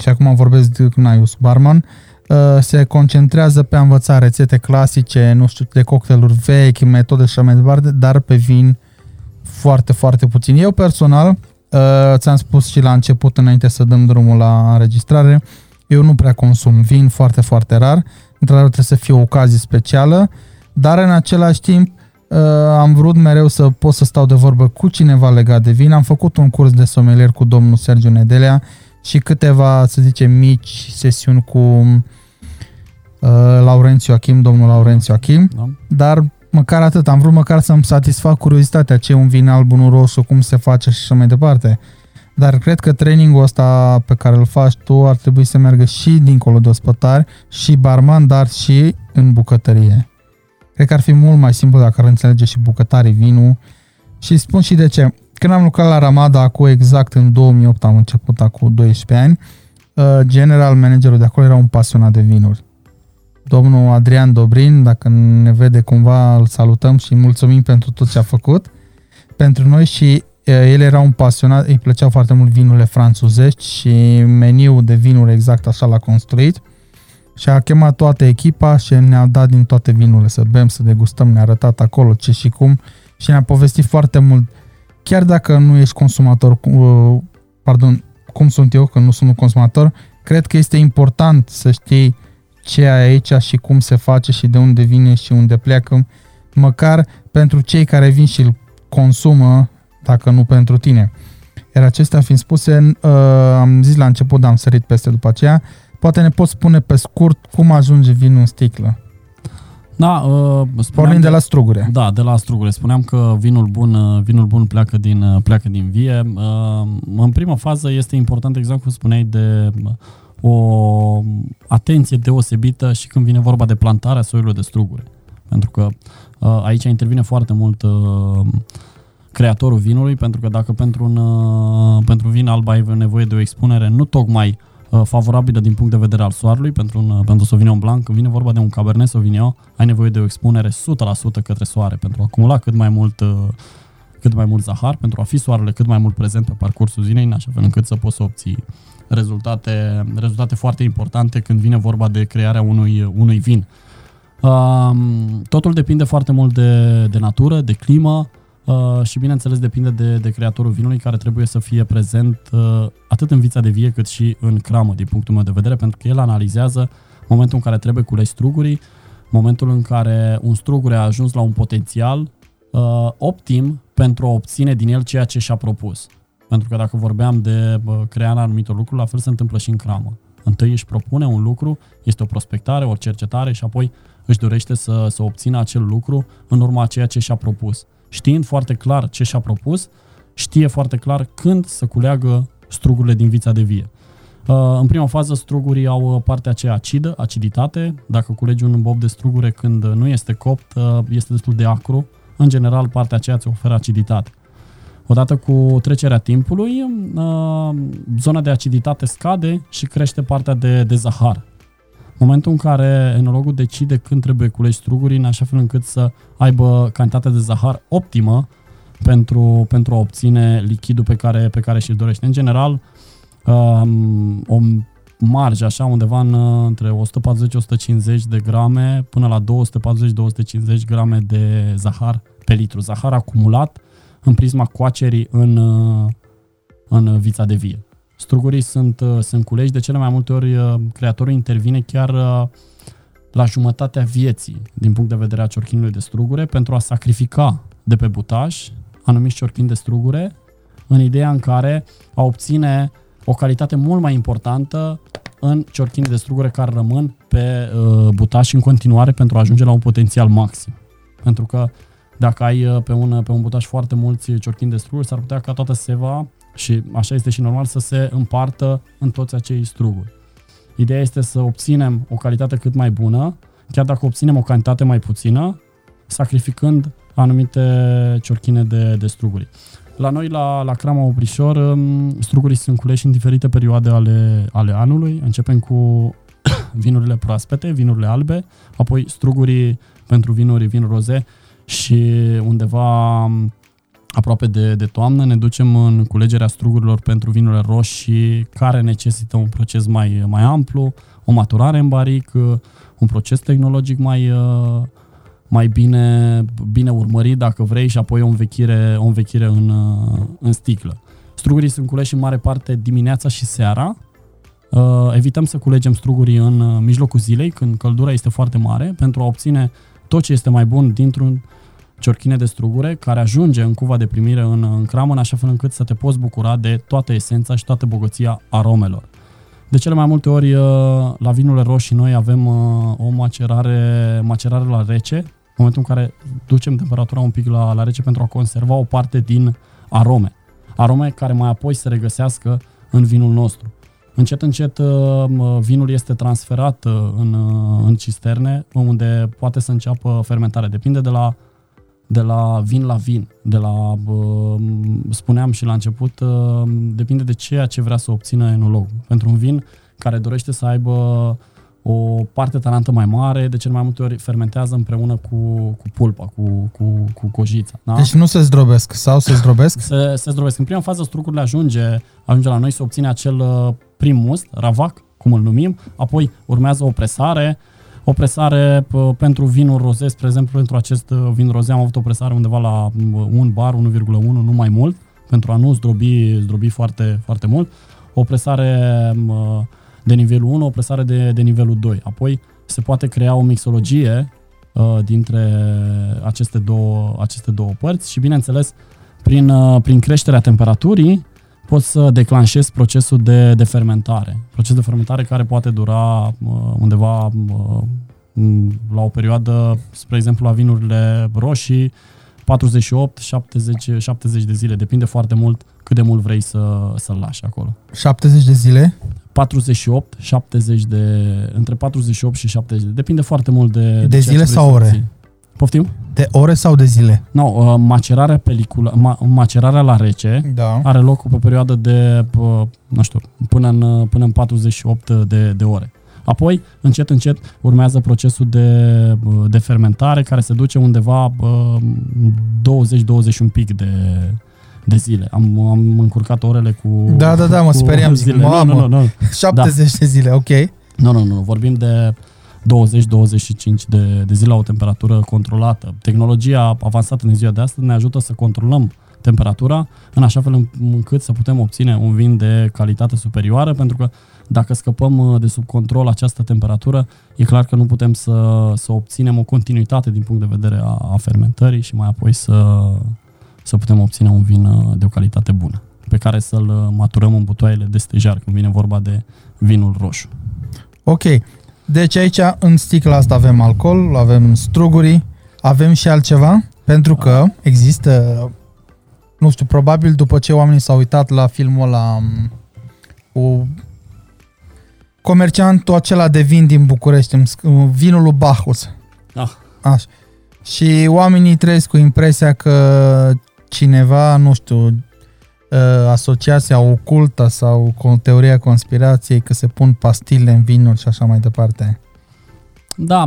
și acum vorbesc de Naius Barman, uh, se concentrează pe a învăța rețete clasice, nu știu, de cocktailuri vechi, metode și așa mai departe, dar pe vin foarte, foarte puțin. Eu personal, uh, ți-am spus și la început, înainte să dăm drumul la înregistrare, eu nu prea consum vin, foarte, foarte rar. Într-adevăr trebuie să fie o ocazie specială, dar în același timp uh, am vrut mereu să pot să stau de vorbă cu cineva legat de vin. Am făcut un curs de somelier cu domnul Sergiu Nedelea și câteva, să zicem, mici sesiuni cu uh, Laurențiu Achim, domnul Laurențiu Achim, da. dar măcar atât, am vrut măcar să-mi satisfac curiozitatea ce e un vin alb, unul roșu, cum se face și așa mai departe. Dar cred că trainingul ăsta pe care îl faci tu ar trebui să meargă și dincolo de ospătari, și barman, dar și în bucătărie. Cred că ar fi mult mai simplu dacă ar înțelege și bucătarii vinul. Și spun și de ce. Când am lucrat la Ramada cu exact în 2008, am început acum 12 ani, uh, general managerul de acolo era un pasionat de vinuri. Domnul Adrian Dobrin, dacă ne vede cumva, îl salutăm și mulțumim pentru tot ce a făcut pentru noi și el era un pasionat, îi plăceau foarte mult vinurile franțuzești și meniul de vinuri exact așa l-a construit și a chemat toată echipa și ne-a dat din toate vinurile să bem, să degustăm, ne-a arătat acolo ce și cum și ne-a povestit foarte mult, chiar dacă nu ești consumator, uh, pardon, cum sunt eu, că nu sunt un consumator, cred că este important să știi ce ai aici și cum se face și de unde vine și unde pleacă, măcar pentru cei care vin și îl consumă dacă nu pentru tine. Iar acestea fiind spuse, uh, am zis la început, dar am sărit peste după aceea, poate ne poți spune pe scurt cum ajunge vinul în sticlă. Da, uh, Pornind de, de la strugure. Da, de la strugure. Spuneam că vinul bun, uh, vinul bun pleacă din, uh, pleacă din vie. Uh, în prima fază este important, exact cum spuneai, de uh, o atenție deosebită și când vine vorba de plantarea soiului de strugure. Pentru că uh, aici intervine foarte mult uh, creatorul vinului, pentru că dacă pentru un, uh, pentru vin alb ai nevoie de o expunere nu tocmai uh, favorabilă din punct de vedere al soarelui pentru, un, uh, pentru Sauvignon Blanc, când vine vorba de un Cabernet Sauvignon, ai nevoie de o expunere 100% către soare pentru a acumula cât mai mult cât mai mult zahar, pentru a fi soarele cât mai mult prezent pe parcursul zilei, în așa fel încât să poți să obții rezultate, rezultate foarte importante când vine vorba de crearea unui, unui vin. Um, totul depinde foarte mult de, de natură, de climă, Uh, și bineînțeles depinde de, de creatorul vinului care trebuie să fie prezent uh, atât în vița de vie cât și în cramă din punctul meu de vedere pentru că el analizează momentul în care trebuie culeși strugurii, momentul în care un strugure a ajuns la un potențial uh, optim pentru a obține din el ceea ce și-a propus. Pentru că dacă vorbeam de uh, crearea anumitor lucruri, la fel se întâmplă și în cramă. Întâi își propune un lucru, este o prospectare, o cercetare și apoi își dorește să, să obțină acel lucru în urma a ceea ce și-a propus. Știind foarte clar ce și-a propus, știe foarte clar când să culeagă strugurile din vița de vie. Uh, în prima fază, strugurii au uh, partea aceea acidă, aciditate. Dacă culegi un bob de strugure când nu este copt, uh, este destul de acru. În general, partea aceea îți oferă aciditate. Odată cu trecerea timpului, zona de aciditate scade și crește partea de, de zahar. Momentul în care enologul decide când trebuie culegi strugurii, în așa fel încât să aibă cantitatea de zahar optimă pentru, pentru a obține lichidul pe care, pe care și-l dorește. În general, um, o marge așa undeva în, între 140-150 de grame până la 240-250 grame de zahar pe litru. Zahar acumulat în prisma coacerii în, în vița de vie. Strugurii sunt, sunt culeși, de cele mai multe ori creatorul intervine chiar la jumătatea vieții din punct de vedere a ciorchinului de strugure pentru a sacrifica de pe butaj anumiți ciorchini de strugure în ideea în care a obține o calitate mult mai importantă în ciorchinii de strugure care rămân pe uh, butaș în continuare pentru a ajunge la un potențial maxim. Pentru că dacă ai uh, pe un, pe un butaș foarte mulți ciorchini de struguri, s-ar putea ca toată seva, și așa este și normal, să se împartă în toți acei struguri. Ideea este să obținem o calitate cât mai bună, chiar dacă obținem o cantitate mai puțină, sacrificând anumite ciorchine de, de struguri. La noi, la, la Crama Oprișor, um, strugurii sunt culeși în diferite perioade ale, ale anului. Începem cu vinurile proaspete, vinurile albe, apoi strugurii pentru vinuri, vin roze și undeva um, aproape de, de toamnă ne ducem în culegerea strugurilor pentru vinurile roșii care necesită un proces mai, mai amplu, o maturare în baric, un proces tehnologic mai, uh, mai bine, bine urmărit, dacă vrei, și apoi o învechire, o învechire în, în sticlă. Strugurii sunt culeși în mare parte dimineața și seara. Uh, evităm să culegem strugurii în uh, mijlocul zilei, când căldura este foarte mare, pentru a obține tot ce este mai bun dintr-un ciorchine de strugure care ajunge în cuva de primire în, în cramă, în așa fel încât să te poți bucura de toată esența și toată bogăția aromelor. De cele mai multe ori, uh, la vinurile roșii, noi avem o macerare, macerare la rece, în momentul în care ducem temperatura un pic la, la rece pentru a conserva o parte din arome. Arome care mai apoi se regăsească în vinul nostru. Încet, încet uh, vinul este transferat uh, în, uh, în cisterne, unde poate să înceapă fermentarea. Depinde de la, de la vin la vin, de la, spuneam și la început, depinde de ceea ce vrea să obțină enologul. Pentru un vin care dorește să aibă o parte tarantă mai mare, de cel mai multe ori fermentează împreună cu, cu pulpa, cu, cu, cu cojița. Da? Deci nu se zdrobesc sau se zdrobesc? Se, se zdrobesc. În prima fază strucurile ajunge, ajunge la noi să obține acel uh, prim must, ravac, cum îl numim, apoi urmează o presare, o presare p- pentru vinul roze, spre exemplu, pentru acest uh, vin roze am avut o presare undeva la uh, un bar, 1,1, nu mai mult, pentru a nu zdrobi, zdrobi foarte, foarte mult. O presare uh, de nivelul 1, o presare de, de nivelul 2. Apoi se poate crea o mixologie uh, dintre aceste două, aceste două părți și, bineînțeles, prin, uh, prin creșterea temperaturii poți să declanșezi procesul de, de fermentare. Proces de fermentare care poate dura uh, undeva uh, la o perioadă, spre exemplu, la vinurile roșii, 48, 70, 70 de zile. Depinde foarte mult cât de mult vrei să, să-l lași acolo. 70 de zile? 48, 70 de... între 48 și 70 de... Depinde foarte mult de... De, de zile sau ore? Poftim? De ore sau de zile? Nu, no, uh, macerarea pelicula, ma, macerarea la rece da. are loc pe o perioadă de, uh, nu știu, până în, până în 48 de, de ore. Apoi, încet, încet, urmează procesul de, uh, de fermentare care se duce undeva 20-21 pic de, de zile. Am, am încurcat orele cu Da, da, da, mă speriam. Zile. Mamă, nu, nu, nu, nu. 70 da. de zile, ok. Nu, nu, nu, vorbim de de, de zile la o temperatură controlată. Tehnologia avansată în ziua de astăzi ne ajută să controlăm temperatura în așa fel încât să putem obține un vin de calitate superioară, pentru că dacă scăpăm uh, de sub control această temperatură, e clar că nu putem să, să obținem o continuitate din punct de vedere a, a fermentării și mai apoi să, să putem obține un vin uh, de o calitate bună, pe care să-l uh, maturăm în butoaiele de stejar, când vine vorba de vinul roșu. Ok. Deci aici, în sticla asta avem alcool, avem struguri, avem și altceva, pentru că există, nu știu, probabil după ce oamenii s-au uitat la filmul ăla cu comerciantul acela de vin din București, vinul lui Bacchus. Ah. Așa. Și oamenii trăiesc cu impresia că cineva, nu știu, ă, asociația ocultă sau cu teoria conspirației că se pun pastile în vinuri și așa mai departe. Da,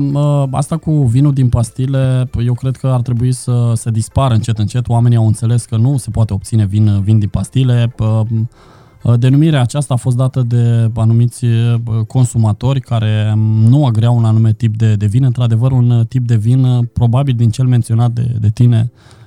asta cu vinul din pastile, eu cred că ar trebui să se dispară încet încet. Oamenii au înțeles că nu se poate obține vin, vin din pastile. Denumirea aceasta a fost dată de anumiți consumatori care nu agreau un anume tip de, de vin. Într-adevăr, un tip de vin, probabil din cel menționat de, de tine, Uh,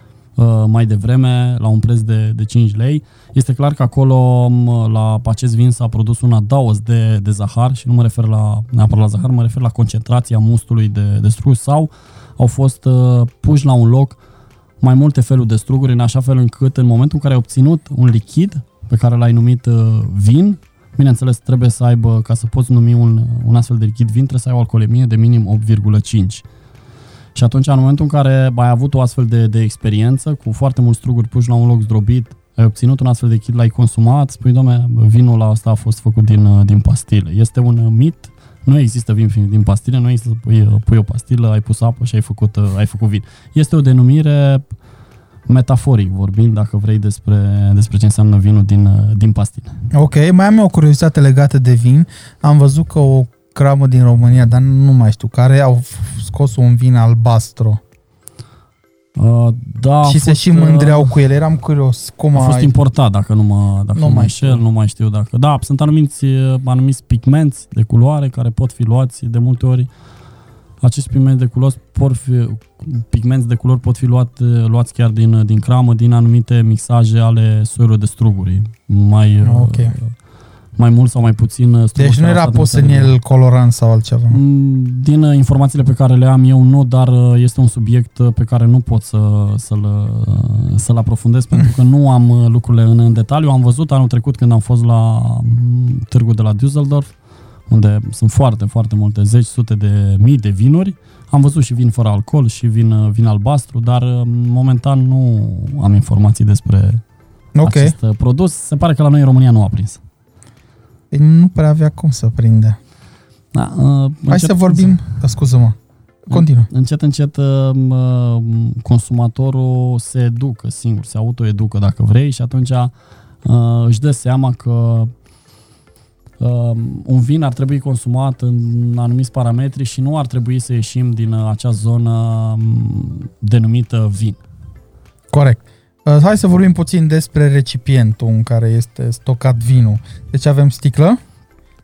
mai devreme la un preț de, de 5 lei. Este clar că acolo um, la acest vin s-a produs un adaos de, de zahar și nu mă refer la neapărat la zahar, mă refer la concentrația mustului de, de struguri sau au fost uh, puși la un loc mai multe feluri de struguri în așa fel încât în momentul în care ai obținut un lichid pe care l-ai numit uh, vin, bineînțeles trebuie să aibă, ca să poți numi un, un astfel de lichid vin, trebuie să ai o alcoolemie de minim 8,5. Și atunci, în momentul în care ai avut o astfel de, de experiență, cu foarte mulți struguri puși la un loc zdrobit, ai obținut un astfel de kit, l-ai consumat, spui, doamne, vinul ăsta a fost făcut din, din pastile. Este un mit, nu există vin din pastile, nu există pui, pui o pastilă, ai pus apă și ai făcut, ai făcut vin. Este o denumire metaforic vorbind, dacă vrei, despre, despre ce înseamnă vinul din, din pastile. Ok, mai am eu o curiozitate legată de vin. Am văzut că o cramă din România, dar nu mai știu, care au scos un vin albastru. Uh, da, și se fost, și mândreau uh, cu el. Eram curios cum a fost ai... importat, dacă nu mă, dacă nu, nu mai știu. nu mai știu dacă. Da, sunt anumiți, anumiți pigmenți de culoare care pot fi luați de multe ori. Acești pigmenți de culori pot fi, pigmenți de culori pot fi luat, luați chiar din, din cramă, din anumite mixaje ale soiurilor de struguri. Mai, okay. Uh, mai mult sau mai puțin. Uh, deci nu era pus în el colorant sau altceva? Mm, din uh, informațiile pe care le am eu, nu, dar uh, este un subiect pe care nu pot să, să-l, să-l aprofundez pentru că nu am lucrurile în, în detaliu. Am văzut anul trecut când am fost la mm, târgul de la Düsseldorf, unde sunt foarte, foarte multe, zeci, sute de mii de vinuri. Am văzut și vin fără alcool și vin, vin albastru, dar momentan nu am informații despre okay. acest produs. Se pare că la noi în România nu a prins. Păi nu prea avea cum să prinde. Da, uh, Hai să vorbim... Să... Da, scuză-mă. Continuă. Încet, încet uh, consumatorul se educă singur, se autoeducă dacă vrei și atunci uh, își dă seama că uh, un vin ar trebui consumat în anumiți parametri și nu ar trebui să ieșim din uh, acea zonă um, denumită vin. Corect. Uh, hai să vorbim puțin despre recipientul în care este stocat vinul. Deci avem sticlă,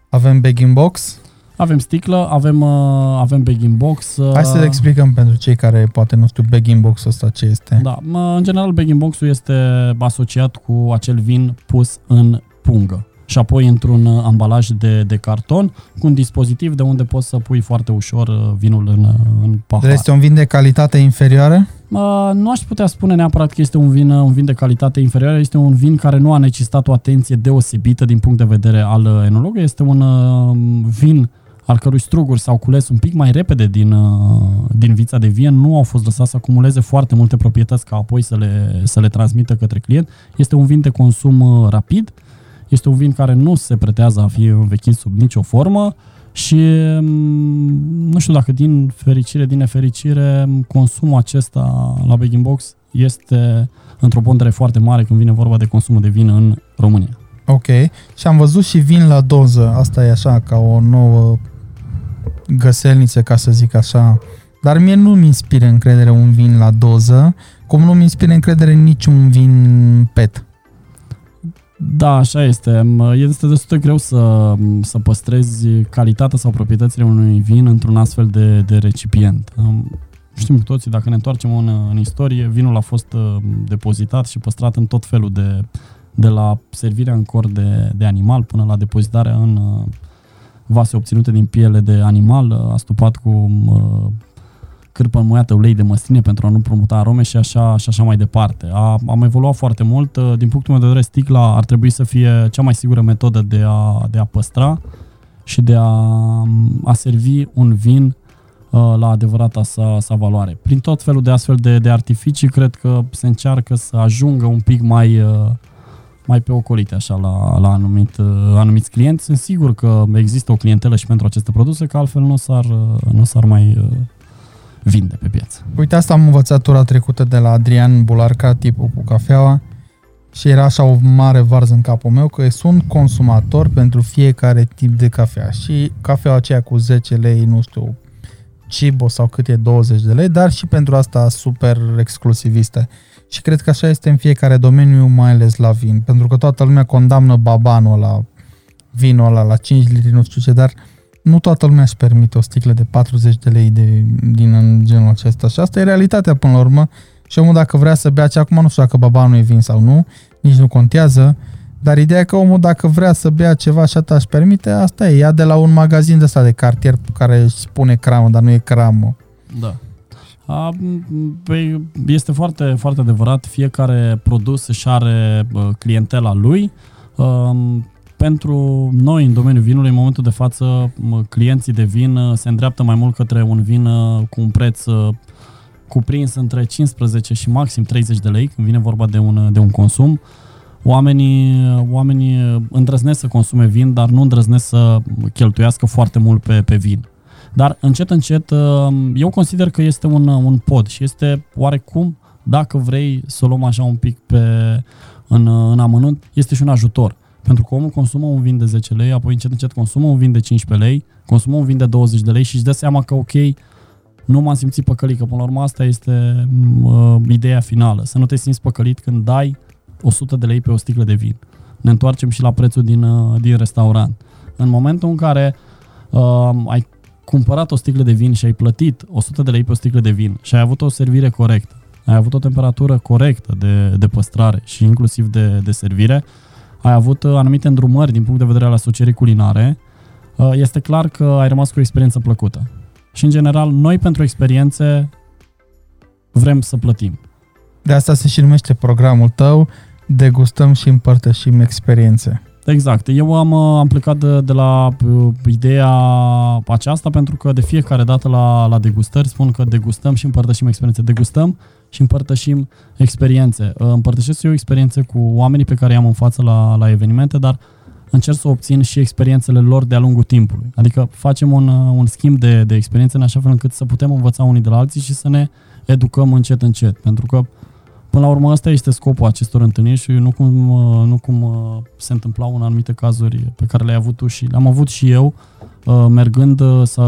avem bag box. Avem sticlă, avem, uh, avem bag box. Uh, hai să explicăm pentru cei care poate nu știu bag box ăsta ce este. Da, în general bag box-ul este asociat cu acel vin pus în pungă și apoi într-un ambalaj de, de carton cu un dispozitiv de unde poți să pui foarte ușor vinul în, în pahar. Este un vin de calitate inferioară? Uh, nu aș putea spune neapărat că este un vin, un vin de calitate inferioară, este un vin care nu a necesitat o atenție deosebită din punct de vedere al enologului, este un uh, vin al cărui struguri s-au cules un pic mai repede din, uh, din vița de vie, nu au fost lăsați să acumuleze foarte multe proprietăți ca apoi să le, să le transmită către client. Este un vin de consum uh, rapid, este un vin care nu se pretează a fi învechit sub nicio formă, uh, și mm, nu știu dacă din fericire, din nefericire, consumul acesta la Bag Box este într-o pondere foarte mare când vine vorba de consumul de vin în România. Ok. Și am văzut și vin la doză. Asta e așa, ca o nouă găselniță, ca să zic așa. Dar mie nu mi inspiră încredere un vin la doză, cum nu mi inspiră încredere niciun vin PET. Da, așa este. Este destul de greu să, să păstrezi calitatea sau proprietățile unui vin într-un astfel de, de recipient. Știm cu toții, dacă ne întoarcem în, în istorie, vinul a fost uh, depozitat și păstrat în tot felul de, de la servirea în cor de, de animal până la depozitarea în uh, vase obținute din piele de animal, uh, astupat cu cârpă înmuiată ulei de măsline pentru a nu promuta arome și așa, și așa mai departe. A, am evoluat foarte mult. Din punctul meu de vedere, sticla ar trebui să fie cea mai sigură metodă de a, de a păstra și de a, a servi un vin Uh, la adevărata sa, sa valoare. Prin tot felul de astfel de, de artificii, cred că se încearcă să ajungă un pic mai, uh, mai pe ocolite așa la, la anumit, uh, anumiți clienți. Sunt sigur că există o clientelă și pentru aceste produse, că altfel nu s-ar, nu s-ar mai vinde pe piață. Uite, asta am învățat tura trecută de la Adrian Bularca, tipul cu cafeaua, și era așa o mare varză în capul meu că sunt consumator pentru fiecare tip de cafea și cafeaua aceea cu 10 lei, nu știu, Cibo sau cât e 20 de lei, dar și pentru asta super exclusiviste. Și cred că așa este în fiecare domeniu, mai ales la vin, pentru că toată lumea condamnă babanul la vinul ăla la 5 litri, nu știu ce, dar nu toată lumea își permite o sticlă de 40 de lei de, din în genul acesta și asta e realitatea până la urmă și omul dacă vrea să bea ce acum nu știu dacă babanul e vin sau nu, nici nu contează, dar ideea e că omul dacă vrea să bea ceva și atât își permite, asta e. Ia de la un magazin de ăsta de cartier care își spune cramă, dar nu e cramă. Da. A, păi, este foarte, foarte adevărat. Fiecare produs își are clientela lui. Pentru noi, în domeniul vinului, în momentul de față, clienții de vin se îndreaptă mai mult către un vin cu un preț cuprins între 15 și maxim 30 de lei, când vine vorba de un, de un consum oamenii, oamenii îndrăznesc să consume vin, dar nu îndrăznesc să cheltuiască foarte mult pe, pe vin. Dar încet, încet, eu consider că este un, un pod și este oarecum, dacă vrei să o luăm așa un pic pe, în, în amănunt, este și un ajutor. Pentru că omul consumă un vin de 10 lei, apoi încet, încet consumă un vin de 15 lei, consumă un vin de 20 de lei și își dă seama că, ok, nu m-am simțit păcălit, că până la urmă asta este uh, ideea finală. Să nu te simți păcălit când dai 100 de lei pe o sticlă de vin. Ne întoarcem și la prețul din, uh, din restaurant. În momentul în care uh, ai cumpărat o sticlă de vin și ai plătit 100 de lei pe o sticlă de vin și ai avut o servire corectă, ai avut o temperatură corectă de, de păstrare și inclusiv de, de servire, ai avut uh, anumite îndrumări din punct de vedere al asocierii culinare, uh, este clar că ai rămas cu o experiență plăcută. Și în general, noi pentru experiențe vrem să plătim. De asta se și numește programul tău, degustăm și împărtășim experiențe. Exact. Eu am, am plecat de, de la uh, ideea aceasta pentru că de fiecare dată la, la degustări spun că degustăm și împărtășim experiențe. Degustăm și împărtășim experiențe. Uh, împărtășesc eu experiențe cu oamenii pe care i-am în față la, la evenimente, dar încerc să obțin și experiențele lor de-a lungul timpului. Adică facem un, uh, un schimb de, de experiențe în așa fel încât să putem învăța unii de la alții și să ne educăm încet încet. Pentru că Până la urmă, asta este scopul acestor întâlniri și nu cum, uh, nu cum uh, se întâmplau în anumite cazuri pe care le-ai avut tu și le-am avut și eu, uh, mergând să,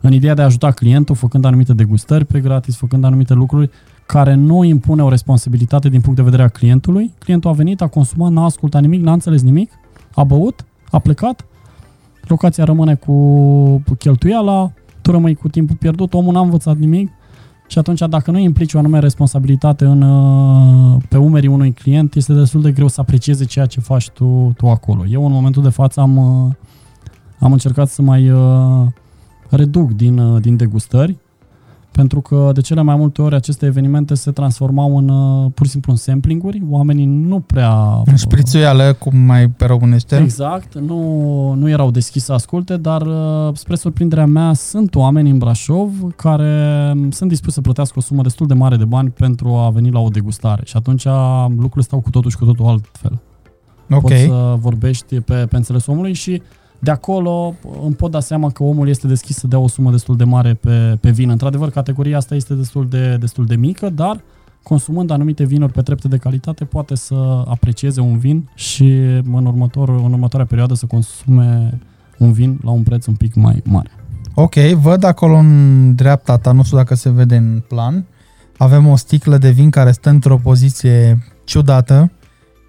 în ideea de a ajuta clientul, făcând anumite degustări pe gratis, făcând anumite lucruri care nu impune o responsabilitate din punct de vedere a clientului. Clientul a venit, a consumat, n-a ascultat nimic, n-a înțeles nimic, a băut, a plecat, locația rămâne cu cheltuiala, tu rămâi cu timpul pierdut, omul n-a învățat nimic, și atunci, dacă nu implici o anume responsabilitate în, uh, pe umerii unui client, este destul de greu să aprecieze ceea ce faci tu, tu acolo. Eu, în momentul de față, am, uh, am încercat să mai uh, reduc din, din degustări pentru că de cele mai multe ori aceste evenimente se transformau în uh, pur și simplu în samplinguri, oamenii nu prea... În șprițuială, cum mai pe românește. Exact, nu, nu erau deschiși să asculte, dar uh, spre surprinderea mea sunt oameni în Brașov care sunt dispuși să plătească o sumă destul de mare de bani pentru a veni la o degustare și atunci lucrurile stau cu totul și cu totul altfel. Ok. Poți să vorbești pe, pe înțelesul omului și de acolo îmi pot da seama că omul este deschis să dea o sumă destul de mare pe, pe vin. Într-adevăr, categoria asta este destul de, destul de mică, dar consumând anumite vinuri pe trepte de calitate, poate să aprecieze un vin și în, următor, în următoarea perioadă să consume un vin la un preț un pic mai mare. Ok, văd acolo în dreapta ta, nu știu dacă se vede în plan, avem o sticlă de vin care stă într-o poziție ciudată,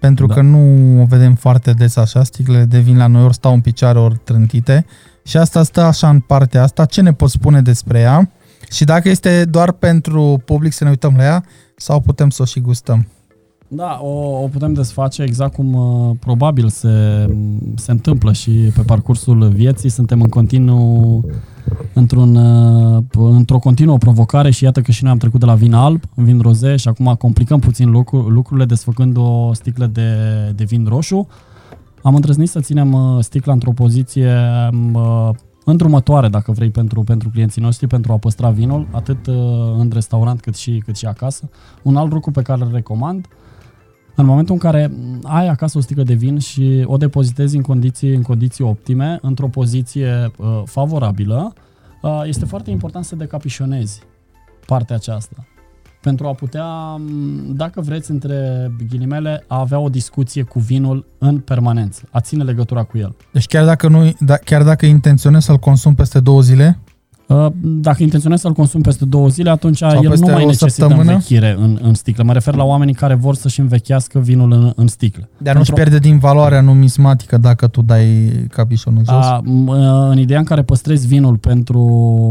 pentru Da. că nu o vedem foarte des așa, sticlele de vin la noi ori stau în picioare, ori trântite. Și asta stă așa în partea asta. Ce ne poți spune despre ea? Și dacă este doar pentru public să ne uităm la ea sau putem să o și gustăm? Da, o, o putem desface exact cum uh, probabil se, se întâmplă și pe parcursul vieții. Suntem în continuu într-un, uh, într-o continuă provocare și iată că și noi am trecut de la vin alb în vin roze și acum complicăm puțin lucru, lucrurile desfăcând o sticlă de, de vin roșu. Am îndrăznit să ținem uh, sticla într-o poziție uh, îndrumătoare, dacă vrei, pentru, pentru clienții noștri, pentru a păstra vinul, atât uh, în restaurant cât și, cât și acasă. Un alt lucru pe care îl recomand, în momentul în care ai acasă o sticlă de vin și o depozitezi în condiții, în condiții optime, într-o poziție uh, favorabilă, uh, este foarte important să decapișonezi partea aceasta. Pentru a putea, m, dacă vreți, între ghilimele, a avea o discuție cu vinul în permanență, a ține legătura cu el. Deci chiar dacă, nu, da, chiar dacă intenționezi să-l consumi peste două zile, Uh, Dacă intenționezi să-l consumi peste două zile, atunci Sau el peste nu mai o necesită săptămână? învechire în, în sticlă. Mă refer la oamenii care vor să-și învechească vinul în, în sticlă. dar nu-și Pentru- pierde din valoarea numismatică dacă tu dai capișonul jos. A, m- în ideea în care păstrezi vinul pentru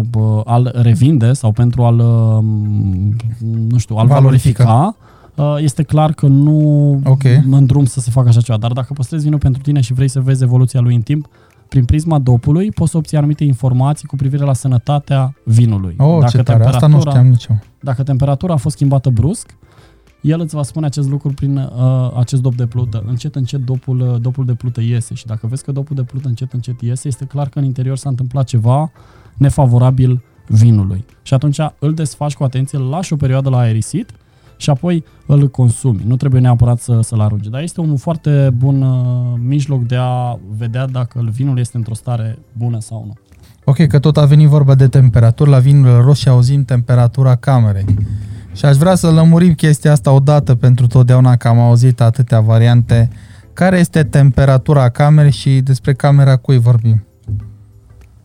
bă, a-l revinde sau pentru a-l, m, nu știu, a-l Valorifica. valorifica, a, este clar că nu Ok. în drum să se facă așa ceva. Dar dacă păstrezi vinul pentru tine și vrei să vezi evoluția lui în timp, prin prisma dopului poți să obții anumite informații cu privire la sănătatea vinului. Oh, ce tare, asta nu știam nici eu. dacă temperatura a fost schimbată brusc, el îți va spune acest lucru prin uh, acest dop de plută. Încet, încet dopul, uh, dopul de plută iese și dacă vezi că dopul de plută încet, încet iese, este clar că în interior s-a întâmplat ceva nefavorabil vinului. Și atunci îl desfaci cu atenție, îl lași o perioadă la aerisit și apoi îl consumi. Nu trebuie neapărat să, să-l arunci. Dar este un foarte bun uh, mijloc de a vedea dacă vinul este într-o stare bună sau nu. Ok, că tot a venit vorba de temperaturi, la vinurile roșii auzim temperatura camerei. Și aș vrea să lămurim chestia asta odată pentru totdeauna, că am auzit atâtea variante. Care este temperatura camerei și despre camera cui vorbim?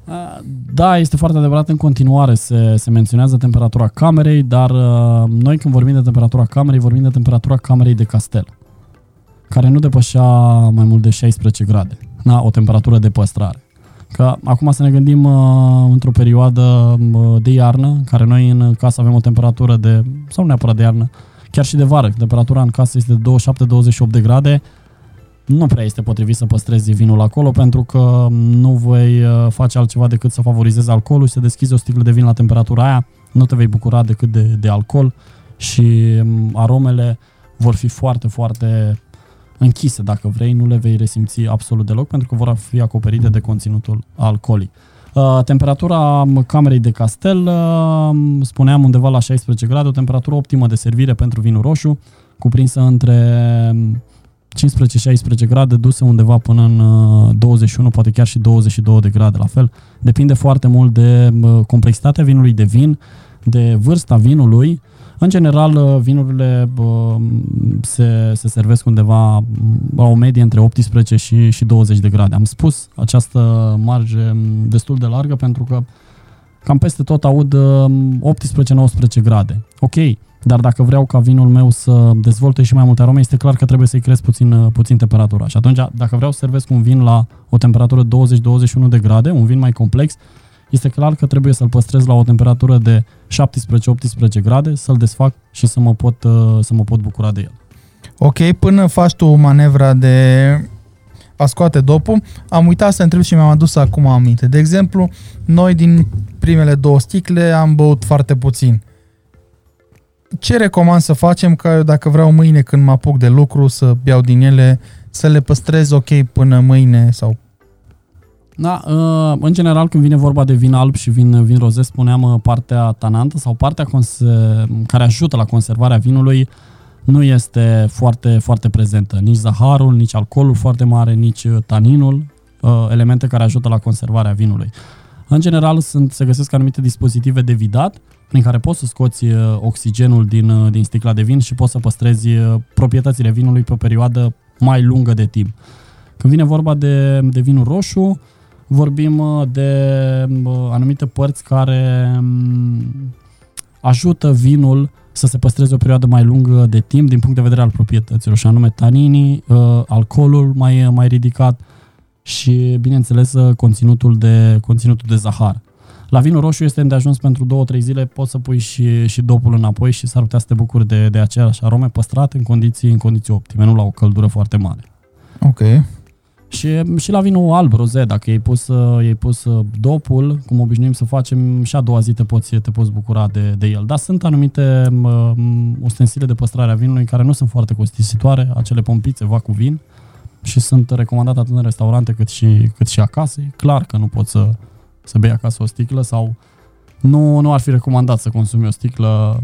Uh, Da, este foarte adevărat, în continuare se, se menționează temperatura camerei, dar uh, noi când vorbim de temperatura camerei, vorbim de temperatura camerei de castel, care nu depășea mai mult de 16 grade, na, o temperatură de păstrare. Că acum să ne gândim uh, într-o perioadă uh, de iarnă, în care noi în casă avem o temperatură de, sau nu neapărat de iarnă, chiar și de vară, temperatura în casă este de 27-28 de grade, nu prea este potrivit să păstrezi vinul acolo pentru că nu vei uh, face altceva decât să favorizezi alcoolul și să deschizi o sticlă de vin la temperatura aia, nu te vei bucura decât de, de alcool și um, aromele vor fi foarte, foarte închise, dacă vrei, nu le vei resimți absolut deloc pentru că vor fi acoperite de conținutul alcoolic. Uh, Temperatura um, camerei de castel, uh, spuneam undeva la 16 grade, o temperatură optimă de servire pentru vinul roșu, cuprinsă între um, 15-16 grade, duse undeva până în uh, 21, poate chiar și 22 de grade la fel. Depinde foarte mult de uh, complexitatea vinului de vin, de vârsta vinului. În general, uh, vinurile uh, se, se servesc undeva mm, la o medie între 18 și, și 20 de grade. Am spus această marge mm, destul de largă pentru că cam peste tot aud uh, 18-19 grade. Ok, dar dacă vreau ca vinul meu să dezvolte și mai multe arome, este clar că trebuie să-i cresc puțin, uh, puțin temperatura. Și atunci, dacă vreau să servesc un vin la o temperatură 20-21 de grade, un vin mai complex, este clar că trebuie să-l păstrez la o temperatură de 17-18 grade, să-l desfac și să mă pot, uh, să mă pot bucura de el. Ok, până faci tu manevra de a scoate dopul, am uitat să întreb și mi-am adus acum aminte. De exemplu, noi din primele două sticle am băut foarte puțin. Ce recomand să facem ca eu, dacă vreau mâine când mă apuc de lucru să beau din ele, să le păstrez ok până mâine sau Da, uh, în general când vine vorba de vin alb și vin, vin roze, spuneam uh, partea tanantă sau partea conse- care ajută la conservarea vinului nu este foarte, foarte prezentă. Nici zaharul, nici alcoolul foarte mare, nici uh, taninul, uh, elemente care ajută la conservarea vinului. În general sunt, se găsesc anumite dispozitive de vidat prin care poți să scoți uh, oxigenul din, uh, din sticla de vin și poți să păstrezi uh, proprietățile vinului pe o perioadă mai lungă de timp. Când vine vorba de, de vinul roșu, vorbim uh, de uh, anumite părți care um, ajută vinul să se păstreze o perioadă mai lungă de timp din punct de vedere al proprietăților, și anume taninii, uh, alcoolul mai, mai ridicat și, bineînțeles, uh, conținutul de, conținutul de zahar. La vinul roșu este îndeajuns pentru 2-3 zile, poți să pui și, și dopul înapoi și s-ar putea să te bucuri de, de aceleași arome păstrate în condiții, în condiții optime, nu la o căldură foarte mare. Ok. Și, și la vinul alb, roze, dacă ai pus, ai pus dopul, cum obișnuim să facem, și a doua zi te poți, te poți bucura de, de el. Dar sunt anumite uh, ustensile de păstrare a vinului care nu sunt foarte costisitoare, acele pompițe va cu vin și sunt recomandate atât în restaurante cât și, cât și acasă. E clar că nu poți să, să bei acasă o sticlă sau nu, nu ar fi recomandat să consumi o sticlă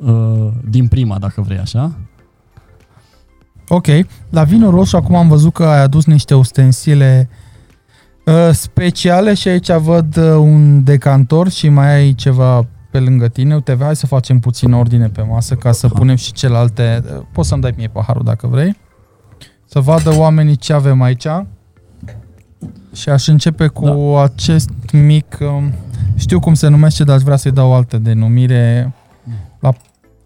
uh, din prima, dacă vrei așa. Ok. La vinul roșu acum am văzut că ai adus niște ustensile uh, speciale și aici văd uh, un decantor și mai ai ceva pe lângă tine. Uite, hai să facem puțin ordine pe masă ca să punem și celelalte. Uh, poți să-mi dai mie paharul dacă vrei. Să vadă oamenii ce avem aici. Și aș începe cu da. acest mic, um, știu cum se numește, dar aș vrea să-i dau o altă denumire. La...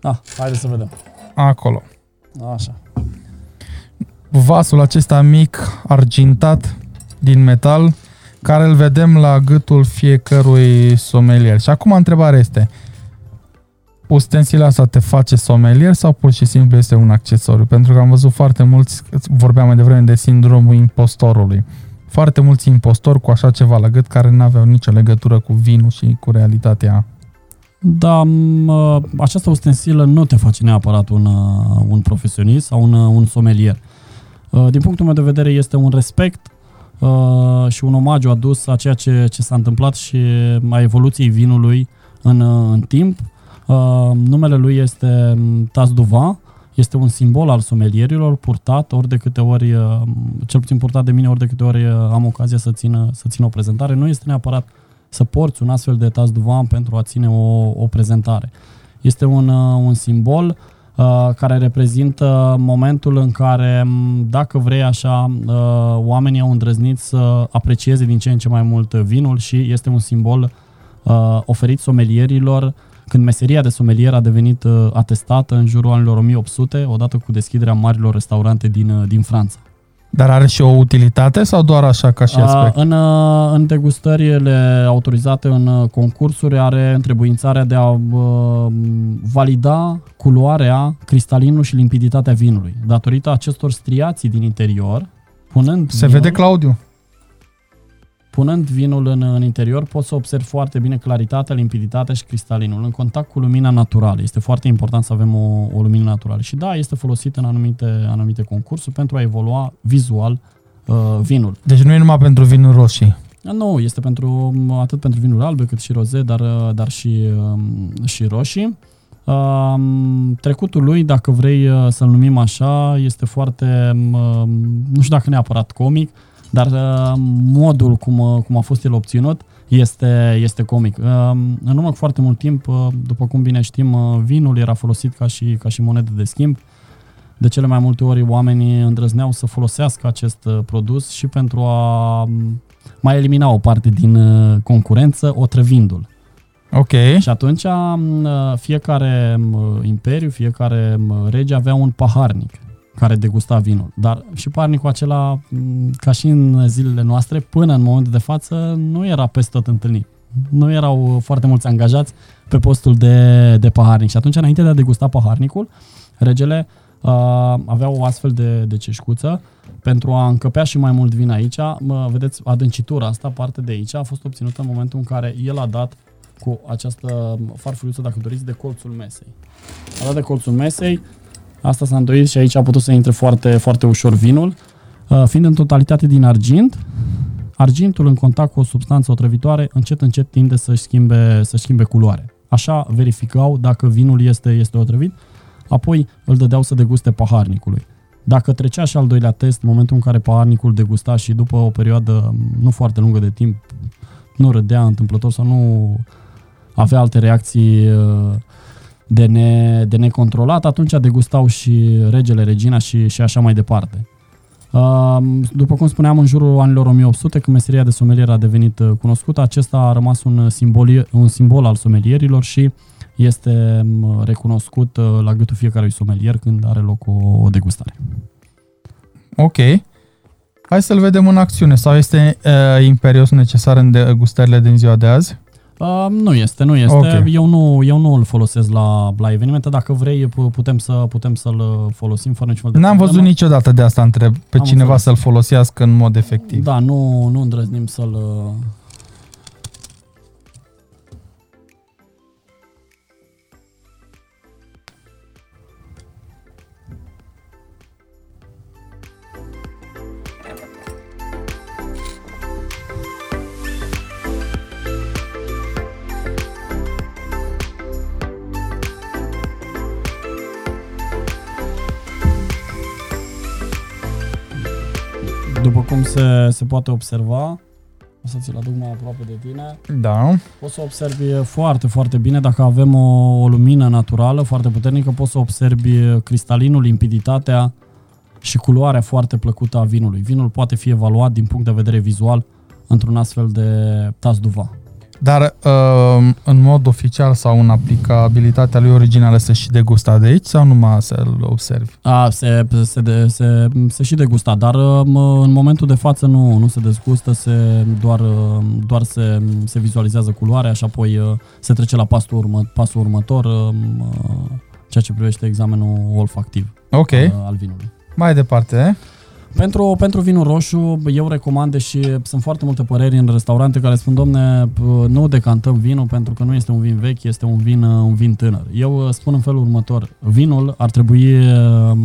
Ah, haideți să vedem. Acolo. Așa vasul acesta mic, argintat, din metal, care îl vedem la gâtul fiecărui somelier. Și acum întrebarea este, ustensila asta te face somelier sau pur și simplu este un accesoriu? Pentru că am văzut foarte mulți, vorbeam mai devreme de sindromul impostorului, foarte mulți impostori cu așa ceva la gât care nu aveau nicio legătură cu vinul și cu realitatea da, această ustensilă nu te face neapărat un, uh, un profesionist sau un, uh, un somelier. Uh, din punctul meu de vedere este un respect uh, și un omagiu adus a ceea ce, ce s-a întâmplat și a evoluției vinului în, uh, în timp. Numele lui este um, Tas Duva, este un simbol al somelierilor purtat ori de câte ori, cel puțin purtat de mine ori de câte ori am ocazia să țin, să țin o prezentare. Nu este neapărat să porți un astfel de Tas Duva pentru a ține o, o prezentare. Este un, un simbol uh, Uh, care reprezintă momentul în care, dacă vrei așa, uh, oamenii au îndrăznit să aprecieze din ce în ce mai mult vinul și este un simbol uh, oferit somelierilor când meseria de somelier a devenit atestată în jurul anilor 1800, odată cu deschiderea marilor restaurante din, din Franța. Dar are și o utilitate sau doar așa ca și aspect? În, în degustările autorizate în concursuri are întrebuințarea de a valida culoarea, cristalinul și limpiditatea vinului. Datorită acestor striații din interior, punând Se vinul, vede Claudiu. Punând vinul în, în interior, poți să observi foarte bine claritatea, limpiditatea și cristalinul în contact cu lumina naturală. Este foarte important să avem o, o lumină naturală. Și da, este folosit în anumite, anumite concursuri pentru a evolua vizual uh, vinul. Deci nu e numai pentru vinul roșii. Nu, este pentru atât pentru vinul albe cât și roze, dar, uh, dar și, um, și roșii. Um, trecutul lui, dacă vrei uh, să-l numim așa, este foarte, um, nu știu dacă neapărat comic, dar uh, modul cum, uh, cum a fost el obținut este, este comic. Uh, în urmă cu foarte mult timp, uh, după cum bine știm, uh, vinul era folosit ca și, ca și monedă de schimb. De cele mai multe ori oamenii îndrăzneau să folosească acest uh, produs și pentru a um, mai elimina o parte din uh, concurență, otrăvindu-l. Ok. Și atunci um, uh, fiecare um, imperiu, fiecare rege avea un paharnic care degusta vinul. Dar și parnicul acela, ca și în zilele noastre, până în momentul de față, nu era peste tot întâlnit. Nu erau foarte mulți angajați pe postul de, de paharnic. Și atunci, înainte de a degusta paharnicul, regele uh, avea o astfel de, de ceșcuță pentru a încăpea și mai mult vin aici. Mă, vedeți, adâncitura asta, parte de aici, a fost obținută în momentul în care el a dat cu această farfuriuță, dacă doriți, de colțul mesei. A dat de colțul mesei, Asta s-a îndoit și aici a putut să intre foarte, foarte ușor vinul. Uh, fiind în totalitate din argint, argintul în contact cu o substanță otrăvitoare încet încet tinde să-și schimbe, să schimbe culoare. Așa verificau dacă vinul este, este otrăvit, apoi îl dădeau să deguste paharnicului. Dacă trecea și al doilea test, în momentul în care paharnicul degusta și după o perioadă nu foarte lungă de timp nu râdea întâmplător sau nu avea alte reacții uh, de, ne, de necontrolat, atunci degustau și regele, regina și, și așa mai departe. După cum spuneam, în jurul anilor 1800, când meseria de somelier a devenit uh, cunoscută, acesta a rămas un simbol, un simbol al somelierilor și este m, recunoscut uh, la gâtul fiecărui somelier când are loc o, o degustare. Ok. Hai să-l vedem în acțiune. Sau este uh, imperios necesar în degustările din ziua de azi? Uh, nu este, nu este. Ok. Eu, nu, eu nu îl folosesc la, la evenimente. Dacă vrei, pu- putem, să, putem să-l folosim fără niciun fel de N-am văzut problemă. niciodată de asta întreb pe Am cineva înțeles. să-l folosească în mod efectiv. Da, nu, nu îndrăznim să-l... cum se, se poate observa, o să ți-l aduc mai aproape de tine, Da. poți să observi foarte, foarte bine. Dacă avem o, o lumină naturală foarte puternică, poți să observi cristalinul, limpiditatea și culoarea foarte plăcută a vinului. Vinul poate fi evaluat din punct de vedere vizual într-un astfel de tas duva. Dar uh, în mod oficial sau în aplicabilitatea lui originală se și degusta de aici sau numai să-l observi? A, se, se, de, se, se și degusta, dar mă, în momentul de față nu, nu se degustă, se, doar, doar se, se vizualizează culoarea și apoi uh, se trece la pasul, urmă, pasul următor, uh, ceea ce privește examenul olfactiv Ok, al, al vinului. mai departe. Pentru, pentru vinul roșu, eu recomand, și sunt foarte multe păreri în restaurante care spun, domne, p- nu decantăm vinul pentru că nu este un vin vechi, este un vin, uh, un vin tânăr. Eu uh, spun în felul următor, vinul ar trebui uh,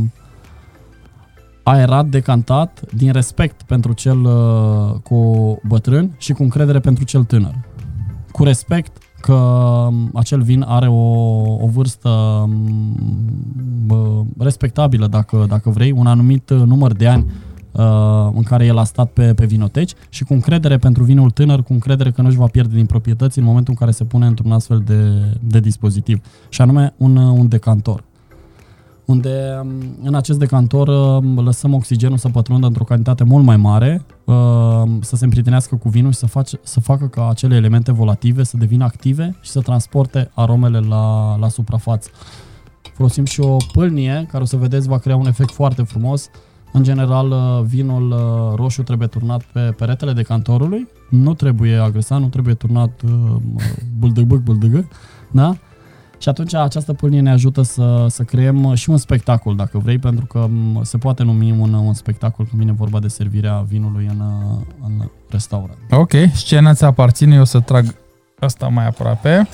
aerat, decantat, din respect pentru cel uh, cu bătrân și cu încredere pentru cel tânăr. Cu respect că um, acel vin are o, o vârstă um, bă, respectabilă, dacă, dacă vrei, un anumit uh, număr de ani uh, în care el a stat pe, pe vinoteci și cu încredere pentru vinul tânăr, cu încredere că nu își va pierde din proprietăți în momentul în care se pune într-un astfel de, de dispozitiv, și anume un, uh, un decantor unde um, în acest decantor um, lăsăm oxigenul să pătrundă într-o cantitate mult mai mare, um, să se împrietenească cu vinul și să, face, să facă ca acele elemente volative să devină active și să transporte aromele la, la suprafață. Folosim și o pâlnie care o să vedeți va crea un efect foarte frumos. În general, uh, vinul uh, roșu trebuie turnat pe peretele decantorului, nu trebuie agresat, nu trebuie turnat uh, bâldăgbâc, bâldăgă, da? Și atunci această pâlnie ne ajută să, să creăm și un spectacol, dacă vrei, pentru că m, se poate numi un, un spectacol când vine vorba de servirea vinului în, în restaurant. Ok, scena ți aparține, eu o să trag asta mai aproape.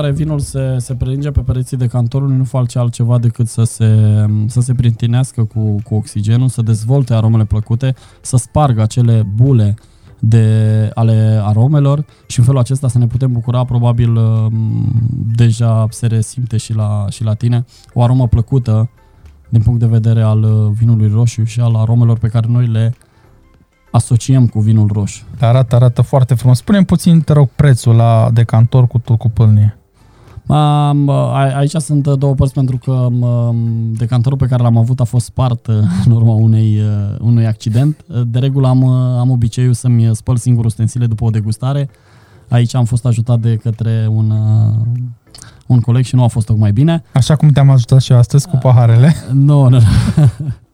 Care vinul se, se prelinge pe pereții decantorului, nu face altceva decât să se, să se printinească cu, cu oxigenul, să dezvolte aromele plăcute, să spargă acele bule de, ale aromelor și în felul acesta să ne putem bucura, probabil um, deja se resimte și la, și la tine, o aromă plăcută din punct de vedere al uh, vinului roșu și al aromelor pe care noi le asociem cu vinul roșu. Arată, arată foarte frumos. Spune puțin, te rog, prețul la decantor cu tot cu pâlnie. Um, a- aici sunt două părți pentru că um, decantorul pe care l-am avut a fost spart uh, în urma unei, uh, unui accident. Uh, De regulă am, uh, am obiceiul să-mi spăl singur ustensile după o degustare. Aici am fost ajutat de către un, uh, un coleg și nu a fost tocmai bine. Așa cum te-am ajutat și eu astăzi cu paharele. Nu, nu,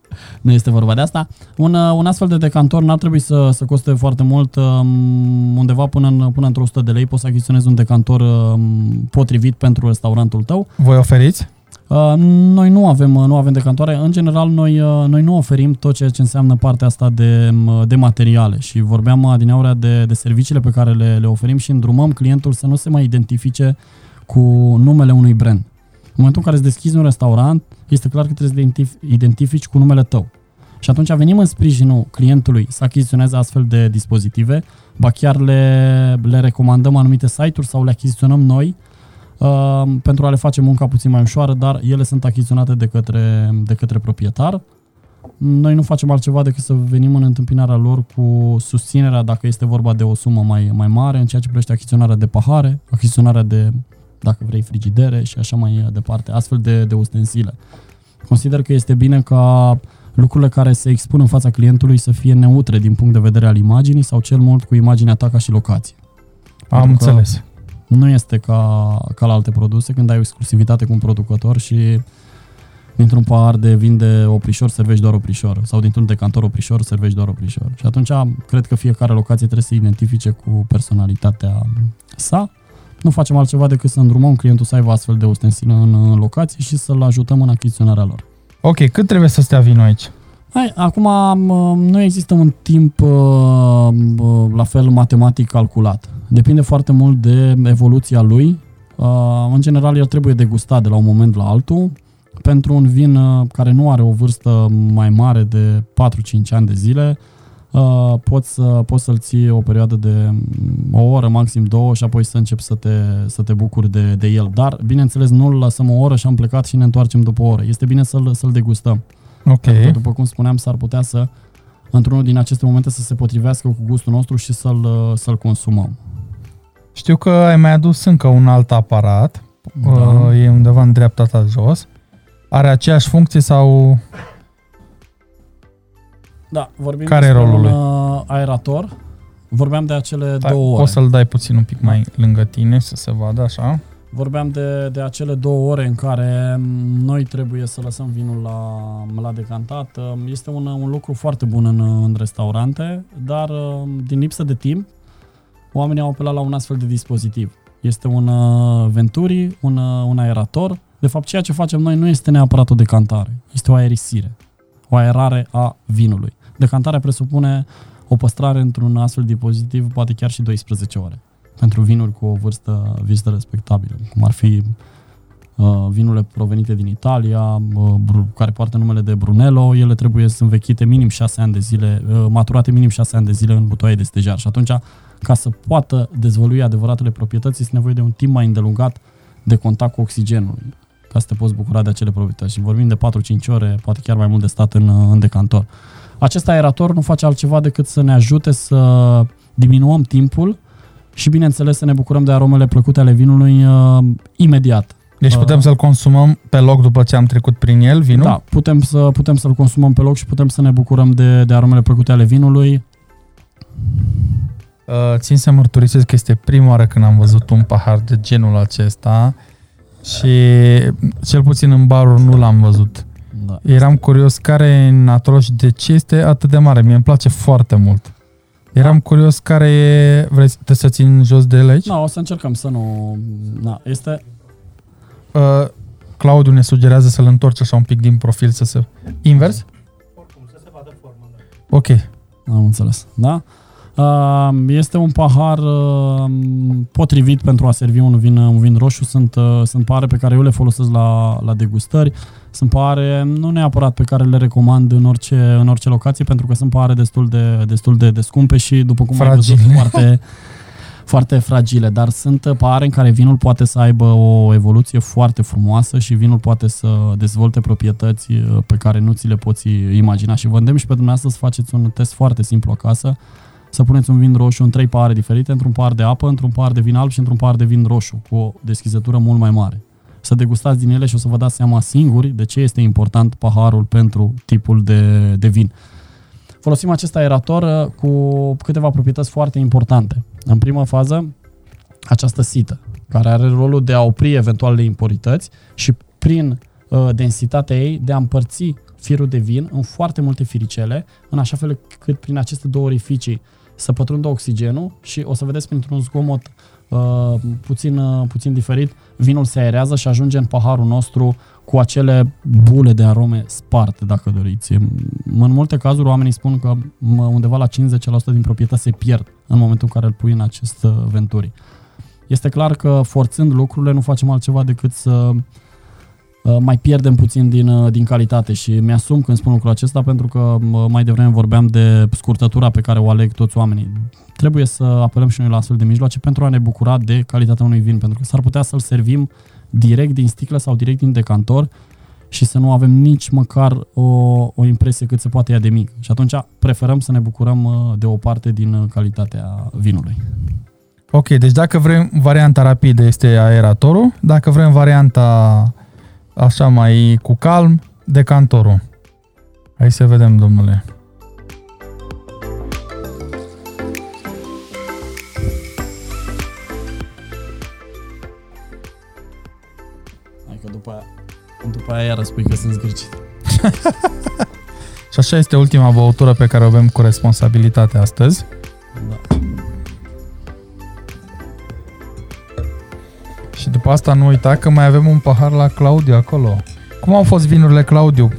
nu este vorba de asta. Un, uh, un astfel de decantor n-ar trebui să, să coste foarte mult, um, undeva până, în, până într-o 100 de lei poți să achiziționezi un decantor um, potrivit pentru restaurantul tău. Voi oferiți? Uh, Noi nu avem, nu avem decantoare. În general, noi, uh, noi nu oferim tot ceea ce înseamnă partea asta de, de materiale și vorbeam adineaurea de, de serviciile pe care le, le oferim și îndrumăm clientul să nu se mai identifice cu numele unui brand. În momentul în care îți deschizi un restaurant, este clar că trebuie să te identif- identifici cu numele tău. Și atunci venim în sprijinul clientului să achiziționeze astfel de dispozitive, ba chiar le, le recomandăm anumite site-uri sau le achiziționăm noi uh, pentru a le face munca puțin mai ușoară, dar ele sunt achiziționate de către, de către proprietar. noi nu facem altceva decât să venim în întâmpinarea lor cu susținerea dacă este vorba de o sumă mai, mai mare în ceea ce privește achiziționarea de pahare, achiziționarea de, dacă vrei, frigidere și așa mai departe, astfel de, de ustensile. Consider că este bine ca lucrurile care se expun în fața clientului să fie neutre din punct de vedere al imaginii sau cel mult cu imaginea ta ca și locație. Am înțeles. Nu este ca, ca la alte produse când ai o exclusivitate cu un producător și dintr-un pahar de vin de oprișor servești doar oprișor sau dintr-un decantor oprișor servești doar oprișor. Și atunci cred că fiecare locație trebuie să identifice cu personalitatea sa. Nu facem altceva decât să îndrumăm clientul să aibă astfel de ustensile în locație și să-l ajutăm în achiziționarea lor. Ok, cât trebuie să stea vinul aici? Hai, acum nu există un timp la fel matematic calculat. Depinde foarte mult de evoluția lui. În general, el trebuie degustat de la un moment la altul. Pentru un vin care nu are o vârstă mai mare de 4-5 ani de zile, poți, să, poți să-l ții o perioadă de o oră, maxim două și apoi să începi să te, să te bucuri de, de el. Dar, bineînțeles, nu-l lăsăm o oră și am plecat și ne întoarcem după o oră. Este bine să-l, să-l degustăm. Ok. Pentru că, după cum spuneam, s-ar putea să, într-unul din aceste momente, să se potrivească cu gustul nostru și să-l, să-l consumăm. Știu că ai mai adus încă un alt aparat, da. Uh, e undeva în dreapta ta jos. Are aceeași funcție sau... Da, vorbim Care despre rolul un lui? Uh, aerator. Vorbeam de acele Stai, două ore. Poți să-l dai puțin un pic mai lângă tine să se vadă așa. Vorbeam de, de acele două ore în care noi trebuie să lăsăm vinul la, la decantat. Este un, un lucru foarte bun în, în restaurante, dar din lipsă de timp, oamenii au apelat la un astfel de dispozitiv. Este un uh, Venturi, un, uh, un aerator. De fapt, ceea ce facem noi nu este neapărat o decantare, este o aerisire, o aerare a vinului. Decantarea presupune o păstrare într-un astfel de dispozitiv poate chiar și 12 ore pentru vinuri cu o vârstă, vârstă respectabilă, cum ar fi uh, vinurile provenite din Italia, uh, care poartă numele de Brunello, ele trebuie să învechite minim 6 ani de zile, uh, maturate minim 6 ani de zile în butoaie de stejar. Și atunci, ca să poată dezvălui adevăratele proprietăți, este nevoie de un timp mai îndelungat de contact cu oxigenul, ca să te poți bucura de acele proprietăți. Și vorbim de 4-5 ore, poate chiar mai mult de stat în, în decantor. Acest aerator nu face altceva decât să ne ajute să diminuăm timpul și bineînțeles să ne bucurăm de aromele plăcute ale vinului uh, imediat. Deci putem uh, să-l consumăm pe loc după ce am trecut prin el, vinul? Da, putem, să, putem să-l consumăm pe loc și putem să ne bucurăm de, de aromele plăcute ale vinului. Uh, țin să mărturisesc că este prima oară când am văzut un pahar de genul acesta și cel puțin în baruri nu l-am văzut. Da. Eram curios care e natură și de ce este atât de mare. Mie îmi place foarte mult. Eram curios care e... Vrei te să țin jos de el aici? Nu, o să încercăm să nu... Na, este... Uh, Claudiu ne sugerează să-l întorci așa un pic din profil să se... Invers? Oricum, să se vadă forma. Da. Ok. Am înțeles. Da? Uh, este un pahar uh, potrivit pentru a servi un vin, un vin roșu. Sunt, uh, sunt pahare pe care eu le folosesc la, la degustări. Sunt pahare nu neapărat pe care le recomand în orice, în orice locație, pentru că sunt pahare destul de, destul de, de scumpe și, după cum fragile. ai văzut, foarte, foarte fragile. Dar sunt pahare în care vinul poate să aibă o evoluție foarte frumoasă și vinul poate să dezvolte proprietăți pe care nu ți le poți imagina. Și vă îndemn și pe dumneavoastră să faceți un test foarte simplu acasă să puneți un vin roșu în trei pahare diferite, într-un pahar de apă, într-un pahar de vin alb și într-un pahar de vin roșu, cu o deschizătură mult mai mare. Să degustați din ele și o să vă dați seama singuri de ce este important paharul pentru tipul de, de vin. Folosim acest aerator uh, cu câteva proprietăți foarte importante. În prima fază, această sită, care are rolul de a opri eventualele impurități și prin uh, densitatea ei de a împărți firul de vin în foarte multe firicele, în așa fel cât prin aceste două orificii să pătrundă oxigenul și o să vedeți printr-un zgomot uh, puțin, uh, puțin diferit, vinul se aerează și ajunge în paharul nostru cu acele bule de arome sparte, dacă doriți. În multe cazuri oamenii spun că undeva la 50% din proprietăți se pierd în momentul în care îl pui în acest uh, venturi. Este clar că forțând lucrurile nu facem altceva decât să Uh, mai pierdem puțin din, uh, din calitate și mi-asum când spun lucrul acesta pentru că uh, mai devreme vorbeam de scurtătura pe care o aleg toți oamenii. Trebuie să apelăm și noi la astfel de mijloace pentru a ne bucura de calitatea unui vin, pentru că s-ar putea să-l servim direct din sticlă sau direct din decantor și să nu avem nici măcar o, o impresie cât se poate ea de mic. Și atunci preferăm să ne bucurăm uh, de o parte din uh, calitatea vinului. Ok, deci dacă vrem varianta rapidă este aeratorul, dacă vrem varianta așa mai cu calm, decantorul. Hai să vedem, domnule. Hai că după aia, după aia iară spui că sunt zgârcit. Și așa este ultima băutură pe care o avem cu responsabilitate astăzi. Și după asta nu uita că mai avem un pahar la Claudiu acolo. Cum au fost vinurile Claudiu?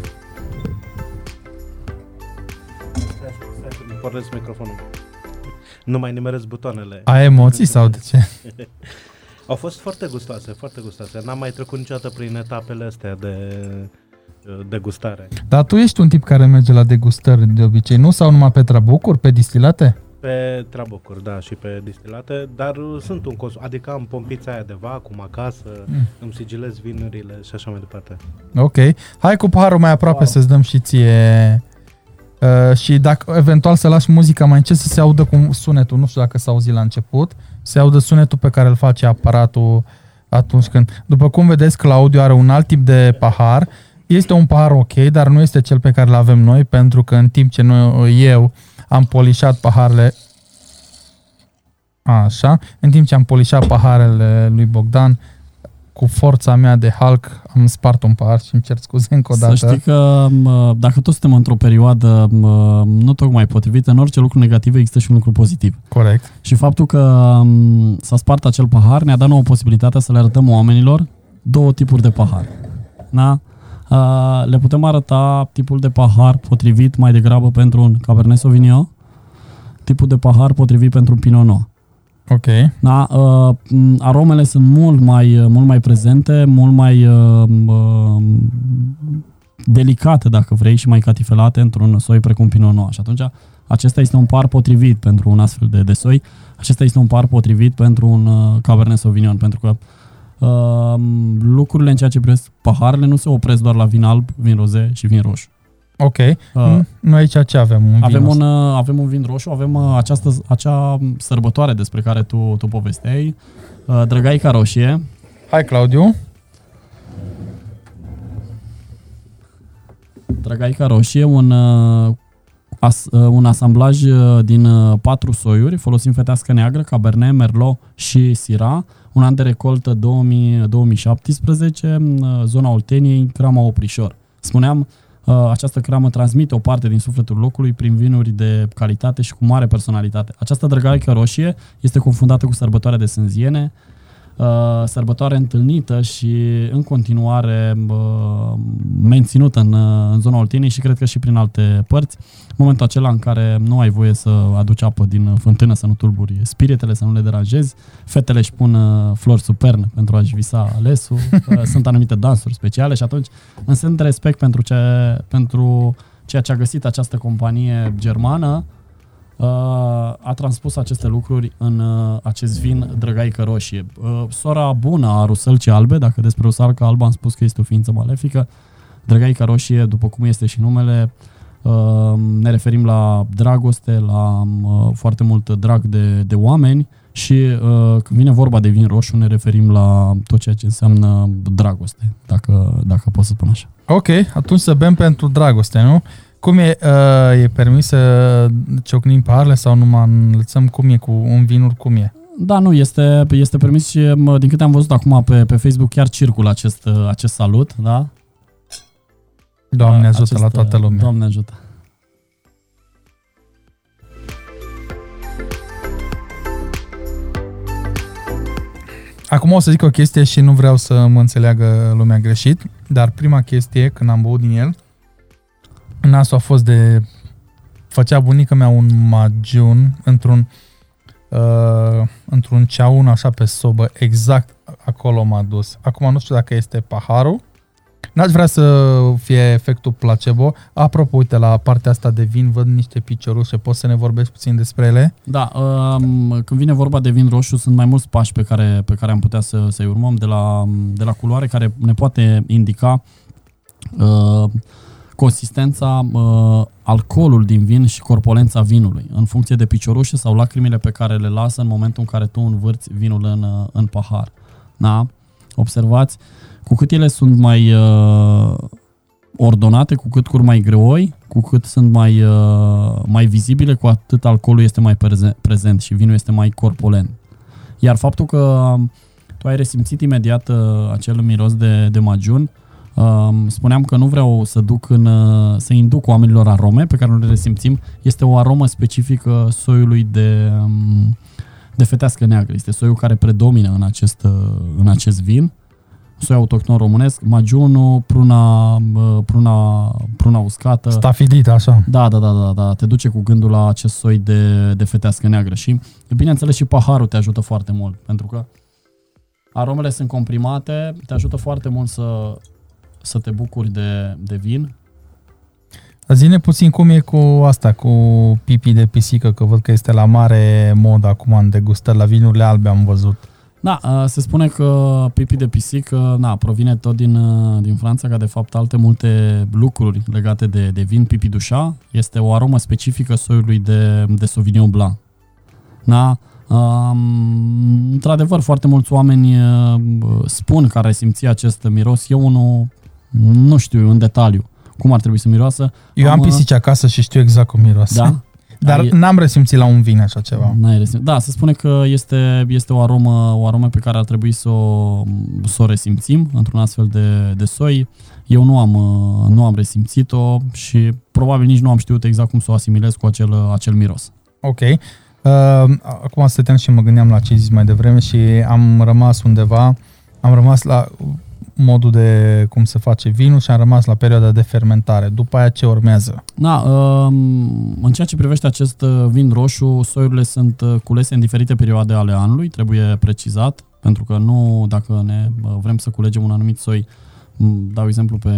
Stai, stai să pornesc microfonul. Nu mai nimeresc butoanele. Ai emoții sau de ce? Au fost foarte gustoase, foarte gustoase. N-am mai trecut niciodată prin etapele astea de uh, degustare. Dar tu ești un tip care merge la degustări de obicei, nu? Sau numai pe trabucuri, pe distilate? Pe trabucuri, da, și pe distilate, dar uh, sunt un consum, adică am pompița aia de vacum acasă, Mm. îmi sigilez vinurile și așa mai departe. Ok. Hai cu paharul mai aproape Wow. să-ți dăm și ție... Uh, și dacă eventual să lași muzica mai încet să se audă cu sunetul, nu știu dacă s-a auzit la început, se audă sunetul pe care îl face aparatul atunci când... După cum vedeți, Claudiu are un alt tip de pahar. Este un pahar ok, dar nu este cel pe care îl avem noi, pentru că în timp ce noi, eu am polișat paharele Așa, în timp ce am polișat paharele lui Bogdan, cu forța mea de Hulk am spart un pahar și îmi cer scuze încă o dată. Să știi că mă, dacă toți suntem într-o perioadă mă, nu tocmai potrivită, în orice lucru negativ există și un lucru pozitiv. Corect. Și faptul că m, s-a spart acel pahar ne-a dat nouă posibilitatea să le arătăm oamenilor două tipuri de pahar. Da? A, le putem arăta tipul de pahar potrivit mai degrabă pentru un Cabernet Sauvignon, tipul de pahar potrivit pentru un Pinot Noir. Ok. Da? A, m, aromele sunt mult mai, mult mai prezente, mult mai a, a, delicate, dacă vrei, și mai catifelate într-un soi precum Pinot Noir. Și atunci acesta este un par potrivit pentru un astfel de, de soi. Acesta este un par potrivit pentru un uh, Cabernet Sauvignon, pentru că uh, lucrurile în ceea ce privesc paharele nu se opresc doar la vin alb, vin roze și vin roșu. Ok. Uh, Mm, Noi aici ce avem? Un avem, vin un, uh, avem un vin roșu, avem uh, această, acea sărbătoare despre care tu, tu povesteai, uh, Drăgaica Roșie, Hai, Claudiu. Drăgaica Roșie, un, uh, as, uh, un asamblaj uh, din uh, patru soiuri, folosim fetească neagră, Cabernet, Merlot și Syrah, un an de recoltă 2000, 2017, uh, zona Olteniei, crama Oprișor. Spuneam, uh, această cramă transmite o parte din sufletul locului prin vinuri de calitate și cu mare personalitate. Această drăgaică roșie este confundată cu sărbătoarea de sânziene, uh, sărbătoare întâlnită și în continuare uh, menținută în, uh, în zona Olteniei și cred că și prin alte părți. Momentul acela în care nu ai voie să aduci apă din fântână, să nu tulburi spiritele, să nu le deranjezi, fetele își pun uh, flori superne pentru a-și visa alesul, uh, sunt anumite dansuri speciale și atunci, în semn de respect pentru, ce, pentru ceea ce a găsit această companie germană, uh, a transpus aceste lucruri în uh, acest vin drăgaică roșie. Uh, sora bună a rusălcii albe, dacă despre rusalca albă am spus că este o ființă malefică, drăgaica roșie, după cum este și numele, uh, ne referim la dragoste, la uh, foarte mult drag de, de oameni și uh, când vine vorba de vin roșu ne referim la tot ceea ce înseamnă dragoste, dacă, dacă pot să spun așa. Ok, atunci să bem pentru dragoste, nu? Cum e, uh, e permis să ciocnim paharele sau numai înălțăm? Cum e cu un vinuri? Cum e? Da, nu, este, este permis și mă, din câte am văzut acum pe, pe Facebook chiar circulă acest, uh, acest salut, da? Doamne ajută acest, la toată lumea. Doamne ajută. Acum o să zic o chestie și nu vreau să mă înțeleagă lumea greșit, dar prima chestie, când am băut din el, nasul a fost de... Făcea bunica mea un magiun într-un uh, într-un ceaun așa pe sobă, exact acolo m-a dus. Acum nu știu dacă este paharul, N-aș vrea să fie efectul placebo. Apropo, uite, la partea asta de vin văd niște piciorușe. Poți să ne vorbești puțin despre ele? Da, um, când vine vorba de vin roșu, sunt mai mulți pași pe care, pe care am putea să, să-i urmăm, de la, de la culoare care ne poate indica uh, consistența, uh, alcoolul din vin și corpolența vinului, în funcție de piciorușe sau lacrimile pe care le lasă în momentul în care tu învârți vinul în, uh, în pahar. Da? Observați, cu cât ele sunt mai uh, ordonate, cu cât cur mai greoi, cu cât sunt mai, uh, mai vizibile, cu atât alcoolul este mai prezent și vinul este mai corpulent. Iar faptul că tu ai resimțit imediat uh, acel miros de, de majun, uh, spuneam că nu vreau să duc în, uh, să induc oamenilor arome pe care nu le resimțim. Este o aromă specifică soiului de, um, de fetească neagră. Este soiul care predomină în acest, uh, în acest vin soi autohton românesc, magiunul, pruna, pruna, pruna uscată. Stafidit, așa. Da, da, da, da, da, te duce cu gândul la acest soi de, de fetească neagră și, bineînțeles, și paharul te ajută foarte mult, pentru că aromele sunt comprimate, te ajută foarte mult să, să te bucuri de, de vin. Zine puțin cum e cu asta, cu pipi de pisică, că văd că este la mare mod acum în degustări, la vinurile albe am văzut. Da, uh, se spune că pipi de pisică na, provine tot din, uh, din Franța, ca de fapt alte multe lucruri legate de, de vin. Pipi dușa este o aromă specifică soiului de, de Sauvignon Blanc. Da? Um, într-adevăr, foarte mulți oameni uh, spun că ar simți acest miros. Eu unul nu știu în detaliu cum ar trebui să miroasă. Eu am, am pisici acasă și știu exact cum miroase. Da? Dar ai, n-am resimțit la un vin așa ceva. N-ai resimțit. Da, se spune că este, este o, aromă, o aromă pe care ar trebui să o, să o resimțim într-un astfel de, de soi. Eu nu am, nu am resimțit-o și probabil nici nu am știut exact cum să o asimilez cu acel, acel miros. Ok. Uh, acum stăteam și mă gândeam la ce zis mai devreme și am rămas undeva, am rămas la modul de cum se face vinul și am rămas la perioada de fermentare. După aia ce urmează? Da, um, în ceea ce privește acest uh, vin roșu, soiurile sunt uh, culese în diferite perioade ale anului, trebuie precizat, pentru că nu, dacă ne uh, vrem să culegem un anumit soi, dau exemplu pe 15-20,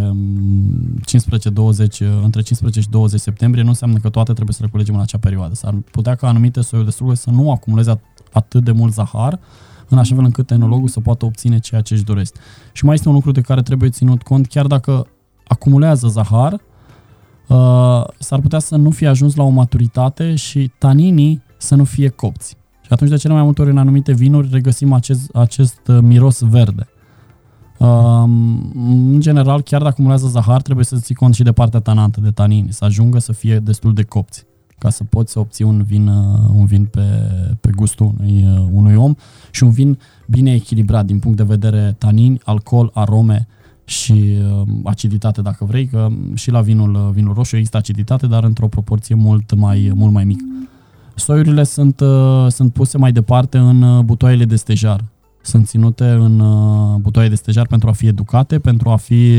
între 15 și 20 septembrie, nu înseamnă că toate trebuie să le culegem în acea perioadă. S-ar putea ca anumite soiuri de struguri să nu acumuleze atât de mult zahar, în așa fel încât enologul să poată obține ceea ce își dorește. Și mai este un lucru de care trebuie ținut cont, chiar dacă acumulează zahar, uh, s-ar putea să nu fie ajuns la o maturitate și taninii să nu fie copți. Și atunci, de cele mai multe ori, în anumite vinuri, regăsim acest, acest uh, miros verde. Uh, în general, chiar dacă acumulează zahar, trebuie să ții cont și de partea tanantă, de tanini, să ajungă să fie destul de copți ca să poți să obții un vin, uh, un vin pe, pe gustul unui, uh, unui om și un vin bine echilibrat din punct de vedere tanin, alcool, arome și uh, aciditate dacă vrei, că și la vinul, vinul roșu există aciditate, dar într-o proporție mult mai, mult mai mică. Soiurile sunt, sunt puse mai departe în butoaiele de stejar. Sunt ținute în butoaie de stejar pentru a fi educate, pentru a fi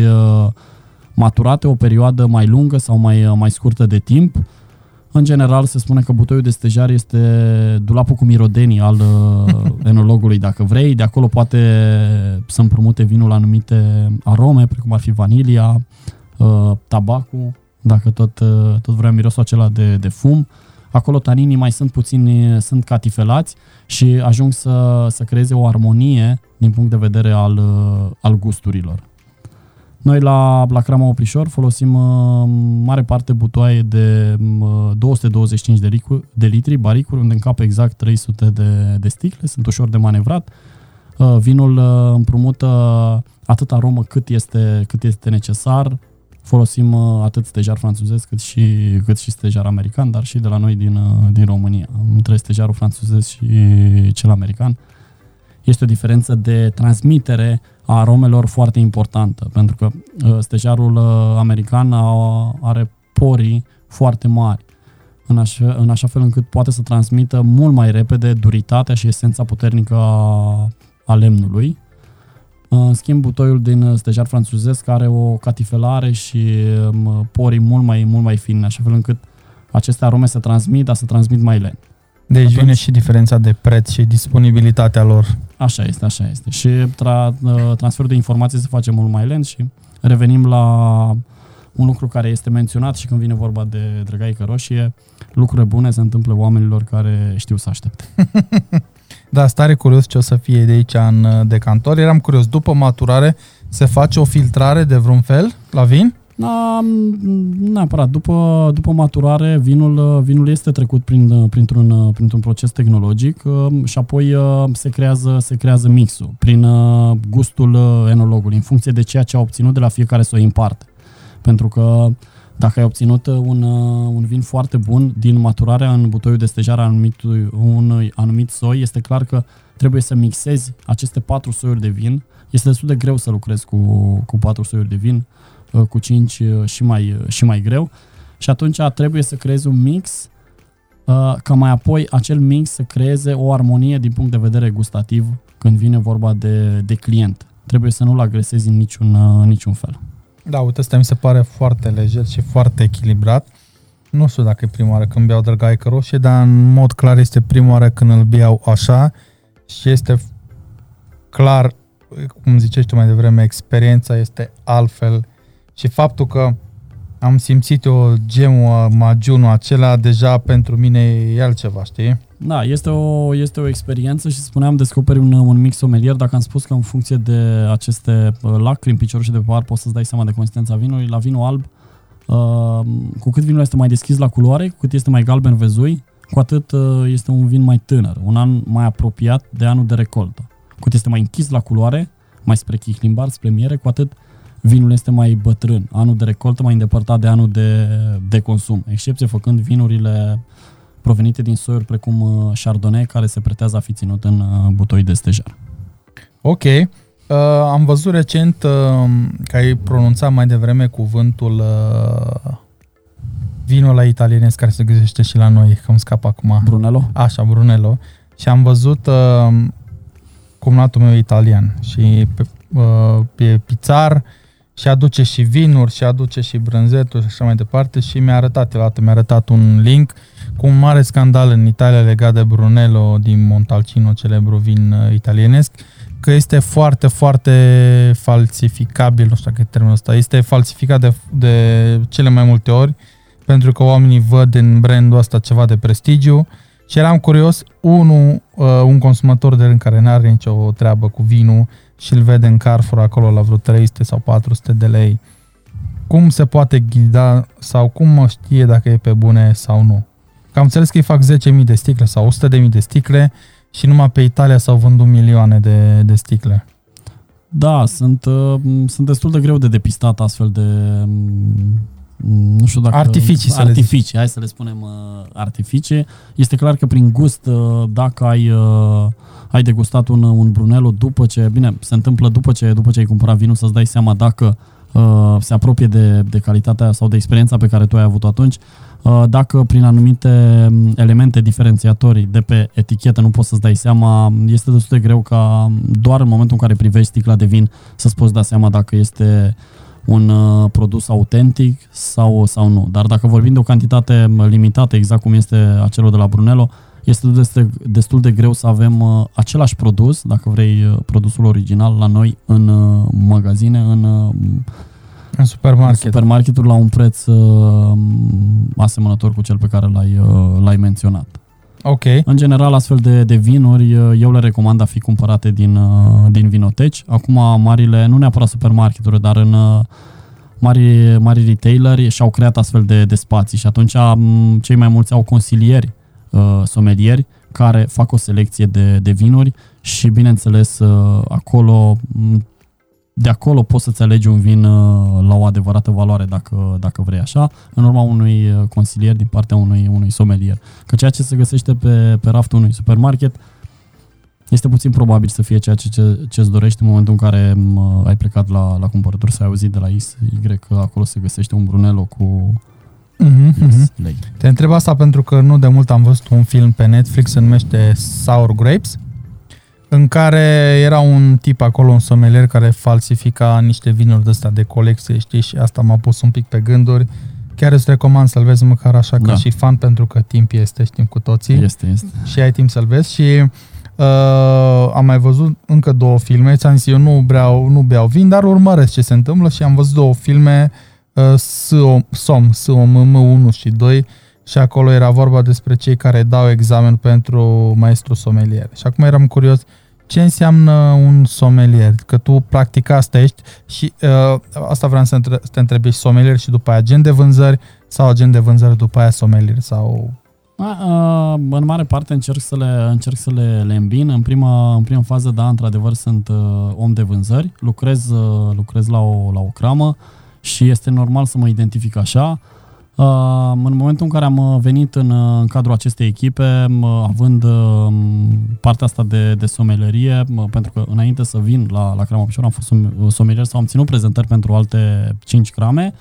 maturate o perioadă mai lungă sau mai, mai scurtă de timp în general, se spune că butoiul de stejar este dulapul cu mirodenii al uh, enologului, dacă vrei. De acolo poate să împrumute vinul anumite arome, precum ar fi vanilia, uh, tabacul, dacă tot, uh, tot vrea mirosul acela de, de fum. Acolo taninii mai sunt puțini, sunt catifelați și ajung să, să creeze o armonie din punct de vedere al, al gusturilor. Noi la, la Crama Oprișor folosim uh, mare parte butoaie de uh, 225 de, ricu, de litri, baricuri, unde încap exact 300 de, de sticle, sunt ușor de manevrat. Uh, vinul uh, împrumută atât aromă cât este, cât este necesar. Folosim uh, atât stejar franțuzesc cât și, cât și stejar american, dar și de la noi din, uh, din România. Între stejarul franțuzesc și cel american este o diferență de transmitere a aromelor foarte importantă, pentru că uh, stejarul uh, american are porii foarte mari, în așa, în așa fel încât poate să transmită mult mai repede duritatea și esența puternică a, a lemnului. În schimb, butoiul din stejar franțuzesc are o catifelare și um, porii mult mai, mult mai fini, în așa fel încât aceste arome se transmit, dar se transmit mai lent. Deci Atunci, vine și diferența de preț și disponibilitatea lor. Așa este, așa este. Și tra, uh, transferul de informații se face mult mai lent și revenim la un lucru care este menționat și când vine vorba de drăgaică roșie, lucruri bune se întâmplă oamenilor care știu să aștepte. da, stare curios ce o să fie de aici în uh, decantor. Eram curios, după maturare se face o filtrare de vreun fel? La vin? Da, m, neapărat. După, după maturare, vinul, vinul este trecut prin, printr-un, printr-un proces tehnologic uh, și apoi uh, se creează, se creează mixul prin uh, gustul uh, enologului, în funcție de ceea ce a obținut de la fiecare să o imparte. Pentru că dacă ai obținut uh, un, uh, un vin foarte bun din maturarea în butoiul de stejare a anumitui, unui anumit soi, este clar că trebuie să mixezi aceste patru soiuri de vin. Este destul de greu să lucrezi cu, cu patru soiuri de vin, uh, cu cinci și mai, și mai greu. Și atunci trebuie să creezi un mix ca mai apoi acel mix să creeze o armonie din punct de vedere gustativ când vine vorba de, de client. Trebuie să nu-l agresezi în niciun, în niciun fel. Da, uite, asta mi se pare foarte lejer și foarte echilibrat. Nu știu dacă e prima oară când beau drăgaică roșie, dar în mod clar este prima oară când îl beau așa și este clar, cum zicești tu mai devreme, experiența este altfel și faptul că am simțit o gemul, magiunul acela, deja pentru mine e altceva, știi? Da, este o, este o experiență și spuneam, descoperi un, un mic somelier. Dacă am spus că în funcție de aceste uh, lacrimi, piciorușe de par, poți să-ți dai seama de consistența vinului, la vinul alb, uh, cu cât vinul este mai deschis la culoare, cu cât este mai galben vezui, cu atât uh, este un vin mai tânăr, un an mai apropiat de anul de recoltă. Cu cât este mai închis la culoare, mai spre chihlimbar, spre miere, cu atât vinul este mai bătrân, anul de recoltă mai îndepărtat de anul de, de consum, excepție făcând vinurile provenite din soiuri precum uh, Chardonnay, care se pretează a fi ținut în uh, butoi de stejar. Ok. Uh, am văzut recent uh, că ai pronunțat mai devreme cuvântul uh, vinul la italienesc care se găsește și la noi, că îmi scap acum. Brunello? Așa, Brunello. Și am văzut uh, cumnatul meu italian și pe, uh, pe pizar și aduce și vinuri și aduce și brânzeturi și așa mai departe. Și mi-a arătat, el mi-a arătat un link cu un mare scandal în Italia legat de Brunello din Montalcino, celebru vin uh, italienesc, că este foarte, foarte falsificabil, nu știu dacă e termenul ăsta, este falsificat de, de cele mai multe ori, pentru că oamenii văd în brandul ăsta ceva de prestigiu. Și eram curios, unul, uh, un consumator de rând care n-are nicio treabă cu vinul și îl vede în Carrefour acolo la vreo 300 sau 400 de lei, cum se poate ghida sau cum mă știe dacă e pe bune sau nu? Că am înțeles că îi fac 10.000 de sticle sau 100.000 de sticle și numai pe Italia s-au vândut milioane de, de sticle. Da, sunt, uh, sunt destul de greu de depistat astfel de mm, nu știu dacă... Artificii, să artificii, le hai să le spunem uh, artificii. Este clar că prin gust, uh, dacă ai, uh, ai degustat un, un Brunello după ce, bine, se întâmplă după ce, după ce ai cumpărat vinul, să-ți dai seama dacă uh, se apropie de, de calitatea sau de experiența pe care tu ai avut-o atunci, Uh, dacă prin anumite um, elemente diferențiatorii de pe etichetă nu poți să-ți dai seama, este destul de greu ca doar în momentul în care privești sticla de vin să-ți poți da seama dacă este un uh, produs autentic sau, sau nu. Dar dacă vorbim de o cantitate limitată, exact cum este acelul de la Brunello, este destul de, destul de greu să avem uh, același produs, dacă vrei produsul original, la noi în magazine, în în supermarket. În supermarketuri la un preț uh, asemănător cu cel pe care l-ai, uh, l-ai menționat. Ok. În general, astfel de, de vinuri, uh, eu le recomand a fi cumpărate din, uh, din vinoteci. Acum, marile, nu neapărat supermarketuri, dar în uh, mari, mari retaileri și-au creat astfel de, de spații și atunci um, cei mai mulți au consilieri, uh, somelieri, care fac o selecție de, de vinuri și, bineînțeles, uh, acolo de acolo poți să-ți alegi un vin uh, la o adevărată valoare dacă, dacă vrei așa, în urma unui uh, consilier din partea unui, unui somelier. Că ceea ce se găsește pe, pe raftul unui supermarket este puțin probabil să fie ceea ce, ce, ce îți dorești în momentul în care uh, ai plecat la, la cumpărături, să ai auzit de la X, Y că acolo se găsește un Brunello cu mm-hmm. Te întreb asta pentru că nu de mult am văzut un film pe Netflix, se numește Sour Grapes în care era un tip acolo, un somelier, care falsifica niște vinuri de astea de colecție, știi, și asta m-a pus un pic pe gânduri. Chiar îți recomand să-l vezi măcar așa ca da. și fan, pentru că timp este, știm cu toții. Este, este. Și ai timp să-l vezi și uh, am mai văzut încă două filme. Ți-am zis, eu nu beau, nu beau vin, dar urmăresc ce se întâmplă și am văzut două filme, uh, SOM, SOM, M1 și 2, și acolo era vorba despre cei care dau examen pentru maestru somelier. Și acum eram curios ce înseamnă un somelier? Că tu practic asta ești și uh, asta vreau să, între, să te întreb, ești somelier și după aia agent de vânzări sau agent de vânzări după aia somelier sau... A, a, în mare parte încerc să le, încerc să le, le îmbin. În prima, în prima fază, da, într-adevăr, sunt uh, om de vânzări. Lucrez, uh, lucrez la, o, la o cramă și este normal să mă identific așa. Uh, în momentul în care am uh, venit în, uh, în cadrul acestei echipe, având partea asta de, de somelerie, pentru că înainte să vin la, la Crama Picior am fost somelier sau am ținut prezentări pentru alte 5 crame,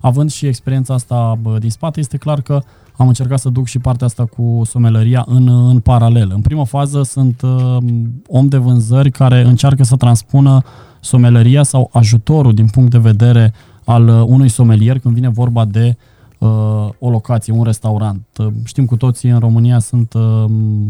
având și experiența asta din spate, este clar că am încercat să duc și partea asta cu somelăria în, în paralel. În prima fază sunt om de vânzări care încearcă să transpună somelăria sau ajutorul din punct de vedere al unui somelier când vine vorba de uh, uh, o locație, un restaurant. Uh, știm cu toții, în România sunt uh,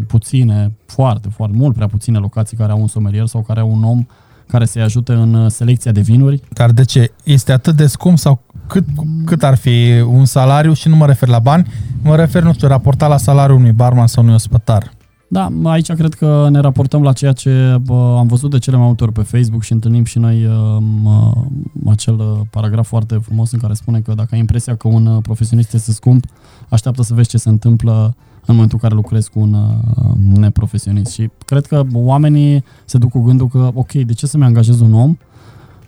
puține, foarte, foarte mult prea puține locații care au un somelier sau care au un om care să-i ajute în uh, selecția de vinuri. Dar de ce? Este atât de scump sau cât, cât ar fi un salariu și nu mă refer la bani, mă refer, nu știu, raportat la salariul unui barman sau unui ospătar. Da, aici cred că ne raportăm la ceea ce bă, am văzut de cele mai multe ori pe Facebook și întâlnim și noi uh, acel uh, paragraf foarte frumos în care spune că dacă ai impresia că un uh, profesionist este scump, așteaptă să vezi ce se întâmplă în momentul în care lucrezi cu un uh, neprofesionist. Și cred că oamenii se duc cu gândul că, ok, de ce să-mi angajez un om uh,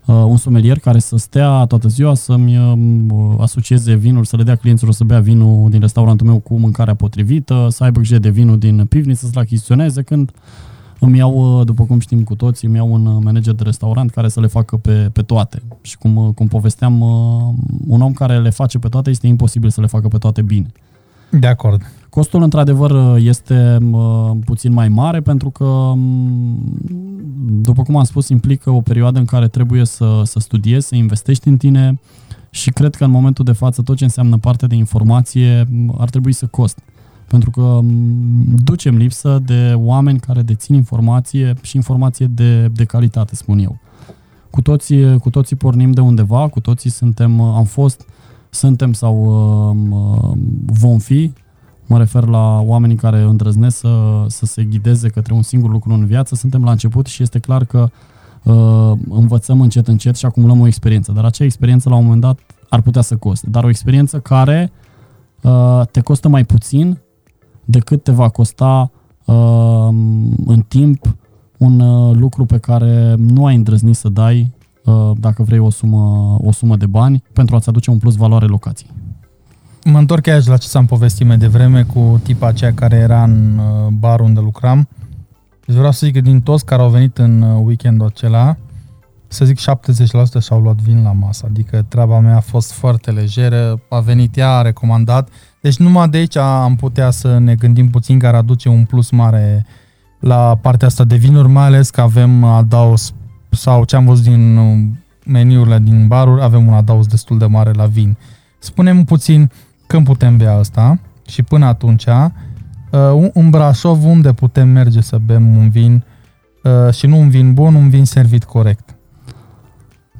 un somelier care să stea toată ziua să-mi uh, asocieze vinuri, să le dea clienților să bea vinul din restaurantul meu cu mâncarea potrivită, să aibă grijă de vinul din pivniță, să-l achiziționeze, când îmi iau, uh, după cum știm cu toții, îmi iau un uh, manager de restaurant care să le facă pe, pe toate. Și cum, uh, cum povesteam, un om care le face pe toate este imposibil să le facă pe toate bine. De acord. Costul, într-adevăr, este puțin mai mare pentru că, după cum am spus, implică o perioadă în care trebuie să, să studiezi, să investești în tine și cred că în momentul de față tot ce înseamnă parte de informație ar trebui să coste. Pentru că ducem lipsă de oameni care dețin informație și informație de, de calitate, spun eu. Cu toții, cu toții pornim de undeva, cu toții suntem, am fost, suntem sau vom fi mă refer la oamenii care îndrăznesc să, să se ghideze către un singur lucru în viață, suntem la început și este clar că uh, învățăm încet încet și acumulăm o experiență, dar acea experiență la un moment dat ar putea să coste, dar o experiență care uh, te costă mai puțin decât te va costa uh, în timp un uh, lucru pe care nu ai îndrăznit să dai uh, dacă vrei o sumă, o sumă de bani pentru a-ți aduce un plus valoare locației. Mă întorc aici la ce s-am povestit mai devreme cu tipa aceea care era în uh, bar unde lucram. Deci vreau să zic că din toți care au venit în uh, weekendul acela, să zic 70% și-au luat vin la masă. Adică treaba mea a fost foarte lejeră, a venit ea, a recomandat. Deci numai de aici am putea să ne gândim puțin care aduce un plus mare la partea asta de vinuri, mai ales că avem adaos sau ce am văzut din uh, meniurile din baruri, avem un adaos destul de mare la vin. Spunem puțin când putem bea asta și până atunci, uh, în Brașov unde putem merge să bem un vin uh, și nu un vin bun, un vin servit corect.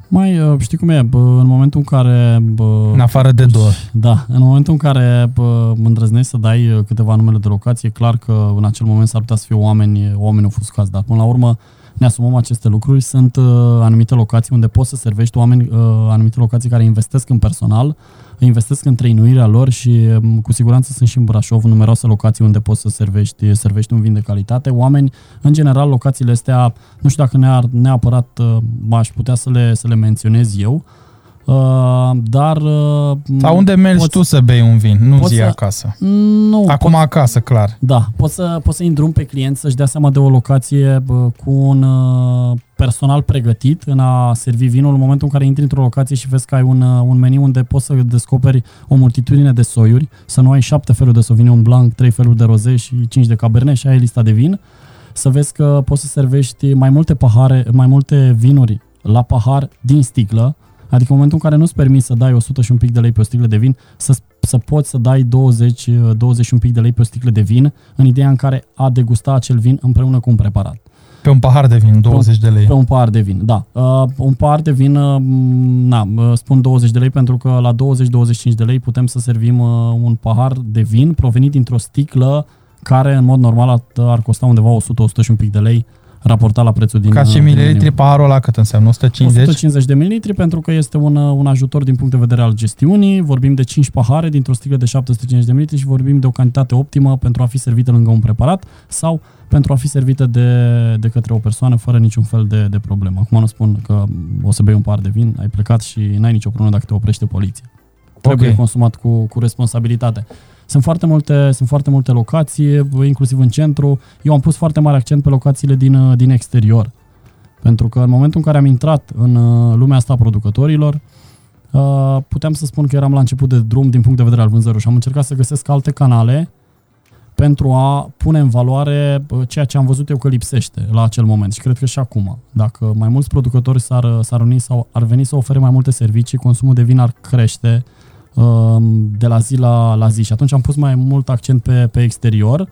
Mai uh, știi cum e, bă, în momentul în care... Bă, în afară de două. Da, în momentul în care bă, îndrăznești să dai câteva numele de locație, e clar că în acel moment s-ar putea să fie oameni, oameni ofuscați, dar până la urmă ne asumăm aceste lucruri. Sunt uh, anumite locații unde poți să servești oameni, uh, anumite locații care investesc în personal, investesc în trăinuirea lor și um, cu siguranță sunt și în Brașov numeroase locații unde poți să servești, servești un vin de calitate. Oameni, în general, locațiile astea, nu știu dacă neapărat uh, aș putea să le, să le menționez eu, Uh, dar... Uh, Sau unde mergi poți, tu să bei un vin, nu zi să, acasă. Nu. Acum pot, acasă, clar. Da, poți să, poți să îndrum pe client să-și dea seama de o locație bă, cu un uh, personal pregătit în a servi vinul în momentul în care intri într-o locație și vezi că ai un, uh, un meniu unde poți să descoperi o multitudine de soiuri, să nu ai șapte feluri de Sauvignon Blanc, trei feluri de roze și cinci de Cabernet și ai lista de vin, să vezi că poți să servești mai multe pahare, mai multe vinuri la pahar din sticlă, Adică în momentul în care nu-ți permiți să dai 100 și un pic de lei pe o sticlă de vin, să, să poți să dai 20, 20 și un pic de lei pe o sticlă de vin, în ideea în care a degusta acel vin împreună cu un preparat. Pe un pahar de vin, 20 pe de lei. Pe un pahar de vin, da. Uh, un pahar de vin, uh, na, uh, spun 20 de lei pentru că la 20-25 de lei putem să servim uh, un pahar de vin provenit dintr-o sticlă care în mod normal ar, ar costa undeva 100-100 și un pic de lei raportat la prețul din Ca și din mililitri meniu. paharul ăla cât înseamnă? 150? 150 de mililitri pentru că este un, un ajutor din punct de vedere al gestiunii. Vorbim de 5 pahare dintr-o sticlă de 750 de mililitri și vorbim de o cantitate optimă pentru a fi servită lângă un preparat sau pentru a fi servită de, de către o persoană fără niciun fel de, de problemă. Acum nu spun că o să bei un pahar de vin, ai plecat și n-ai nicio problemă dacă te oprește poliția. Trebuie Ok. consumat cu, cu responsabilitate. Sunt foarte, multe, sunt foarte multe locații, inclusiv în centru. Eu am pus foarte mare accent pe locațiile din, din exterior. Pentru că în momentul în care am intrat în uh, lumea asta a producătorilor, uh, puteam să spun că eram la început de drum din punct de vedere al vânzărilor și am încercat să găsesc alte canale pentru a pune în valoare uh, ceea ce am văzut eu că lipsește la acel moment și cred că și acum. Dacă mai mulți producători s-ar, s-ar uni sau ar veni să ofere mai multe servicii, consumul de vin ar crește um, de la zi la, la zi și atunci am pus mai mult accent pe, pe exterior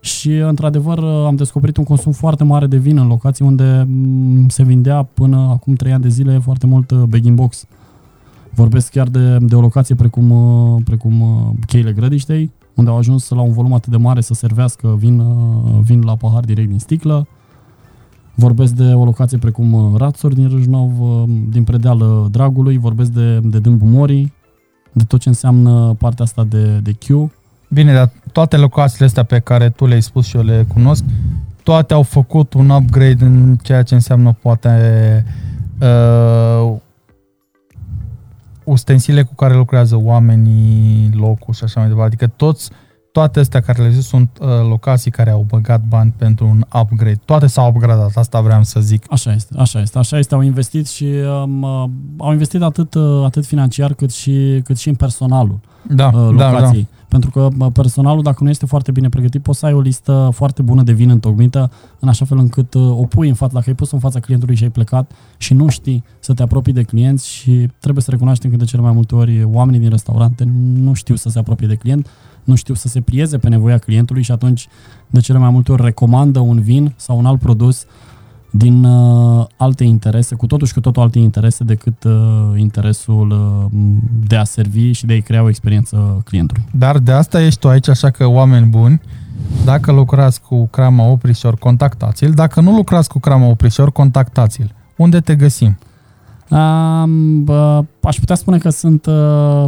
și într-adevăr am descoperit un consum foarte mare de vin în locații unde mm, se vindea până acum 3 ani de zile foarte mult uh, bag box. Vorbesc chiar de, de o locație precum, uh, precum uh, Cheile Grădiștei, unde au ajuns la un volum atât de mare să servească vin, uh, vin la pahar direct din sticlă. Vorbesc de o locație precum uh, Rațuri din Râșnov, uh, din Predeal uh, Dragului, vorbesc de, de Dâmbu Morii, de tot ce înseamnă partea asta de, de Q. Bine, dar toate locațiile astea pe care tu le-ai spus și eu le cunosc, toate au făcut un upgrade în ceea ce înseamnă poate uh, ustensile cu care lucrează oamenii, locul și așa mai departe. Adică toți, toate astea care le zic sunt uh, locații care au băgat bani pentru un upgrade. Toate s-au upgradat, asta vreau să zic. Așa este, așa este, așa este, au investit și um, uh, au investit atât, uh, atât financiar cât și, cât și în personalul Da, uh, da, da. locației. Pentru că uh, personalul, dacă nu este foarte bine pregătit, poți să ai o listă foarte bună de vin întocmită, în așa fel încât uh, o pui în față, dacă ai pus în fața clientului și ai plecat și nu știi să te apropii de clienți și trebuie să recunoaștem că de cele mai multe ori oamenii din restaurante nu știu să se apropie de client, nu știu să se plieze pe nevoia clientului și atunci de cele mai multe ori recomandă un vin sau un alt produs din uh, alte interese, cu totul și cu totul alte interese decât uh, interesul uh, de a servi și de a-i crea o experiență clientului. Dar de asta ești tu aici, așa că oameni buni, dacă lucrați cu Crama Oprișor, contactați-l. Dacă nu lucrați cu Crama Oprișor, contactați-l. Unde te găsim? Um, bă, aș putea spune că sunt uh,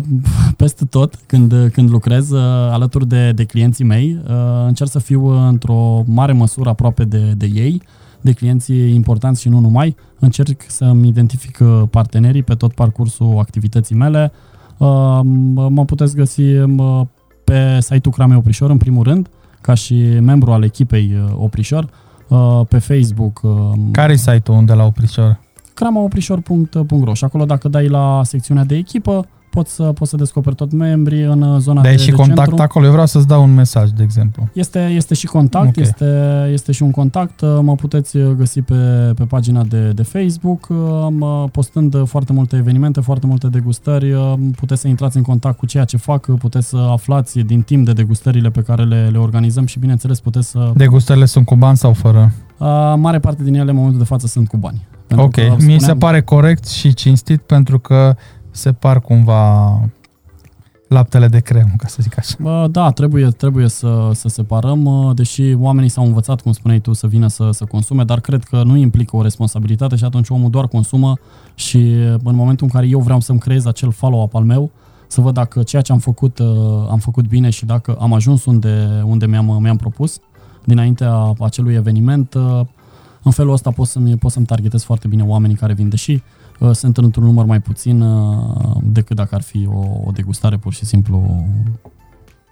peste tot când, când lucrez uh, alături de, de clienții mei. Uh, încerc să fiu uh, într-o mare măsură aproape de, de ei, de clienții importanți și nu numai. Încerc să-mi identific uh, partenerii pe tot parcursul activității mele. Uh, mă puteți găsi uh, pe site-ul Crame Oprișor, în primul rând, ca și membru al echipei uh, Oprișor, uh, pe Facebook. uh, Care e site-ul unde la Oprișor? cramaoprișor.ro și acolo dacă dai la secțiunea de echipă, poți să, poți să descoperi tot membrii în zona Dar de, e și de contact centru. acolo. Eu vreau să-ți dau un mesaj, de exemplu. Este, este și contact, Ok. este, este și un contact. Mă puteți găsi pe, pe pagina de, de Facebook, mă postând foarte multe evenimente, foarte multe degustări. Puteți să intrați în contact cu ceea ce fac, puteți să aflați din timp de degustările pe care le, le organizăm și, bineînțeles, puteți să... Degustările sunt cu bani sau fără? A, mare parte din ele, în momentul de față, sunt cu bani. Pentru ok, că, mi spuneam- se pare corect și cinstit pentru că se par cumva laptele de cremă, ca să zic așa. Bă, da, trebuie, trebuie să, să separăm, uh, deși oamenii s-au învățat, cum spuneai tu, să vină să, să consume, dar cred că nu implică o responsabilitate și atunci omul doar consumă și uh, în momentul în care eu vreau să-mi creez acel follow-up al meu, să văd dacă ceea ce am făcut uh, am făcut bine și dacă am ajuns unde, unde mi-am, mi-am propus dinaintea acelui eveniment, uh, în felul ăsta pot să-mi, pot să-mi targetez foarte bine oamenii care vin, deși uh, sunt într-un număr mai puțin uh, decât dacă ar fi o, o degustare pur și simplu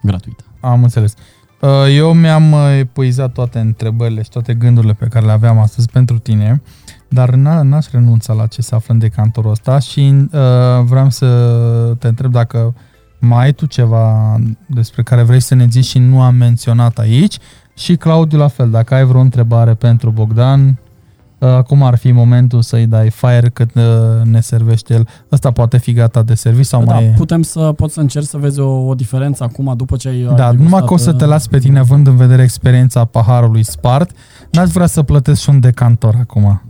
gratuită. Am înțeles. Uh, Eu mi-am uh, epuizat toate întrebările și toate gândurile pe care le aveam astăzi pentru tine, dar n- n-aș renunța la ce se află în decantorul ăsta și uh, vreau să te întreb dacă mai ai tu ceva despre care vrei să ne zici și nu am menționat aici și Claudiu la fel, dacă ai vreo întrebare pentru Bogdan, uh, acum ar fi momentul să-i dai fire cât uh, ne servește el. Ăsta poate fi gata de serviciu sau da, mai e? putem să, poți să încerci să vezi o, o diferență acum după ce ai ai Da, numai degustat, că o să te uh, las pe tine având în vedere experiența paharului spart, n-aș vrea să plătesc și un decantor acum.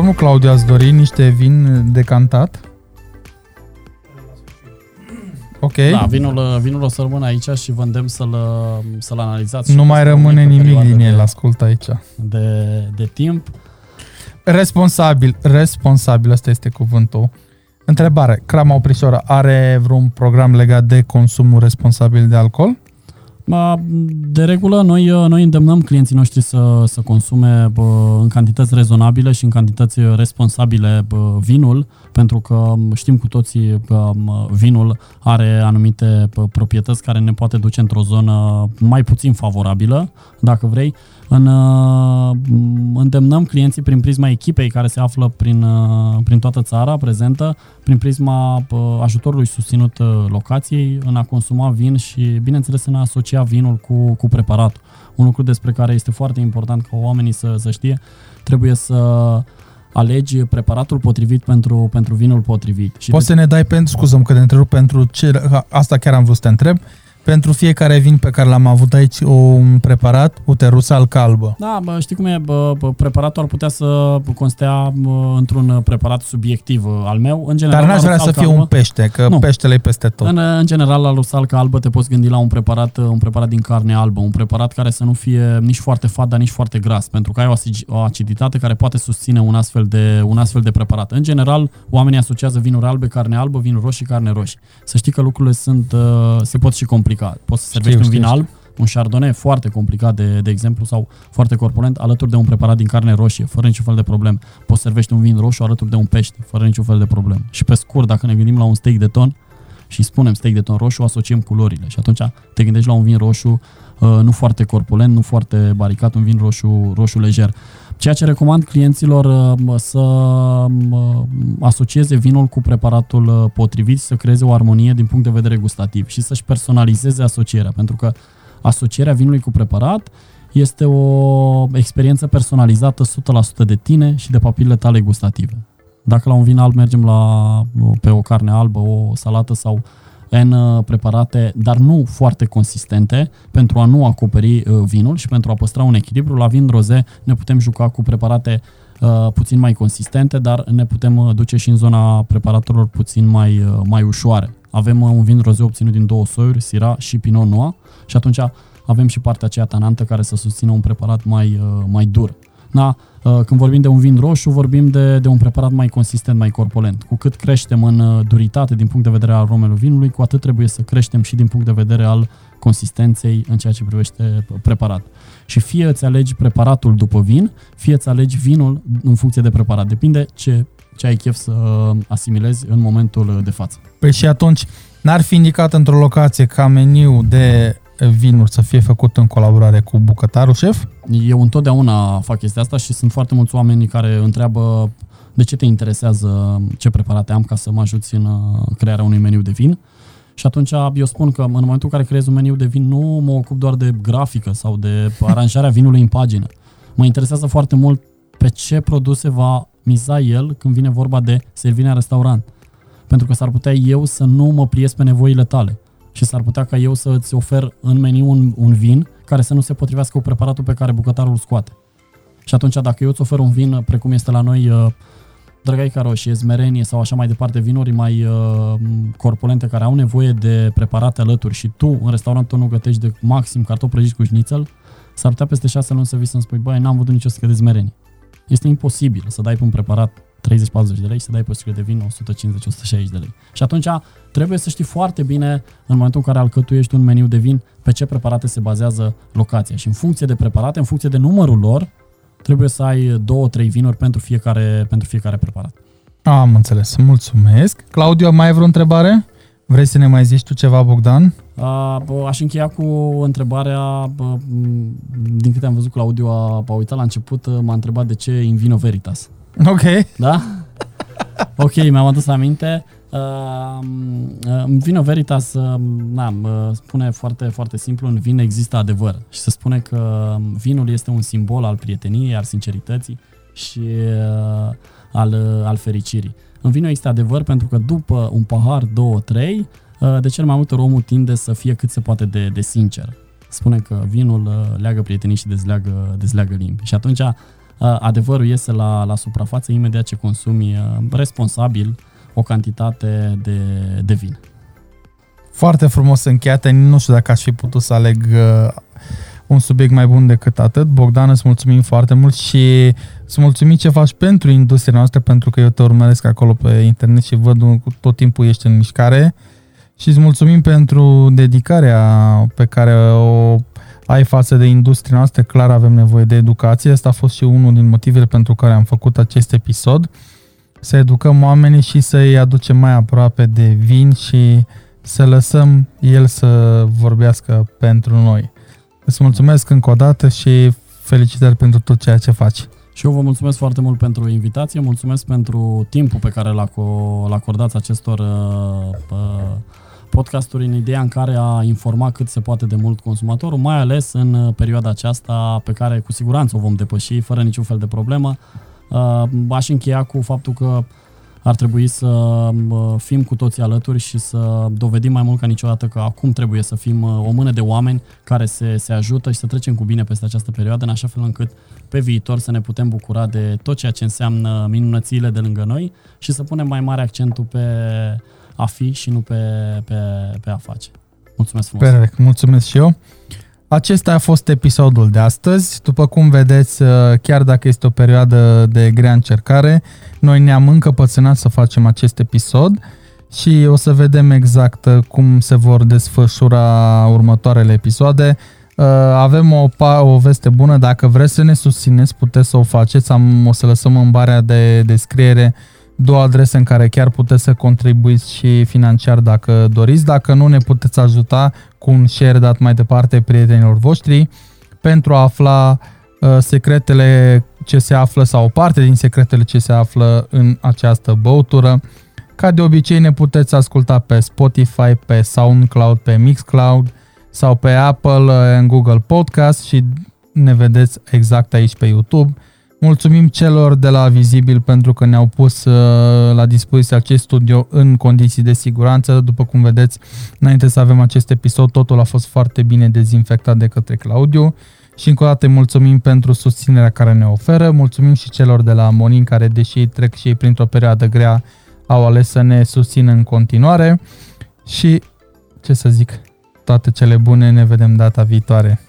Domnul Claudiu, ați dori niște vin decantat? Ok. Da, vinul, vinul o să rămână aici și vă îndemn să-l, să-l analizați. Nu și mai peste o rămâne mică nimic perioadă din el, de, ascult aici. de, de timp. Responsabil, responsabil, ăsta este cuvântul. Întrebare, Crama Oprișoară are vreun program legat de consumul responsabil de alcool? Ma, De regulă, noi, noi îndemnăm clienții noștri să, să consume bă, în cantități rezonabile și în cantități responsabile bă, vinul, pentru că știm cu toții că mă, vinul are anumite bă, proprietăți care ne poate duce într-o zonă mai puțin favorabilă, dacă vrei. În, uh, îndemnăm clienții prin prisma echipei care se află prin, uh, prin toată țara prezentă, prin prisma uh, ajutorului susținut uh, locației, în a consuma vin și, bineînțeles, în a asocia vinul cu, cu preparatul. Un lucru despre care este foarte important ca oamenii să, să știe, trebuie să alegi preparatul potrivit pentru, pentru vinul potrivit. Și Poți să ne dai pentru, scuză că te întrerup, pentru ce, asta chiar am vrut să te întreb, pentru fiecare vin pe care l-am avut aici un preparat, uite, rusal calbă. Da, bă, știi cum e, bă, bă, preparatul ar putea să constea bă, într-un preparat subiectiv uh, al meu. În general, Dar n-aș la vrea să rusalcă fie albă- un pește, că Nu. peștele e peste tot. În, în general, la rusalcă albă te poți gândi la un preparat, un preparat din carne albă, un preparat care să nu fie nici foarte fat, dar nici foarte gras, pentru că ai o, aci- o aciditate care poate susține un astfel, de, un astfel de preparat. În general, oamenii asociază vinuri albe, carne albă, vinuri roșii, carne roșii. Să știi că lucrurile sunt, uh, se pot și complica. Poți să servești Știu, un vin știu, alb, un chardonnay foarte complicat, de, de exemplu, sau foarte corpulent, alături de un preparat din carne roșie, fără niciun fel de problem. Poți să servești un vin roșu alături de un pește, fără niciun fel de problem. Și pe scurt, dacă ne gândim la un steak de ton, și spunem steak de ton roșu, asociem culorile și atunci te gândești la un vin roșu uh, nu foarte corpulent, nu foarte baricat, un vin roșu, roșu lejer. Ceea ce recomand clienților uh, să uh, asocieze vinul cu preparatul uh, potrivit și să creeze o armonie din punct de vedere gustativ și să-și personalizeze asocierea, pentru că asocierea vinului cu preparat este o experiență personalizată 100% de tine și de papilele tale gustative. Dacă la un vin alb mergem la, pe o carne albă, o salată sau N uh, preparate, dar nu foarte consistente, pentru a nu acoperi uh, vinul și pentru a păstra un echilibru, la vin roze ne putem juca cu preparate uh, puțin mai consistente, dar ne putem uh, duce și în zona preparatelor puțin mai, uh, mai ușoare. Avem uh, un vin roze obținut din două soiuri, Syrah și Pinot Noir, și atunci avem și partea aceea tanantă care să susțină un preparat mai, uh, mai dur. Da? Uh, Când vorbim de un vin roșu, vorbim de, de un preparat mai consistent, mai corpulent. Cu cât creștem în uh, duritate din punct de vedere al aromelor vinului, cu atât trebuie să creștem și din punct de vedere al consistenței în ceea ce privește preparat. Și fie îți alegi preparatul după vin, fie îți alegi vinul în funcție de preparat. Depinde ce, ce ai chef să uh, asimilezi în momentul uh, de față. Păi și atunci, n-ar fi indicat într-o locație ca meniu de vinuri să fie făcut în colaborare cu bucătarul șef? Eu întotdeauna fac chestia asta și sunt foarte mulți oameni care întreabă de ce te interesează ce preparate am ca să mă ajuți în uh, crearea unui meniu de vin. Și atunci eu spun că în momentul în care creez un meniu de vin nu mă ocup doar de grafică sau de aranjarea vinului în pagină. Mă interesează foarte mult pe ce produse va miza el când vine vorba de servirea în restaurant. Pentru că s-ar putea eu să nu mă pliez pe nevoile tale și s-ar putea ca eu să îți ofer în meniu un, un vin care să nu se potrivească cu preparatul pe care bucătarul îl scoate. Și atunci dacă eu îți ofer un vin precum este la noi uh, drăgaica roșie, zmerenie sau așa mai departe, vinuri mai uh, corpulente care au nevoie de preparate alături și tu în restaurantul nu gătești de maxim cartofi prăjiți cu șnițel, s-ar putea peste șase luni să vii să-mi spui, băi, n-am văzut nicio sticlă de zmerenie. Este imposibil să dai pe un preparat 30-40 de lei și să dai pe o sticlă de vin 150-160 de lei. Și atunci trebuie să știi foarte bine în momentul în care alcătuiești un meniu de vin pe ce preparate se bazează locația. Și în funcție de preparate, în funcție de numărul lor, trebuie să ai două, trei vinuri pentru fiecare, pentru fiecare preparat. Am înțeles, mulțumesc. Claudiu, mai ai vreo întrebare? Vrei să ne mai zici tu ceva, Bogdan? A, bă, aș încheia cu întrebarea, bă, m, din câte am văzut Claudiu a, a uitat la început, m-a întrebat de ce Invino Veritas. Ok. Da? ok, mi-am adus aminte. Uh, în Vino Veritas, uh, na, uh, spune foarte, foarte simplu, în vin există adevăr. Și se spune că vinul este un simbol al prieteniei, al sincerității și uh, al, uh, al fericirii. În vin există adevăr pentru că după un pahar, două, trei, uh, de cel mai multe ori omul tinde să fie cât se poate de, de sincer. Spune că vinul uh, leagă prietenii și dezleagă, dezleagă limbi. Și atunci adevărul iese la, la suprafață imediat ce consumi responsabil o cantitate de, de vin. Foarte frumos încheiate, nu știu dacă aș fi putut să aleg un subiect mai bun decât atât. Bogdan, îți mulțumim foarte mult și îți mulțumim ce faci pentru industria noastră, pentru că eu te urmăresc acolo pe internet și văd tot timpul ești în mișcare și îți mulțumim pentru dedicarea pe care o ai față de industria noastră. Clar avem nevoie de educație. Asta a fost și unul din motivele pentru care am făcut acest episod. Să educăm oamenii și să-i aducem mai aproape de vin și să lăsăm el să vorbească pentru noi. Îți mulțumesc încă o dată și felicitări pentru tot ceea ce faci. Și eu vă mulțumesc foarte mult pentru invitație, mulțumesc pentru timpul pe care l acordați acestor uh, uh, podcasturi în ideea în care a informa cât se poate de mult consumatorul, mai ales în uh, perioada aceasta pe care cu siguranță o vom depăși fără niciun fel de problemă. Uh, aș încheia cu faptul că ar trebui să fim cu toții alături și să dovedim mai mult ca niciodată că acum trebuie să fim o mână de oameni care se, se ajută și să trecem cu bine peste această perioadă, în așa fel încât pe viitor să ne putem bucura de tot ceea ce înseamnă minunățile de lângă noi și să punem mai mare accentul pe a fi și nu pe, pe, pe a face. Mulțumesc frumos! Perfect, mulțumesc și eu! Acesta a fost episodul de astăzi. După cum vedeți, uh, chiar dacă este o perioadă de grea încercare, noi ne-am încăpățânat să facem acest episod și o să vedem exact uh, cum se vor desfășura următoarele episoade. Uh, avem o, o veste bună, dacă vreți să ne susțineți, puteți să o faceți. Am, o să lăsăm în barea de descriere două adrese în care chiar puteți să contribuiți și financiar dacă doriți. Dacă nu, ne puteți ajuta cu un share dat mai departe prietenilor voștri pentru a afla uh, secretele ce se află sau o parte din secretele ce se află în această băutură. Ca de obicei ne puteți asculta pe Spotify, pe SoundCloud, pe Mixcloud sau pe Apple, uh, în Google Podcast și ne vedeți exact aici pe YouTube. Mulțumim celor de la Vizibil pentru că ne-au pus uh, la dispoziție acest studio în condiții de siguranță. După cum vedeți, înainte să avem acest episod, totul a fost foarte bine dezinfectat de către Claudiu. Și încă o dată mulțumim pentru susținerea care ne oferă. Mulțumim și celor de la Monin care, deși trec și ei printr-o perioadă grea, au ales să ne susțină în continuare. Și, ce să zic, toate cele bune, ne vedem data viitoare.